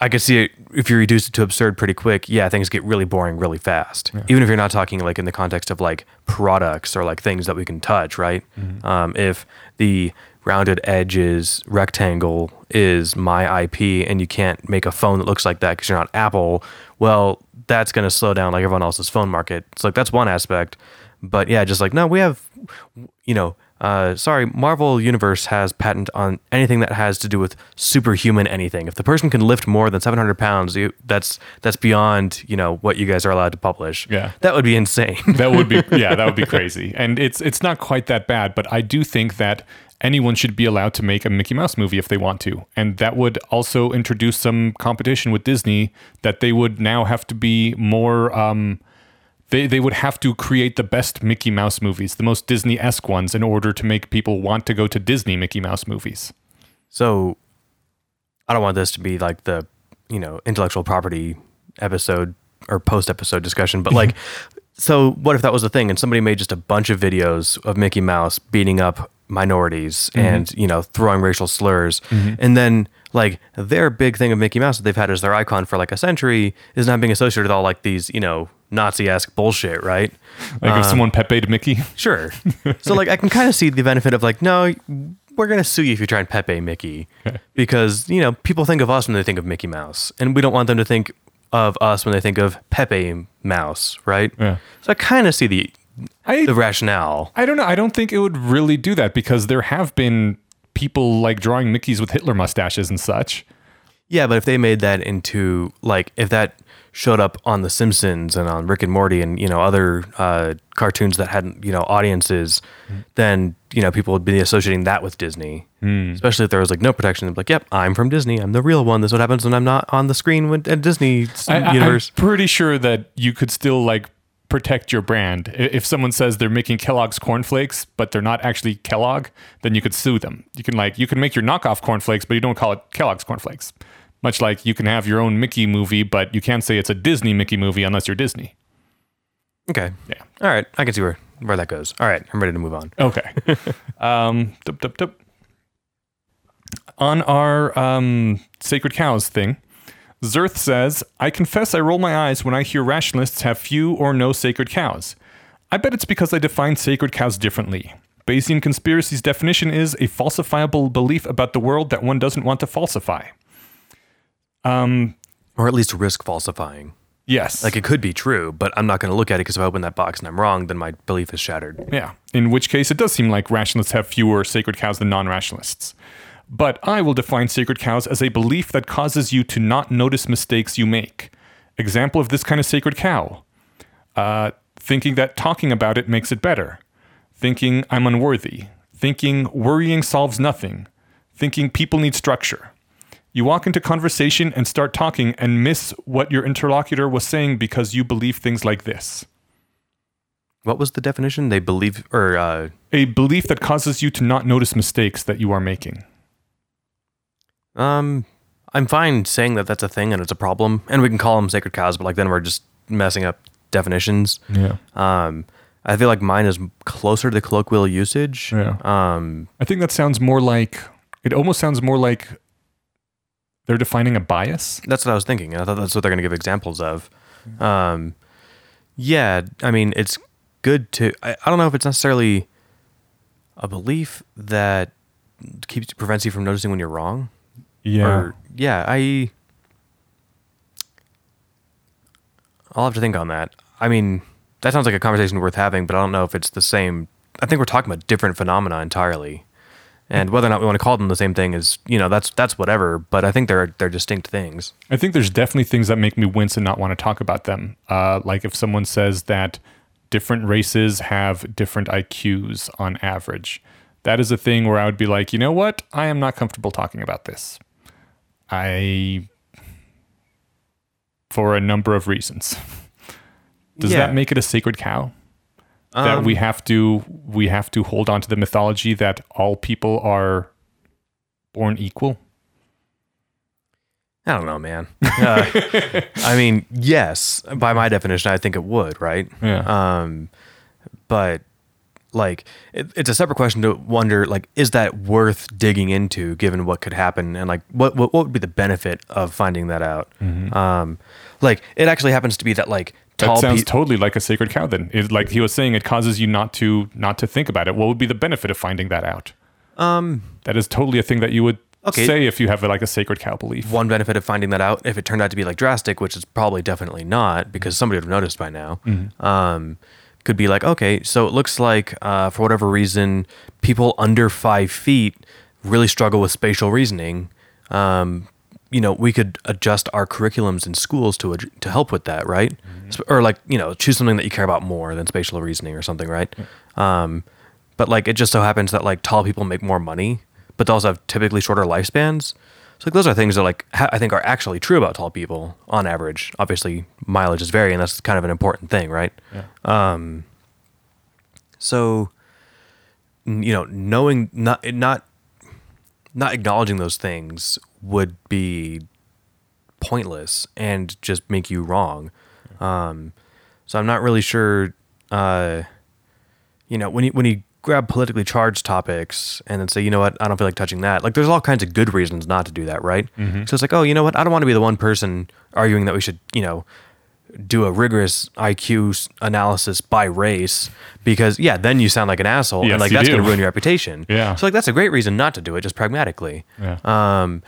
S2: I could see it if you reduce it to absurd pretty quick. Yeah, things get really boring really fast. Even if you're not talking like in the context of like products or like things that we can touch, right? Um, if the rounded edges rectangle is my IP and you can't make a phone that looks like that because you're not Apple, well, that's going to slow down like everyone else's phone market. So like that's one aspect. But yeah, just like no, we have, you know, uh, sorry, Marvel Universe has patent on anything that has to do with superhuman anything. If the person can lift more than 700 pounds, you, that's that's beyond you know what you guys are allowed to publish.
S1: Yeah.
S2: that would be insane.
S1: That would be yeah, that would be crazy. And it's it's not quite that bad, but I do think that anyone should be allowed to make a Mickey Mouse movie if they want to. And that would also introduce some competition with Disney that they would now have to be more um they, they would have to create the best Mickey Mouse movies, the most Disney esque ones, in order to make people want to go to Disney Mickey Mouse movies.
S2: So I don't want this to be like the, you know, intellectual property episode or post episode discussion, but like, so what if that was a thing and somebody made just a bunch of videos of Mickey Mouse beating up minorities mm-hmm. and, you know, throwing racial slurs. Mm-hmm. And then like their big thing of Mickey Mouse that they've had as their icon for like a century is not being associated with all like these, you know, Nazi esque bullshit, right?
S1: Like if uh, someone Pepe'd Mickey.
S2: Sure. so like I can kind of see the benefit of like, no, we're gonna sue you if you try and Pepe Mickey. Because, you know, people think of us when they think of Mickey Mouse. And we don't want them to think of us when they think of Pepe Mouse, right?
S1: Yeah.
S2: So I kind of see the
S1: I
S2: the rationale.
S1: I don't know. I don't think it would really do that because there have been people like drawing Mickeys with Hitler mustaches and such.
S2: Yeah, but if they made that into like if that showed up on The Simpsons and on Rick and Morty and you know other uh, cartoons that hadn't you know audiences, then you know people would be associating that with Disney. Especially if there was like no protection. They'd be like, "Yep, I'm from Disney. I'm the real one. This is what happens when I'm not on the screen with at Disney
S1: I, I-
S2: universe."
S1: I'm pretty sure that you could still like protect your brand. If someone says they're making Kellogg's cornflakes, but they're not actually Kellogg, then you could sue them. You can like you can make your knockoff cornflakes, but you don't call it Kellogg's cornflakes. Much like you can have your own Mickey movie, but you can't say it's a Disney Mickey movie unless you're Disney.
S2: okay.
S1: Yeah.
S2: All right. I can see where where that goes. All right. I'm ready to move on.
S1: Okay. um, dup, dup, dup. On our um, sacred cows thing, Zerth says, I confess I roll my eyes when I hear rationalists have few or no sacred cows. I bet it's because I define sacred cows differently. Bayesian conspiracy's definition is a falsifiable belief about the world that one doesn't want to falsify. Um,
S2: Or at least risk falsifying.
S1: yes.
S2: Like it could be true, but I'm not going to look at it because if I open that box and I'm wrong, then my belief is shattered.
S1: Yeah, in which case it does seem like rationalists have fewer sacred cows than non rationalists. But I will define sacred cows as a belief that causes you to not notice mistakes you make. Example of this kind of sacred cow uh, thinking that talking about it makes it better, thinking I'm unworthy, thinking worrying solves nothing, thinking people need structure. You walk into conversation and start talking and miss what your interlocutor was saying because you believe things like this.
S2: what was the definition? They believe or uh,
S1: A belief that causes you to not notice mistakes that you are making.
S2: um, I'm fine saying that that's a thing and it's a problem, and we can call them sacred cows, but like then we're just messing up definitions.
S1: Yeah.
S2: Um, I feel like mine is closer to colloquial usage.
S1: Yeah.
S2: Um,
S1: I think that sounds more like it almost sounds more like they're defining a bias.
S2: That's what I was thinking. I thought that's what they're going to give examples of. Um, yeah, I mean, it's good to. I, I don't know if it's necessarily a belief that keeps prevents you from noticing when you're wrong.
S1: Yeah.
S2: Or, yeah, I. I'll have to think on that. I mean, that sounds like a conversation worth having, but I don't know if it's the same. I think we're talking about different phenomena entirely, and whether or not we want to call them the same thing is, you know, that's that's whatever. But I think they're they're distinct things.
S1: I think there's definitely things that make me wince and not want to talk about them. Uh, like if someone says that different races have different IQs on average. That is a thing where I would be like, you know what? I am not comfortable talking about this. I, for a number of reasons. Does
S2: Yeah.
S1: that make it a sacred cow? That we
S2: Um,
S1: have to we have to hold on to the mythology that all people are born equal.
S2: I don't know, man. Uh, I mean, yes, by my definition, I think it would, right?
S1: Yeah.
S2: Um, but like, it, it's a separate question to wonder, like, is that worth digging into, given what could happen, and like, what what, what would be the benefit of finding that out? Um, like, it actually happens to be that like
S1: That sounds
S2: people.
S1: totally like a sacred cow. Then, it, like he was saying, it causes you not to not to think about it. What would be the benefit of finding that out?
S2: um,
S1: That is totally a thing that you would
S2: Okay.
S1: say if you have like a sacred cow belief.
S2: one benefit of finding that out, if it turned out to be like drastic, which is probably definitely not, because somebody would have noticed by now, um, could be like, okay, so it looks like uh, for whatever reason, people under five feet really struggle with spatial reasoning. Um, you know, we could adjust our curriculums in schools to to help with that, right? Sp- Or like, you know, choose something that you care about more than spatial reasoning or something, right? Um, but like, it just so happens that like tall people make more money, but they also have typically shorter lifespans. So like, those are things that like ha- I think are actually true about tall people on average. Obviously, mileage is vary, and that's kind of an important thing, right? Um, so, you know, knowing not not not acknowledging those things would be pointless and just make you wrong. Um, so I'm not really sure. Uh, you know, when you when you grab politically charged topics and then say, you know what, I don't feel like touching that. Like, there's all kinds of good reasons not to do that, right? So it's like, oh, you know what, I don't want to be the one person arguing that we should, you know, do a rigorous IQ analysis by race because yeah, then you sound like an asshole
S1: Yes,
S2: and like that's going to ruin your reputation.
S1: Yeah.
S2: So like that's a great reason not to do it, just pragmatically.
S1: Yeah.
S2: Um,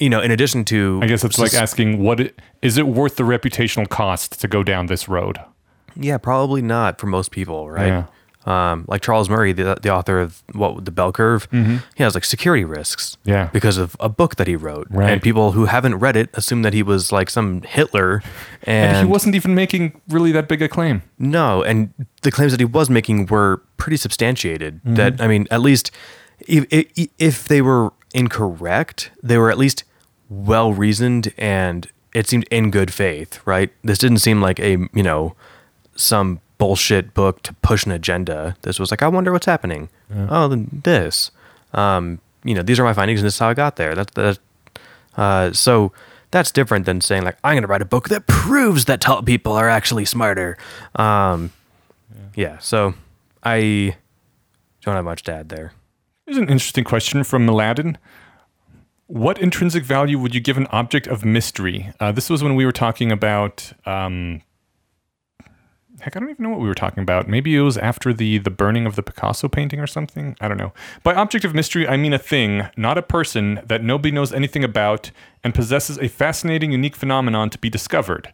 S2: you know, in addition to,
S1: I guess it's like asking, what it, is it worth the reputational cost to go down this road?
S2: Yeah, probably not for most people, right?
S1: Yeah.
S2: Um, like Charles Murray, the, the author of what the Bell Curve, he has like security risks.
S1: Mm-hmm. Yeah.
S2: because of a book that he wrote,
S1: Right.
S2: and people who haven't read it assume that he was like some Hitler, and,
S1: And he wasn't even making really that big a claim.
S2: no, and the claims that he was making were pretty substantiated.
S1: Mm-hmm.
S2: That I mean, at least if, if if they were incorrect, they were at least well reasoned, and it seemed in good faith. Right? This didn't seem like a you know some bullshit book to push an agenda. This was like, I wonder what's happening. Oh, then this. Um, you know, these are my findings, and this is how I got there. That's that. Uh, so that's different than saying like, I'm going to write a book that proves that tall people are actually smarter. Um, yeah. So I don't have much to add there.
S1: Here's an interesting question from Aladdin. What intrinsic value would you give an object of mystery? Uh, this was when we were talking about. Um, heck, I don't even know what we were talking about. Maybe it was after the the burning of the Picasso painting or something. I don't know. By object of mystery, I mean a thing, not a person, that nobody knows anything about and possesses a fascinating, unique phenomenon to be discovered.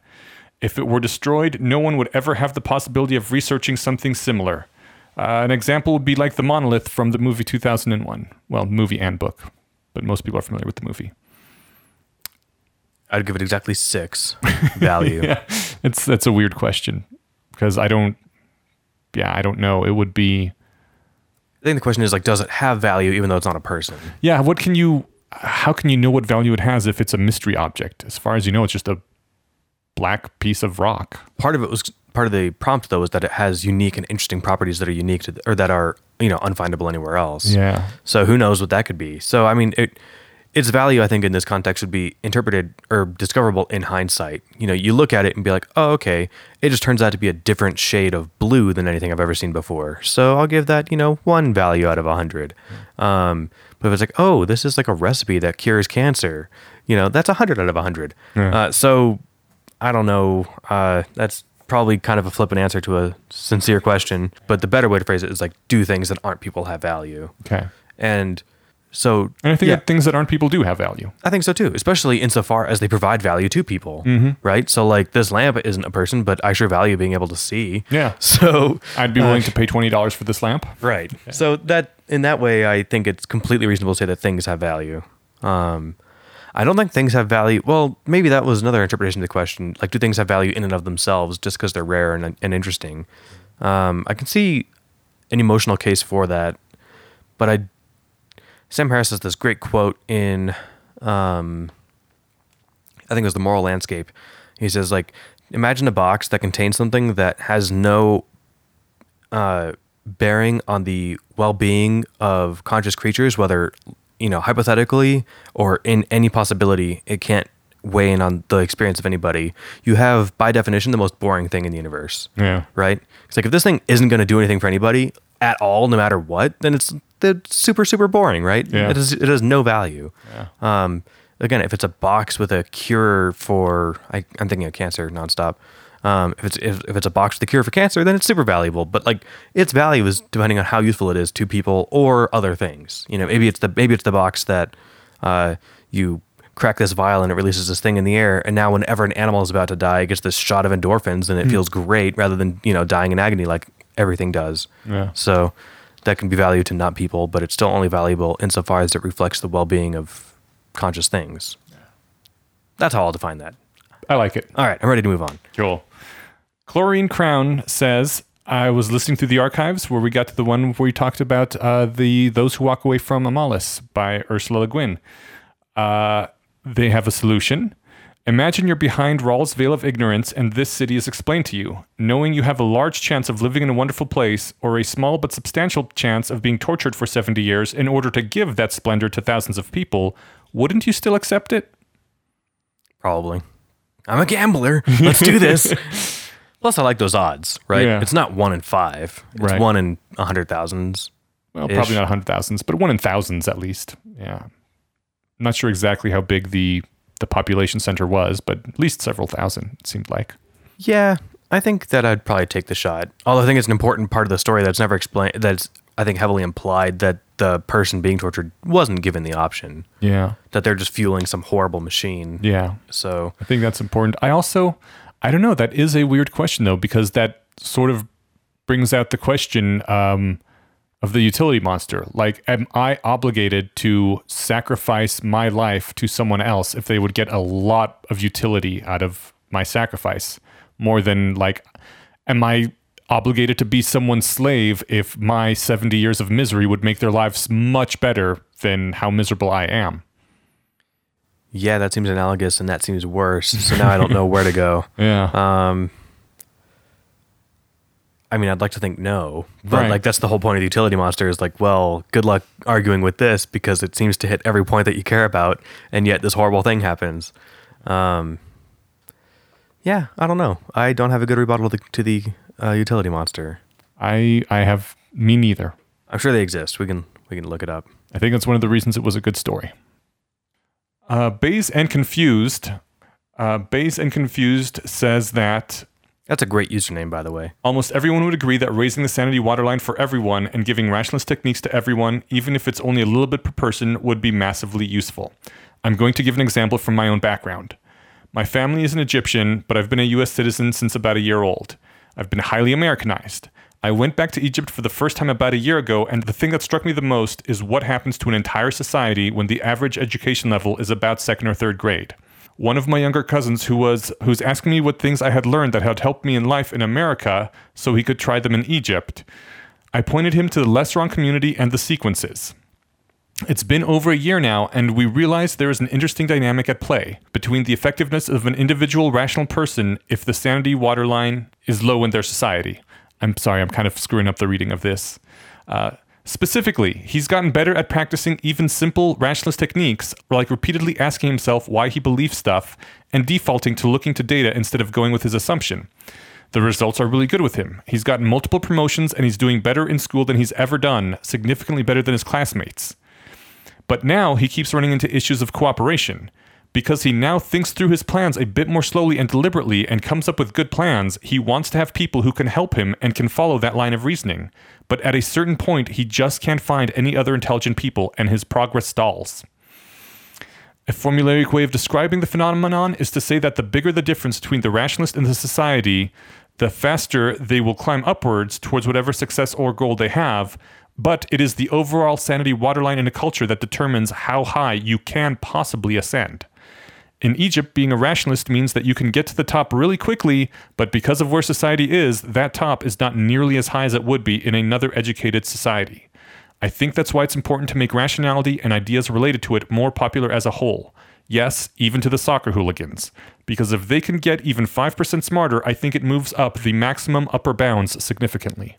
S1: If it were destroyed, no one would ever have the possibility of researching something similar. Uh, an example would be like the monolith from the movie 2001. Well, movie and book, but most people are familiar with the movie.
S2: I'd give it exactly six value.
S1: Yeah, it's that's a weird question because I don't. Yeah, I don't know. It would be.
S2: I think the question is like, does it have value even though it's not a person?
S1: Yeah, what can you? How can you know what value it has if it's a mystery object? As far as you know, it's just a black piece of rock.
S2: Part of it was part of the prompt though is that it has unique and interesting properties that are unique to the, or that are you know unfindable anywhere else.
S1: Yeah.
S2: So who knows what that could be? So I mean, it its value I think in this context would be interpreted or discoverable in hindsight. You know, you look at it and be like, oh okay, it just turns out to be a different shade of blue than anything I've ever seen before. So I'll give that you know one value out of a hundred. Um, but if it's like, oh, this is like a recipe that cures cancer, you know, that's a hundred out of a hundred.
S1: Yeah.
S2: Uh, so I don't know. Uh, that's probably kind of a flippant answer to a sincere question. But the better way to phrase it is like do things that aren't people have value.
S1: Okay.
S2: And so
S1: And I think
S2: yeah,
S1: that things that aren't people do have value.
S2: I think so too, especially insofar as they provide value to people,
S1: Mm-hmm.
S2: right? So like this lamp isn't a person, but I sure value being able to see.
S1: Yeah.
S2: So
S1: I'd be willing to pay twenty dollars for this lamp.
S2: Right. So that in that way, I think it's completely reasonable to say that things have value. Um, I don't think things have value. Well, maybe that was another interpretation of the question. Like, do things have value in and of themselves just because they're rare and, and interesting? Um, I can see an emotional case for that, but I Sam Harris has this great quote in um, I think it was the moral landscape. He says like imagine a box that contains something that has no uh, bearing on the well-being of conscious creatures, whether you know hypothetically or in any possibility, it can't weigh in on the experience of anybody. You have, by definition, the most boring thing in the universe.
S1: Yeah.
S2: Right. It's like if this thing isn't going to do anything for anybody at all, no matter what, then it's it's super super boring, right?
S1: Yeah.
S2: It has it has no value.
S1: Yeah.
S2: Um, again, if it's a box with a cure for, I, I'm thinking of cancer nonstop. Um, if it's if, if it's a box for the cure for cancer, then it's super valuable. But like its value is depending on how useful it is to people or other things. You know, maybe it's the maybe it's the box that uh, you crack this vial and it releases this thing in the air, and now whenever an animal is about to die, it gets this shot of endorphins and it feels great rather than you know dying in agony like everything does.
S1: Yeah.
S2: So that can be valued to not people, but it's still only valuable insofar as it reflects the well-being of conscious things. That's how I'll define that.
S1: I like it.
S2: All right, I'm ready to move on.
S1: Cool. Chlorine Crown says, I was listening through the archives where we got to the one where we talked about uh, the Those Who Walk Away from Omelas by Ursula Le Guin. Uh, they have a solution. Imagine you're behind Rawls' veil of ignorance and this city is explained to you. Knowing you have a large chance of living in a wonderful place or a small but substantial chance of being tortured for 70 years in order to give that splendor to thousands of people, wouldn't you still accept it?
S2: Probably. I'm a gambler. Let's do this. Plus, I like those odds, right?
S1: Yeah.
S2: It's not one in five. It's
S1: Right.
S2: one in a hundred thousands.
S1: Well, probably not hundred thousands, but one in thousands at least. Yeah. I'm not sure exactly how big the the population center was, but at least several thousand, it seemed like.
S2: Yeah, I think that I'd probably take the shot. Although I think it's an important part of the story that's never explained. That's I think heavily implied that the person being tortured wasn't given the option.
S1: Yeah.
S2: That they're just fueling some horrible machine.
S1: Yeah.
S2: So
S1: I think that's important. I also I don't know, that is a weird question though, because that sort of brings out the question um, of the utility monster. Like, am I obligated to sacrifice my life to someone else if they would get a lot of utility out of my sacrifice? More than like, am I obligated to be someone's slave if my 70 years of misery would make their lives much better than how miserable I am?
S2: Yeah, that seems analogous, and that seems worse. So now I don't know where to go.
S1: Yeah.
S2: Um, I mean, I'd like to think no, but
S1: Right.
S2: like that's the whole point of the utility monster is like, well, good luck arguing with this because it seems to hit every point that you care about, and yet this horrible thing happens. Um, yeah, I don't know. I don't have a good rebuttal to the, to the uh, utility monster.
S1: I I have me neither.
S2: I'm sure they exist. We can we can look it up.
S1: I think that's one of the reasons it was a good story. Uh, Bayes and Confused. Uh, Bayes and Confused says that
S2: That's a great username, by the way.
S1: almost everyone would agree that raising the sanity waterline for everyone and giving rationalist techniques to everyone, even if it's only a little bit per person, would be massively useful. I'm going to give an example from my own background. My family is an Egyptian, but I've been a US citizen since about a year old. I've been highly Americanized. I went back to Egypt for the first time about a year ago, and the thing that struck me the most is what happens to an entire society when the average education level is about second or third grade. One of my younger cousins who was who's asking me what things I had learned that had helped me in life in America so he could try them in Egypt. I pointed him to the LessWrong community and the sequences. It's been over a year now, and we realize there is an interesting dynamic at play between the effectiveness of an individual rational person if the sanity waterline is low in their society. I'm sorry, I'm kind of screwing up the reading of this. Uh, specifically, he's gotten better at practicing even simple rationalist techniques, like repeatedly asking himself why he believes stuff and defaulting to looking to data instead of going with his assumption. The results are really good with him. He's gotten multiple promotions and he's doing better in school than he's ever done, significantly better than his classmates. But now he keeps running into issues of cooperation. Because he now thinks through his plans a bit more slowly and deliberately and comes up with good plans, he wants to have people who can help him and can follow that line of reasoning. But at a certain point, he just can't find any other intelligent people and his progress stalls. A formulaic way of describing the phenomenon is to say that the bigger the difference between the rationalist and the society, the faster they will climb upwards towards whatever success or goal they have, but it is the overall sanity waterline in a culture that determines how high you can possibly ascend. In Egypt, being a rationalist means that you can get to the top really quickly, but because of where society is, that top is not nearly as high as it would be in another educated society. I think that's why it's important to make rationality and ideas related to it more popular as a whole. Yes, even to the soccer hooligans. Because if they can get even 5% smarter, I think it moves up the maximum upper bounds significantly.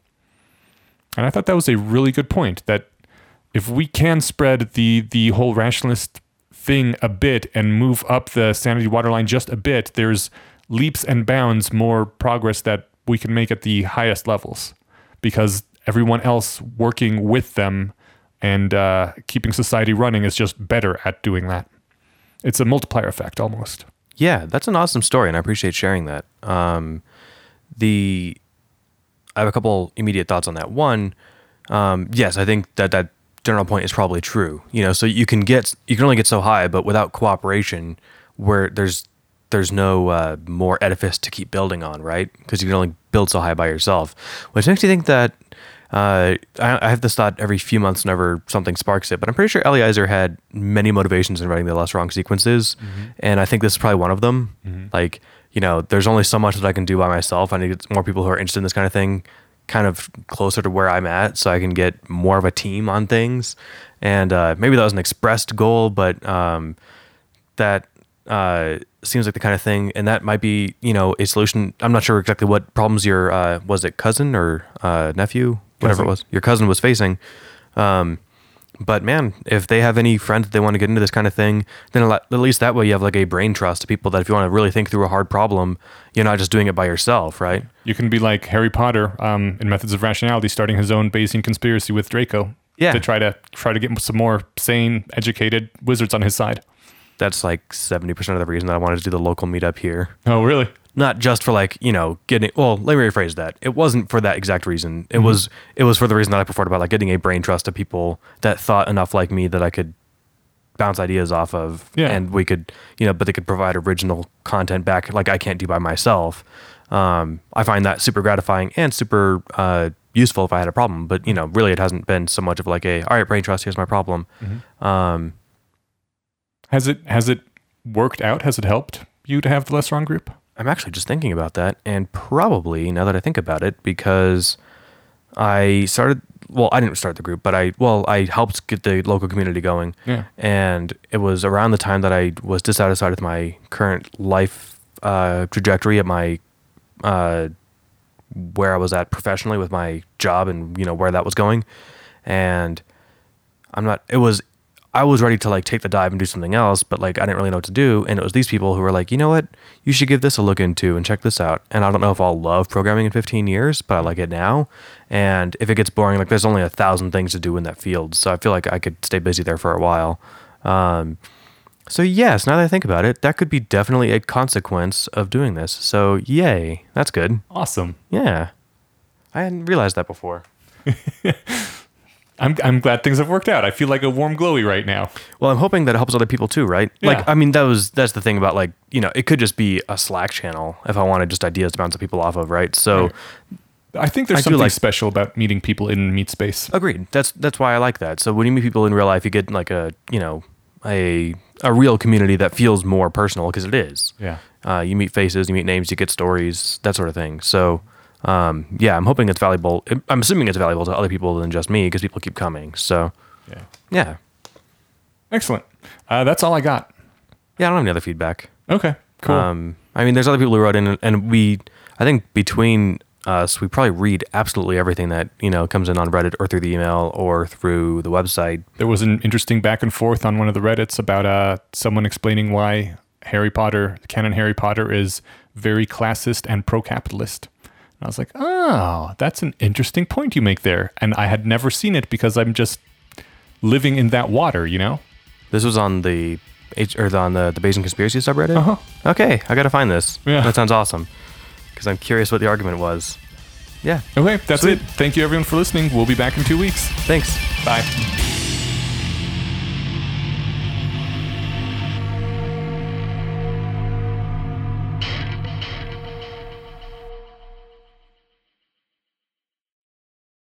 S1: And I thought that was a really good point that if we can spread the the whole rationalist thing a bit and move up the sanity waterline just a bit, there's leaps and bounds more progress that we can make at the highest levels because everyone else working with them and uh, keeping society running is just better at doing that. It's a multiplier effect almost.
S2: Yeah, that's an awesome story, and I appreciate sharing that. Um, the I have a couple immediate thoughts on that. One, um, yes, I think that that general point is probably true. You know, so you can get you can only get so high, but without cooperation, where there's there's no uh, more edifice to keep building on, right? Because you can only build so high by yourself, which makes you think that uh, I, I, have this thought every few months whenever something sparks it. But I'm pretty sure Eliezer had many motivations in writing the less wrong sequences, mm-hmm. and I think this is probably one of them. Mm-hmm. Like you know, there's only so much that I can do by myself. I need more people who are interested in this kind of thing, kind of closer to where I'm at, so I can get more of a team on things. And uh, maybe that was an expressed goal, but um, that uh, seems like the kind of thing, and that might be, you know, a solution. I'm not sure exactly what problems your uh, was it cousin or uh, nephew, whatever cousin. it was, your cousin was facing. Um, but man, if they have any friends that they want to get into this kind of thing, then at least that way you have like a brain trust to people that if you want to really think through a hard problem, you're not just doing it by yourself, right?
S1: You can be like Harry Potter um, in Methods of Rationality, starting his own Bayesian conspiracy with Draco.
S2: Yeah.
S1: To try to try to get some more sane, educated wizards on his side.
S2: That's like seventy percent of the reason that I wanted to do the local meetup here.
S1: Oh, really?
S2: Not just for like you know getting well let me rephrase that it wasn't for that exact reason it mm-hmm. was it was for the reason that i preferred about like getting a brain trust of people that thought enough like me that i could bounce ideas off of
S1: yeah.
S2: and we could you know but they could provide original content back like i can't do by myself um, i find that super gratifying and super uh, useful if i had a problem but you know really it hasn't been so much of like a all right brain trust here's my problem mm-hmm. um,
S1: has it has it worked out has it helped you to have the LessWrong group
S2: I'm actually just thinking about that, and probably now that I think about it, because I started. Well, I didn't start the group, but I well I helped get the local community going.
S1: Yeah.
S2: And it was around the time that I was dissatisfied with my current life uh, trajectory at my uh, where I was at professionally with my job and you know where that was going, and I'm not. It was I was ready to like take the dive and do something else, but like I didn't really know what to do. And it was these people who were like, you know what, you should give this a look into and check this out. And I don't know if I'll love programming in 15 years, but I like it now. And if it gets boring, like there's only a thousand things to do in that field, so I feel like I could stay busy there for a while. Um, so yes, now that I think about it, that could be definitely a consequence of doing this. So yay, that's good.
S1: Awesome.
S2: Yeah, I hadn't realized that before.
S1: I'm, I'm glad things have worked out. I feel like a warm glowy right now.
S2: Well, I'm hoping that it helps other people too, right?
S1: Yeah.
S2: Like, I mean, that was that's the thing about like you know, it could just be a Slack channel if I wanted just ideas to bounce people off of, right? So, right.
S1: I think there's I something like, special about meeting people in meet space.
S2: Agreed. That's that's why I like that. So when you meet people in real life, you get like a you know a a real community that feels more personal because it is.
S1: Yeah.
S2: Uh, you meet faces, you meet names, you get stories, that sort of thing. So um, yeah, I'm hoping it's valuable. I'm assuming it's valuable to other people than just me because people keep coming. So,
S1: yeah,
S2: yeah,
S1: Excellent. Uh, that's all I got.
S2: Yeah, I don't have any other feedback.
S1: Okay. Cool.
S2: Um, I mean, there's other people who wrote in, and- and we, I think between us, we probably read absolutely everything that you know comes in on Reddit or through the email or through the website.
S1: there was an interesting back and forth on one of the Reddits about uh, someone explaining why Harry Potter, canon Harry Potter, is very classist and pro-capitalist. And I was like, oh, that's an interesting point you make there. And I had never seen it because I'm just living in that water, you know?
S2: This was on the H or on the the Bayesian conspiracy subreddit.
S1: Uh-huh.
S2: Okay, I gotta find this.
S1: Yeah.
S2: that sounds awesome. Because I'm curious what the argument was. Yeah,
S1: Okay, that's
S2: Sweet.
S1: it. Thank you everyone for listening. We'll be back in two weeks.
S2: thanks.
S1: Bye.